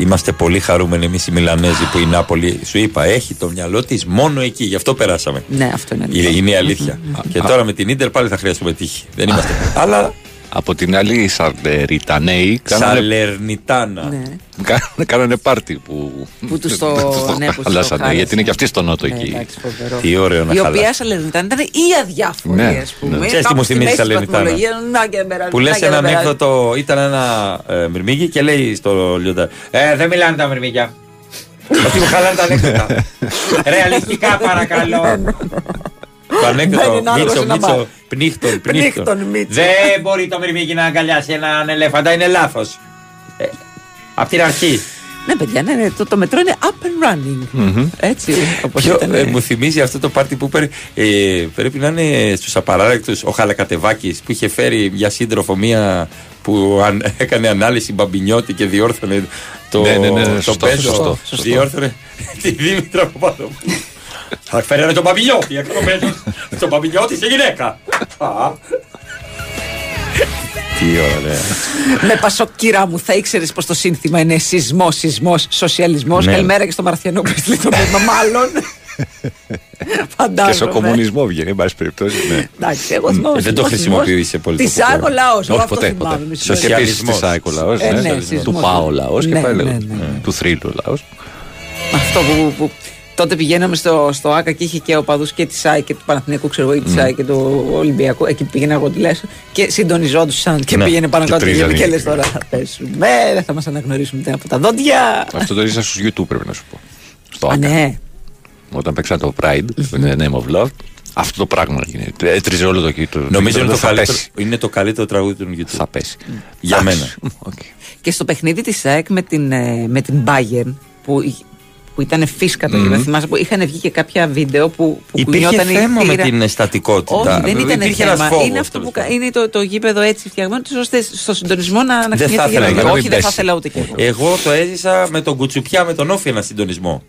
Είμαστε πολύ χαρούμενοι εμείς οι Μιλανέζοι που η Νάπολη, σου είπα, έχει το μυαλό της μόνο εκεί. Γι' αυτό περάσαμε. Ναι, αυτό είναι Είναι, είναι η αλήθεια. και τώρα με την ντερ πάλι θα χρειαστούμε τύχη. Δεν είμαστε. Αλλά Από την άλλη, οι Σαρντεριτανέοι κάνανε, Σαλερνιτάνα. Ναι. κάνανε, κάνανε πάρτι που, Που *laughs* τους το- ναι, που τους το χαλάσανε. χάλασαν. Γιατί είναι και αυτοί στο νότο Ναι, εκεί. εντάξει, φοβερό. Τι ωραίο να Η οποία χαλάσει. Σαλερνιτάνα ήταν ή αδιάφορη, Ναι, ας πούμε. ναι. Ξέρεις τι Κάπου μου στη θυμίζει μέση της Σαλερνιτάνα; βαθμολογίας, να και δεν περάσει, Που λες να και ένα δεν περάσει. ανέκδοτο, ήταν ένα ε, μυρμήγκι και λέει στο λιοντάρι Ε, δεν μιλάνε τα μυρμήγκια. *laughs* Ότι μου χαλάνε τα ανέκδοτα. Ρεαλιστικά παρακαλώ. *laughs* Το ανέκδοτο, Μπαίνει άλλος Μίτσο, ένα Μίτσο, μπαρ. πνίχτον, Πνίχτον, πνίχτον. Μίτσο. Δεν μπορεί το μυρμήγκι να αγκαλιάσει έναν ελέφαντα, είναι λάθος. Απ' την αρχή. Ναι, παιδιά, ναι, ναι, το, το μετρό είναι up and running. Έτσι, όπως Ποιο, ήταν. ε, μου θυμίζει αυτό το πάρτι που πέρε, ε, πρέπει να είναι στους απαράδεκτους ο Χαλακατεβάκης που είχε φέρει για σύντροφο μία που αν, έκανε ανάλυση μπαμπινιώτη και διόρθωνε το, Ναι, ναι, ναι, το σωστό, πέζο. σωστό, σωστό. Διόρθωνε τη Δήμητρα από πάνω. Θα φέρανε τον μπαμπινιώτη έξω το πέζο. Τον μπαμπινιώτη σε γυναίκα. Α. Τι ωραία. Με πασοκυρά μου, θα ήξερες πως το σύνθημα είναι σεισμός, σεισμός, σοσιαλισμός. Ναι. Καλημέρα και στο Μαρθιανό που έστειλε το μήνυμα, μάλλον. Φαντάζομαι. Και στο κομμουνισμό βγαίνει, εν πάση περιπτώσει. Ναι. Εντάξει, εγώ θυμάμαι. Ε, δεν το χρησιμοποιεί πολύ. Της ΣΑΕΚ ο λαός. Όχι ποτέ. ποτέ. Και επίση της ΣΑΕΚ ο λαός. Ε, ναι, Του σεισμός. ΠΑΟ ο λαός και Ναι, πάλι ναι, λέγω, ναι, ναι. Του θρύλου ο λαός. Αυτό που, που τότε πηγαίναμε στο, στο ΑΚΑ και είχε και οπαδού και της ΣΑΕ και του Παναθηναϊκού, ξέρω εγώ, ή της ΣΑΕ και του Ολυμπιακού. Εκεί πήγαινα εγώ τουλάχιστον και συντονιζόντουσαν και Ναι, πήγαινε πάνω και κάτω και, τρίζανε. και λες τώρα θα πέσουμε, δεν θα μας αναγνωρίσουν ούτε από τα δόντια. Αυτό το ζήσα στους YouTube πρέπει να σου πω. Στο Α, ΆΚΑ. ναι. Όταν παίξα το Pride, in the name of love, αυτό το πράγμα γίνεται. Έτριζε όλο το το Νομίζω είναι το, θα καλύτερο, πέσει. είναι το καλύτερο τραγούδι του YouTube. Θα πέσει. Για Εντάξει. μένα. *laughs* Και στο παιχνίδι της ΣΑΕΚ με την, ε, με την Bayern που, εί- που ήταν φίσκα το Μμμ. γήπεδο, θυμάσαι που είχαν βγει και κάποια βίντεο που, που Υπήρχε κουνιόταν η θέμα με θύρα. την στατικότητα. Όχι, δεν ήταν Υπήρχε θέμα. ένας φόβος, είναι αυτό τέλος που κα- είναι το, το γήπεδο έτσι φτιαγμένο, τους ώστε στο συντονισμό να, να Δεν θα ξυνιέται ήθελα γύρω. να μην Όχι, δεν θα πέσει. ήθελα ούτε και εγώ. Εγώ το έζησα με τον Κουτσουπιά με τον Όφη ένα συντονισμό.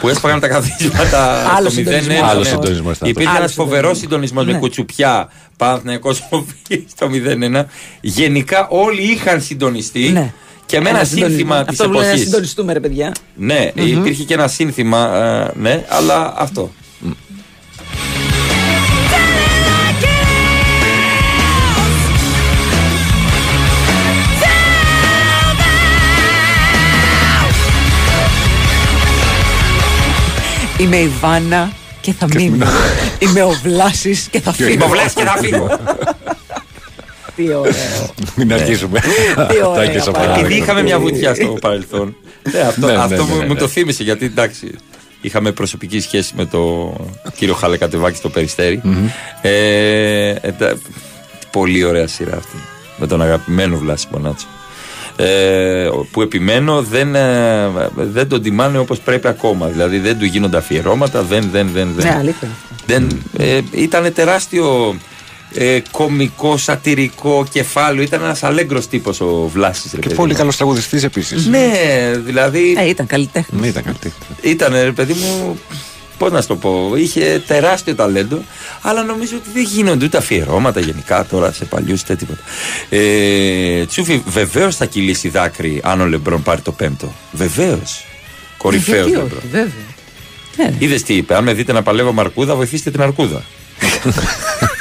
που έσπαγαν τα καθίσματα Άλλο στο 0-1. συντονισμός. ναι. Άλλο συντονισμός ήταν Υπήρχε αυτό. ένας Άλλο φοβερός συντονισμός. συντονισμός με Ναι. Κουτσουπιά, Παναθηναϊκός *laughs* Όφη στο 0-1. Γενικά όλοι είχαν συντονιστεί. Ναι. Και με ένα Ένα συντονισμό. σύνθημα της Αυτό που λένε να εποχής. συντονιστούμε, ρε παιδιά. Ναι, υπήρχε και ένα σύνθημα, ε, ναι, αλλά αυτό. Είμαι η Βάνα και θα μείνω. Είμαι ο Βλάσης και θα φύγω. Είμαι ο Βλάσης και θα φύγω. Τι ωραίο. *laughs* Μην αρχίσουμε. Τι ωραία Τα έχεις παράδειγμα. απ' Επειδή είχαμε μια βουτιά στο παρελθόν. Ναι, αυτό Ναι, ναι, αυτό ναι, μου- ναι, μου ναι. το θύμισε γιατί εντάξει. Είχαμε προσωπική σχέση με το κύριο Χαλεκατεβάκη στο περιστερι Ε, ε, τα- πολύ ωραία σειρά αυτή. Με τον αγαπημένο Βλάση Μπονάτσο. ε, που επιμένω δεν, ε, δεν τον τιμάνε όπως πρέπει ακόμα. Δηλαδή δεν του γίνονται αφιερώματα, δεν, δεν, δεν. δεν. Ναι, αλήθεια. δεν ε, ήταν τεράστιο ε, κομικό, σατυρικό κεφάλαιο. Ήταν ένας αλέγκρος τύπος ο Βλάσης. ρε Και παιδί πολύ μου. καλός τραγουδιστής επίσης. Ναι, δηλαδή. Ε, ήταν καλλιτέχνης. Ναι, ήταν καλλιτέχνης. Ήταν ρε παιδί μου. Πώς να σου το πω, είχε τεράστιο ταλέντο, αλλά νομίζω ότι δεν γίνονται ούτε αφιερώματα γενικά τώρα σε παλιούς ούτε τίποτα. Ε, Τσούφι, βεβαίως θα κυλήσει δάκρυ αν ο Λεμπρόν πάρει το πέμπτο. Βεβαίως. Κορυφαίος Γιατί Λεμπρόν. όχι, βέβαια. Είδες τι είπε, αν με δείτε να παλεύω με αρκούδα, βοηθήστε την αρκούδα. *laughs*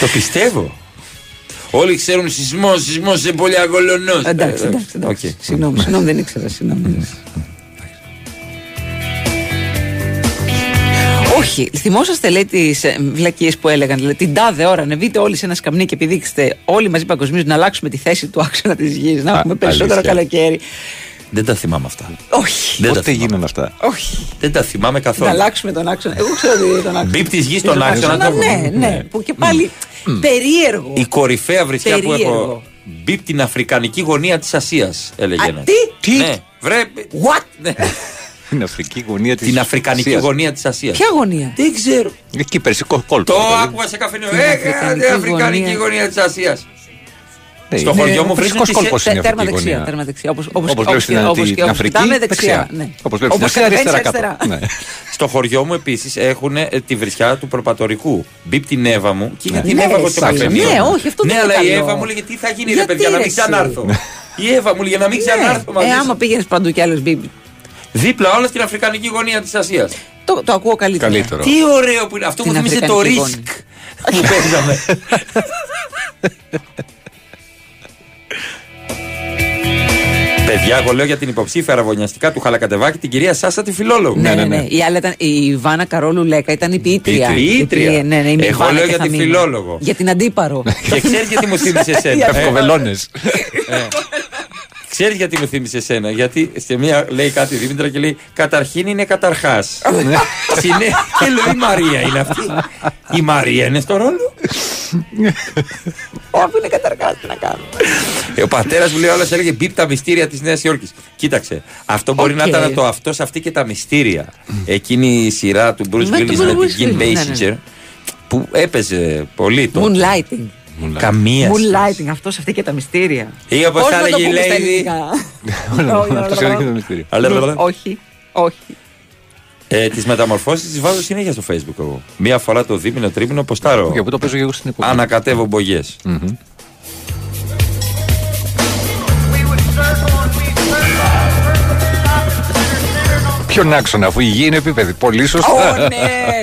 το πιστεύω. Όλοι ξέρουν σεισμός, σεισμός σε πολύ αγολονό. Εντάξει, εντάξει, εντάξει. Συγγνώμη, συγγνώμη, δεν ήξερα. Συγγνώμη. Όχι, θυμόσαστε λέει τις βλακίες που έλεγαν. Δηλαδή, την τάδε ώρα ανεβείτε όλοι σε ένα σκαμνί και επιδείξετε όλοι μαζί παγκοσμίως να αλλάξουμε τη θέση του άξονα της γης, να έχουμε περισσότερο αλήθεια. καλοκαίρι. Δεν τα θυμάμαι αυτά. Όχι. Δεν τα Πότε θυμάμαι. γίνανε αυτά; Όχι. Δεν τα θυμάμαι Να καθόλου. αλλάξουμε τον άξονα. Εγώ ξέρω ότι τον άξονα. Μπίπ της γης Τον στον άξονα, το Ναι, έχουμε. ναι. Που και πάλι περίεργο. Η κορυφαία βρισιά που έχω. Περίεργο. Μπίπ την αφρικανική γωνία της Ασίας, έλεγε Α, ένας. τι; Ναι, βρε. What? Ναι. *laughs* Την Αφρική γωνία της. Την αφρικανική γωνία της Ασίας. Ποια γωνία; Δεν ξέρω. Εκεί περσικό κόλπο. Το ρε παιδί. άκουγα σε καφενείο. Την Ε, αφρικανική ε, αφρικανική γωνία. γωνία της Ασίας. Ναι, Στο είναι χωριό μου ο βρίσκουν φυσικός τις- κόλπος είναι η Τέρμα Αφρική δεξιά. γωνία. Τέρμα δεξιά. Όπως, όπως, Όπως βλέπεις την- όπως, την και όπως Αφρική, κοιτάμε δεξιά. δεξιά. Ναι. Όπως βλέπεις την Όπως Ασία, κατεβαίνεις αριστερά κάπου. Ναι. *laughs* Στο χωριό μου επίσης έχουν ε, τη βρισιά του προπατορικού. Μπίπ την Εύα μου και είναι την Ναι, Εύα εγώ στο εντάξει, καφενείο. ναι, όχι, αυτό Ναι, δεν είναι αλλά η καλό. Εύα μου λέγε τι θα γίνει ρε Γιατί, παιδιά να ρε, μην εσύ; ξανάρθω; Η Εύα μου λέγε να μην ξανάρθω Ναι. μαζί Ε, σου. άμα πήγαινες παντού κι άλλος μπίπ. Δίπλα όλα στην αφρικανική γωνία της Ασίας. Το, το ακούω καλύτερα. Καλύτερο. Τι ωραίο που είναι. Αυτό μου Την θύμισε το αφρικανική ρίσκ *laughs* που παίζαμε. *laughs* Παιδιά, εγώ λέω για την υποψήφια αραβωνιαστικά του Χαλακατεβάκη την κυρία Σάσα τη φιλόλογο. Ναι, ναι, ναι. Η άλλη ήταν η Βάνα Καρόλου Λέκα, ήταν η ποιήτρια. Ποιήτρια. Η- Ναι, ναι, η Εγώ Βάνα λέω και για τη Θαμίνα. φιλόλογο. Για την αντίπαρο. Και ξέρεις γιατί μου θύμισε *laughs* εσένα. Για- Ευκοβελώνε. Ξέρεις γιατί μου θύμισε εσένα; Γιατί σε μία λέει κάτι η Δήμητρα και λέει Καταρχήν είναι καταρχάς. *laughs* Συνέχεια και λέω η Μαρία είναι αυτή. Η Μαρία είναι στο ρόλο. *laughs* Αφού είναι καταρχάς, τι να κάνω. Ε, Ο πατέρας μου λέει όλα έλεγε μπίπ τα μυστήρια της Νέας Υόρκης. Κοίταξε, αυτό μπορεί να Οκ. ήταν το αυτός, αυτή και τα μυστήρια. Εκείνη η σειρά του Bruce Με Willis τον με Bruce την Kim Willis, ναι, ναι. Basinger που έπαιζε πολύ τότε. Moonlighting. Καμία. σχέση. Moonlighting, αυτός αυτή και τα μυστήρια. Ή όπως Πώς θα να το έλεγε η πούμε στα Lady. ελληνικά; *laughs* Αυτός είναι και το μυστήριο. Αλλά, αλλά, αλλά. Όχι, όχι. Ε, τις μεταμορφώσεις τις βάζω συνέχεια στο Facebook εγώ. Μία φορά το δίμηνο, τρίμηνο, ποστάρω. Και που το παίζω και εγώ στην εποχή. Ανακατεύω μπογιές. Ποιον άξονα, αφού η γη είναι επίπεδη. Πολύ Ω, *laughs* σωστά. ναι,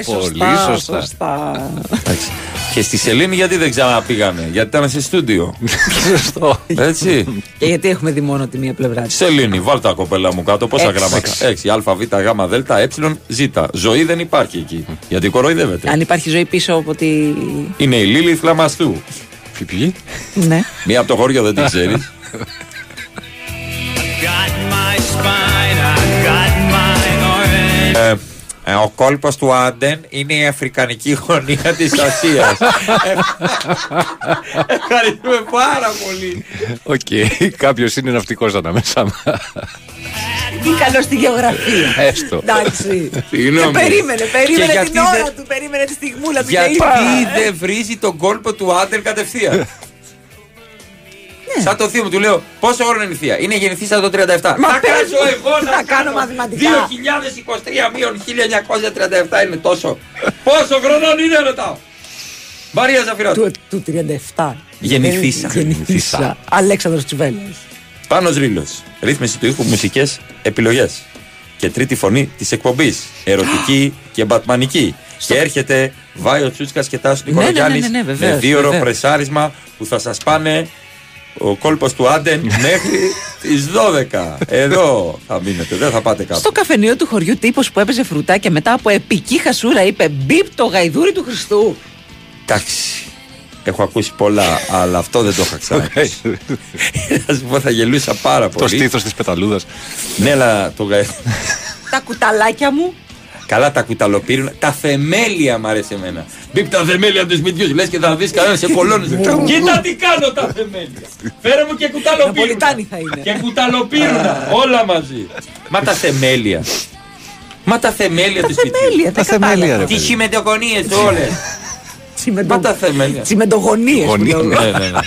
Πολύ σωστά, σωστά. σωστά. Και στη Σελήνη γιατί δεν ξαναπήγαμε, Γιατί ήταν σε στούντιο. Σωστό. Έτσι. Και γιατί έχουμε δει μόνο τη μία πλευρά της. Σελήνη, βάλ τα κοπέλα μου κάτω. Πόσα Έξι. γράμματα; 6. Α, Β, Γ, Δ, Ε, Ζ. Ζωή δεν υπάρχει εκεί. Γιατί κοροϊδεύεται. Αν υπάρχει ζωή πίσω από τη. Είναι η Λίλη Φλαμαστού. Ποιοι; Ναι. Μία από το χώριο δεν την ξέρεις. *laughs* ο κόλπος του Άντεν είναι η αφρικανική γωνία της Ασίας. *laughs* Ευχαριστούμε πάρα πολύ. Οκ, κάποιος είναι ναυτικός ανάμεσά μας. Τι καλό στη γεωγραφία. Έστω. Εντάξει. Συγγνώμη. Και περίμενε, Και περίμενε γιατί την ώρα δεν- του, περίμενε τη στιγμούλα του. Γιατί και ήρθε. δεν βρίζει τον κόλπο του Άντεν κατευθείαν. Σαν το θείο μου του λέω πόσο χρόνο είναι η θεία; Είναι γεννηθήσα το 37. Μα Θα πες κάτσω μου, εγώ να κάνω μαθηματικά. 2023 μείον 1937 είναι τόσο. Πόσο χρονών είναι ρωτάω. Μαρία Ζαφυράτου. Του, του 37. Γεννηθήσα. Γεννηθήσα. Αλέξανδρος Τσουβέλλας. Πάνος Ρήλος. Ρύθμιση του ήχου μουσικές επιλογές. Και τρίτη φωνή της εκπομπής. Ερωτική και μπατμανική. Και έρχεται Βάιο Τσούτσικας και Τάσου Ναι, ναι, ναι, Νικολογιάννης ναι, ναι, με βεβαίως, δύο ώρο βεβαίως. πρεσάρισμα που θα σας πάνε ο κόλπος του Άντεν μέχρι τις 12. Εδώ θα μείνετε, δεν θα πάτε κάπου. Στο καφενείο του χωριού τύπος που έπαιζε φρουτά και μετά από επική χασούρα είπε Μπίπ το γαϊδούρι του Χριστού. Εντάξει. Έχω ακούσει πολλά, αλλά αυτό δεν το είχα ξανακούσει. Θα σου πω, θα γελούσα πάρα πολύ. Το στήθος της πεταλούδας. Ναι, αλλά το γαϊ- Τα κουταλάκια μου. Καλά τα κουταλοπύρουνα. Τα θεμέλια μου αρέσει εμένα. Μπίπ τα θεμέλια τους σπιτιού. Λες και θα δεις κανένας σε κολόνες. Κοίτα τι κάνω τα θεμέλια. Φέρε μου και κουταλοπύρουνα. Ναπολιτάνοι θα είναι. Και κουταλοπύρουνα. Όλα μαζί. Μα τα θεμέλια. Μα τα θεμέλια τους σπιτιού. θεμέλια, τα Τα θεμέλια, κατάλαβα. ρε Τι παιδί. χιμετοκονίε όλες. Μα τα θεμέλια. Τσιμεντογωνίε. Ναι, ναι, ναι.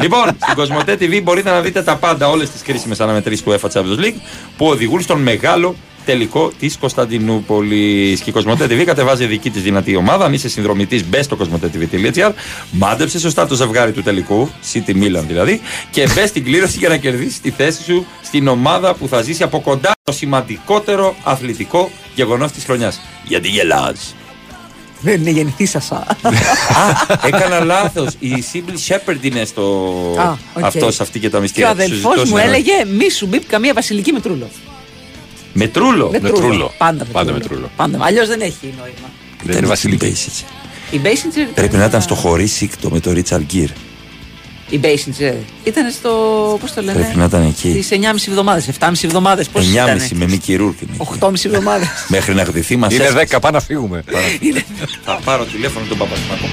λοιπόν, στην Κοσμοτέ TV μπορείτε να δείτε τα πάντα, όλες τις κρίσιμες αναμετρήσεις του UEFA Champions League που οδηγούν στον μεγάλο τελικό της Κωνσταντινούπολης. Και η Κοσμοτέ TV κατεβάζει δική της δυνατή ομάδα. Αν είσαι συνδρομητής, μπες στο κοσμοτέ.tv.gr, μάντεψε σωστά το ζευγάρι του τελικού, City Milan δηλαδή, και μπες στην κλήρωση για να κερδίσεις τη θέση σου στην ομάδα που θα ζήσει από κοντά το σημαντικότερο αθλητικό γεγονός της χρονιάς. Γιατί γελάς. Δεν είναι γεννηθήσασα. Α, έκανα λάθος. Η Cybill Shepherd είναι στο. Α, οκ. Αυτός, αυτή και τα Και μυστήρια. ο της. Σου αδελφός ζητώ μου συγγνώμη. έλεγε μη σου μπει καμία βασιλική μετρούλο. Μετρούλο. Μετρούλο. Πάντα Πάντα μετρούλο. μετρούλο. Πάντα. Αλλιώς δεν έχει νόημα. Δεν είναι βασιλική. Η Basinger. Πρέπει να ήταν στο χωρί σύκτο με το Richard Gere. Η Basinger. Ήταν στο. Πώς το λένε. Πρέπει να ήταν εκεί. Τι 9,5 εβδομάδες, 7,5 εβδομάδες. Πώς 9,5 ήταν. με Mickey Rourke. 8,5 εβδομάδες. Μέχρι να χτυθεί μας. Είναι 10, πάμε να φύγουμε. Θα πάρω τηλέφωνο τον Παπασμακό.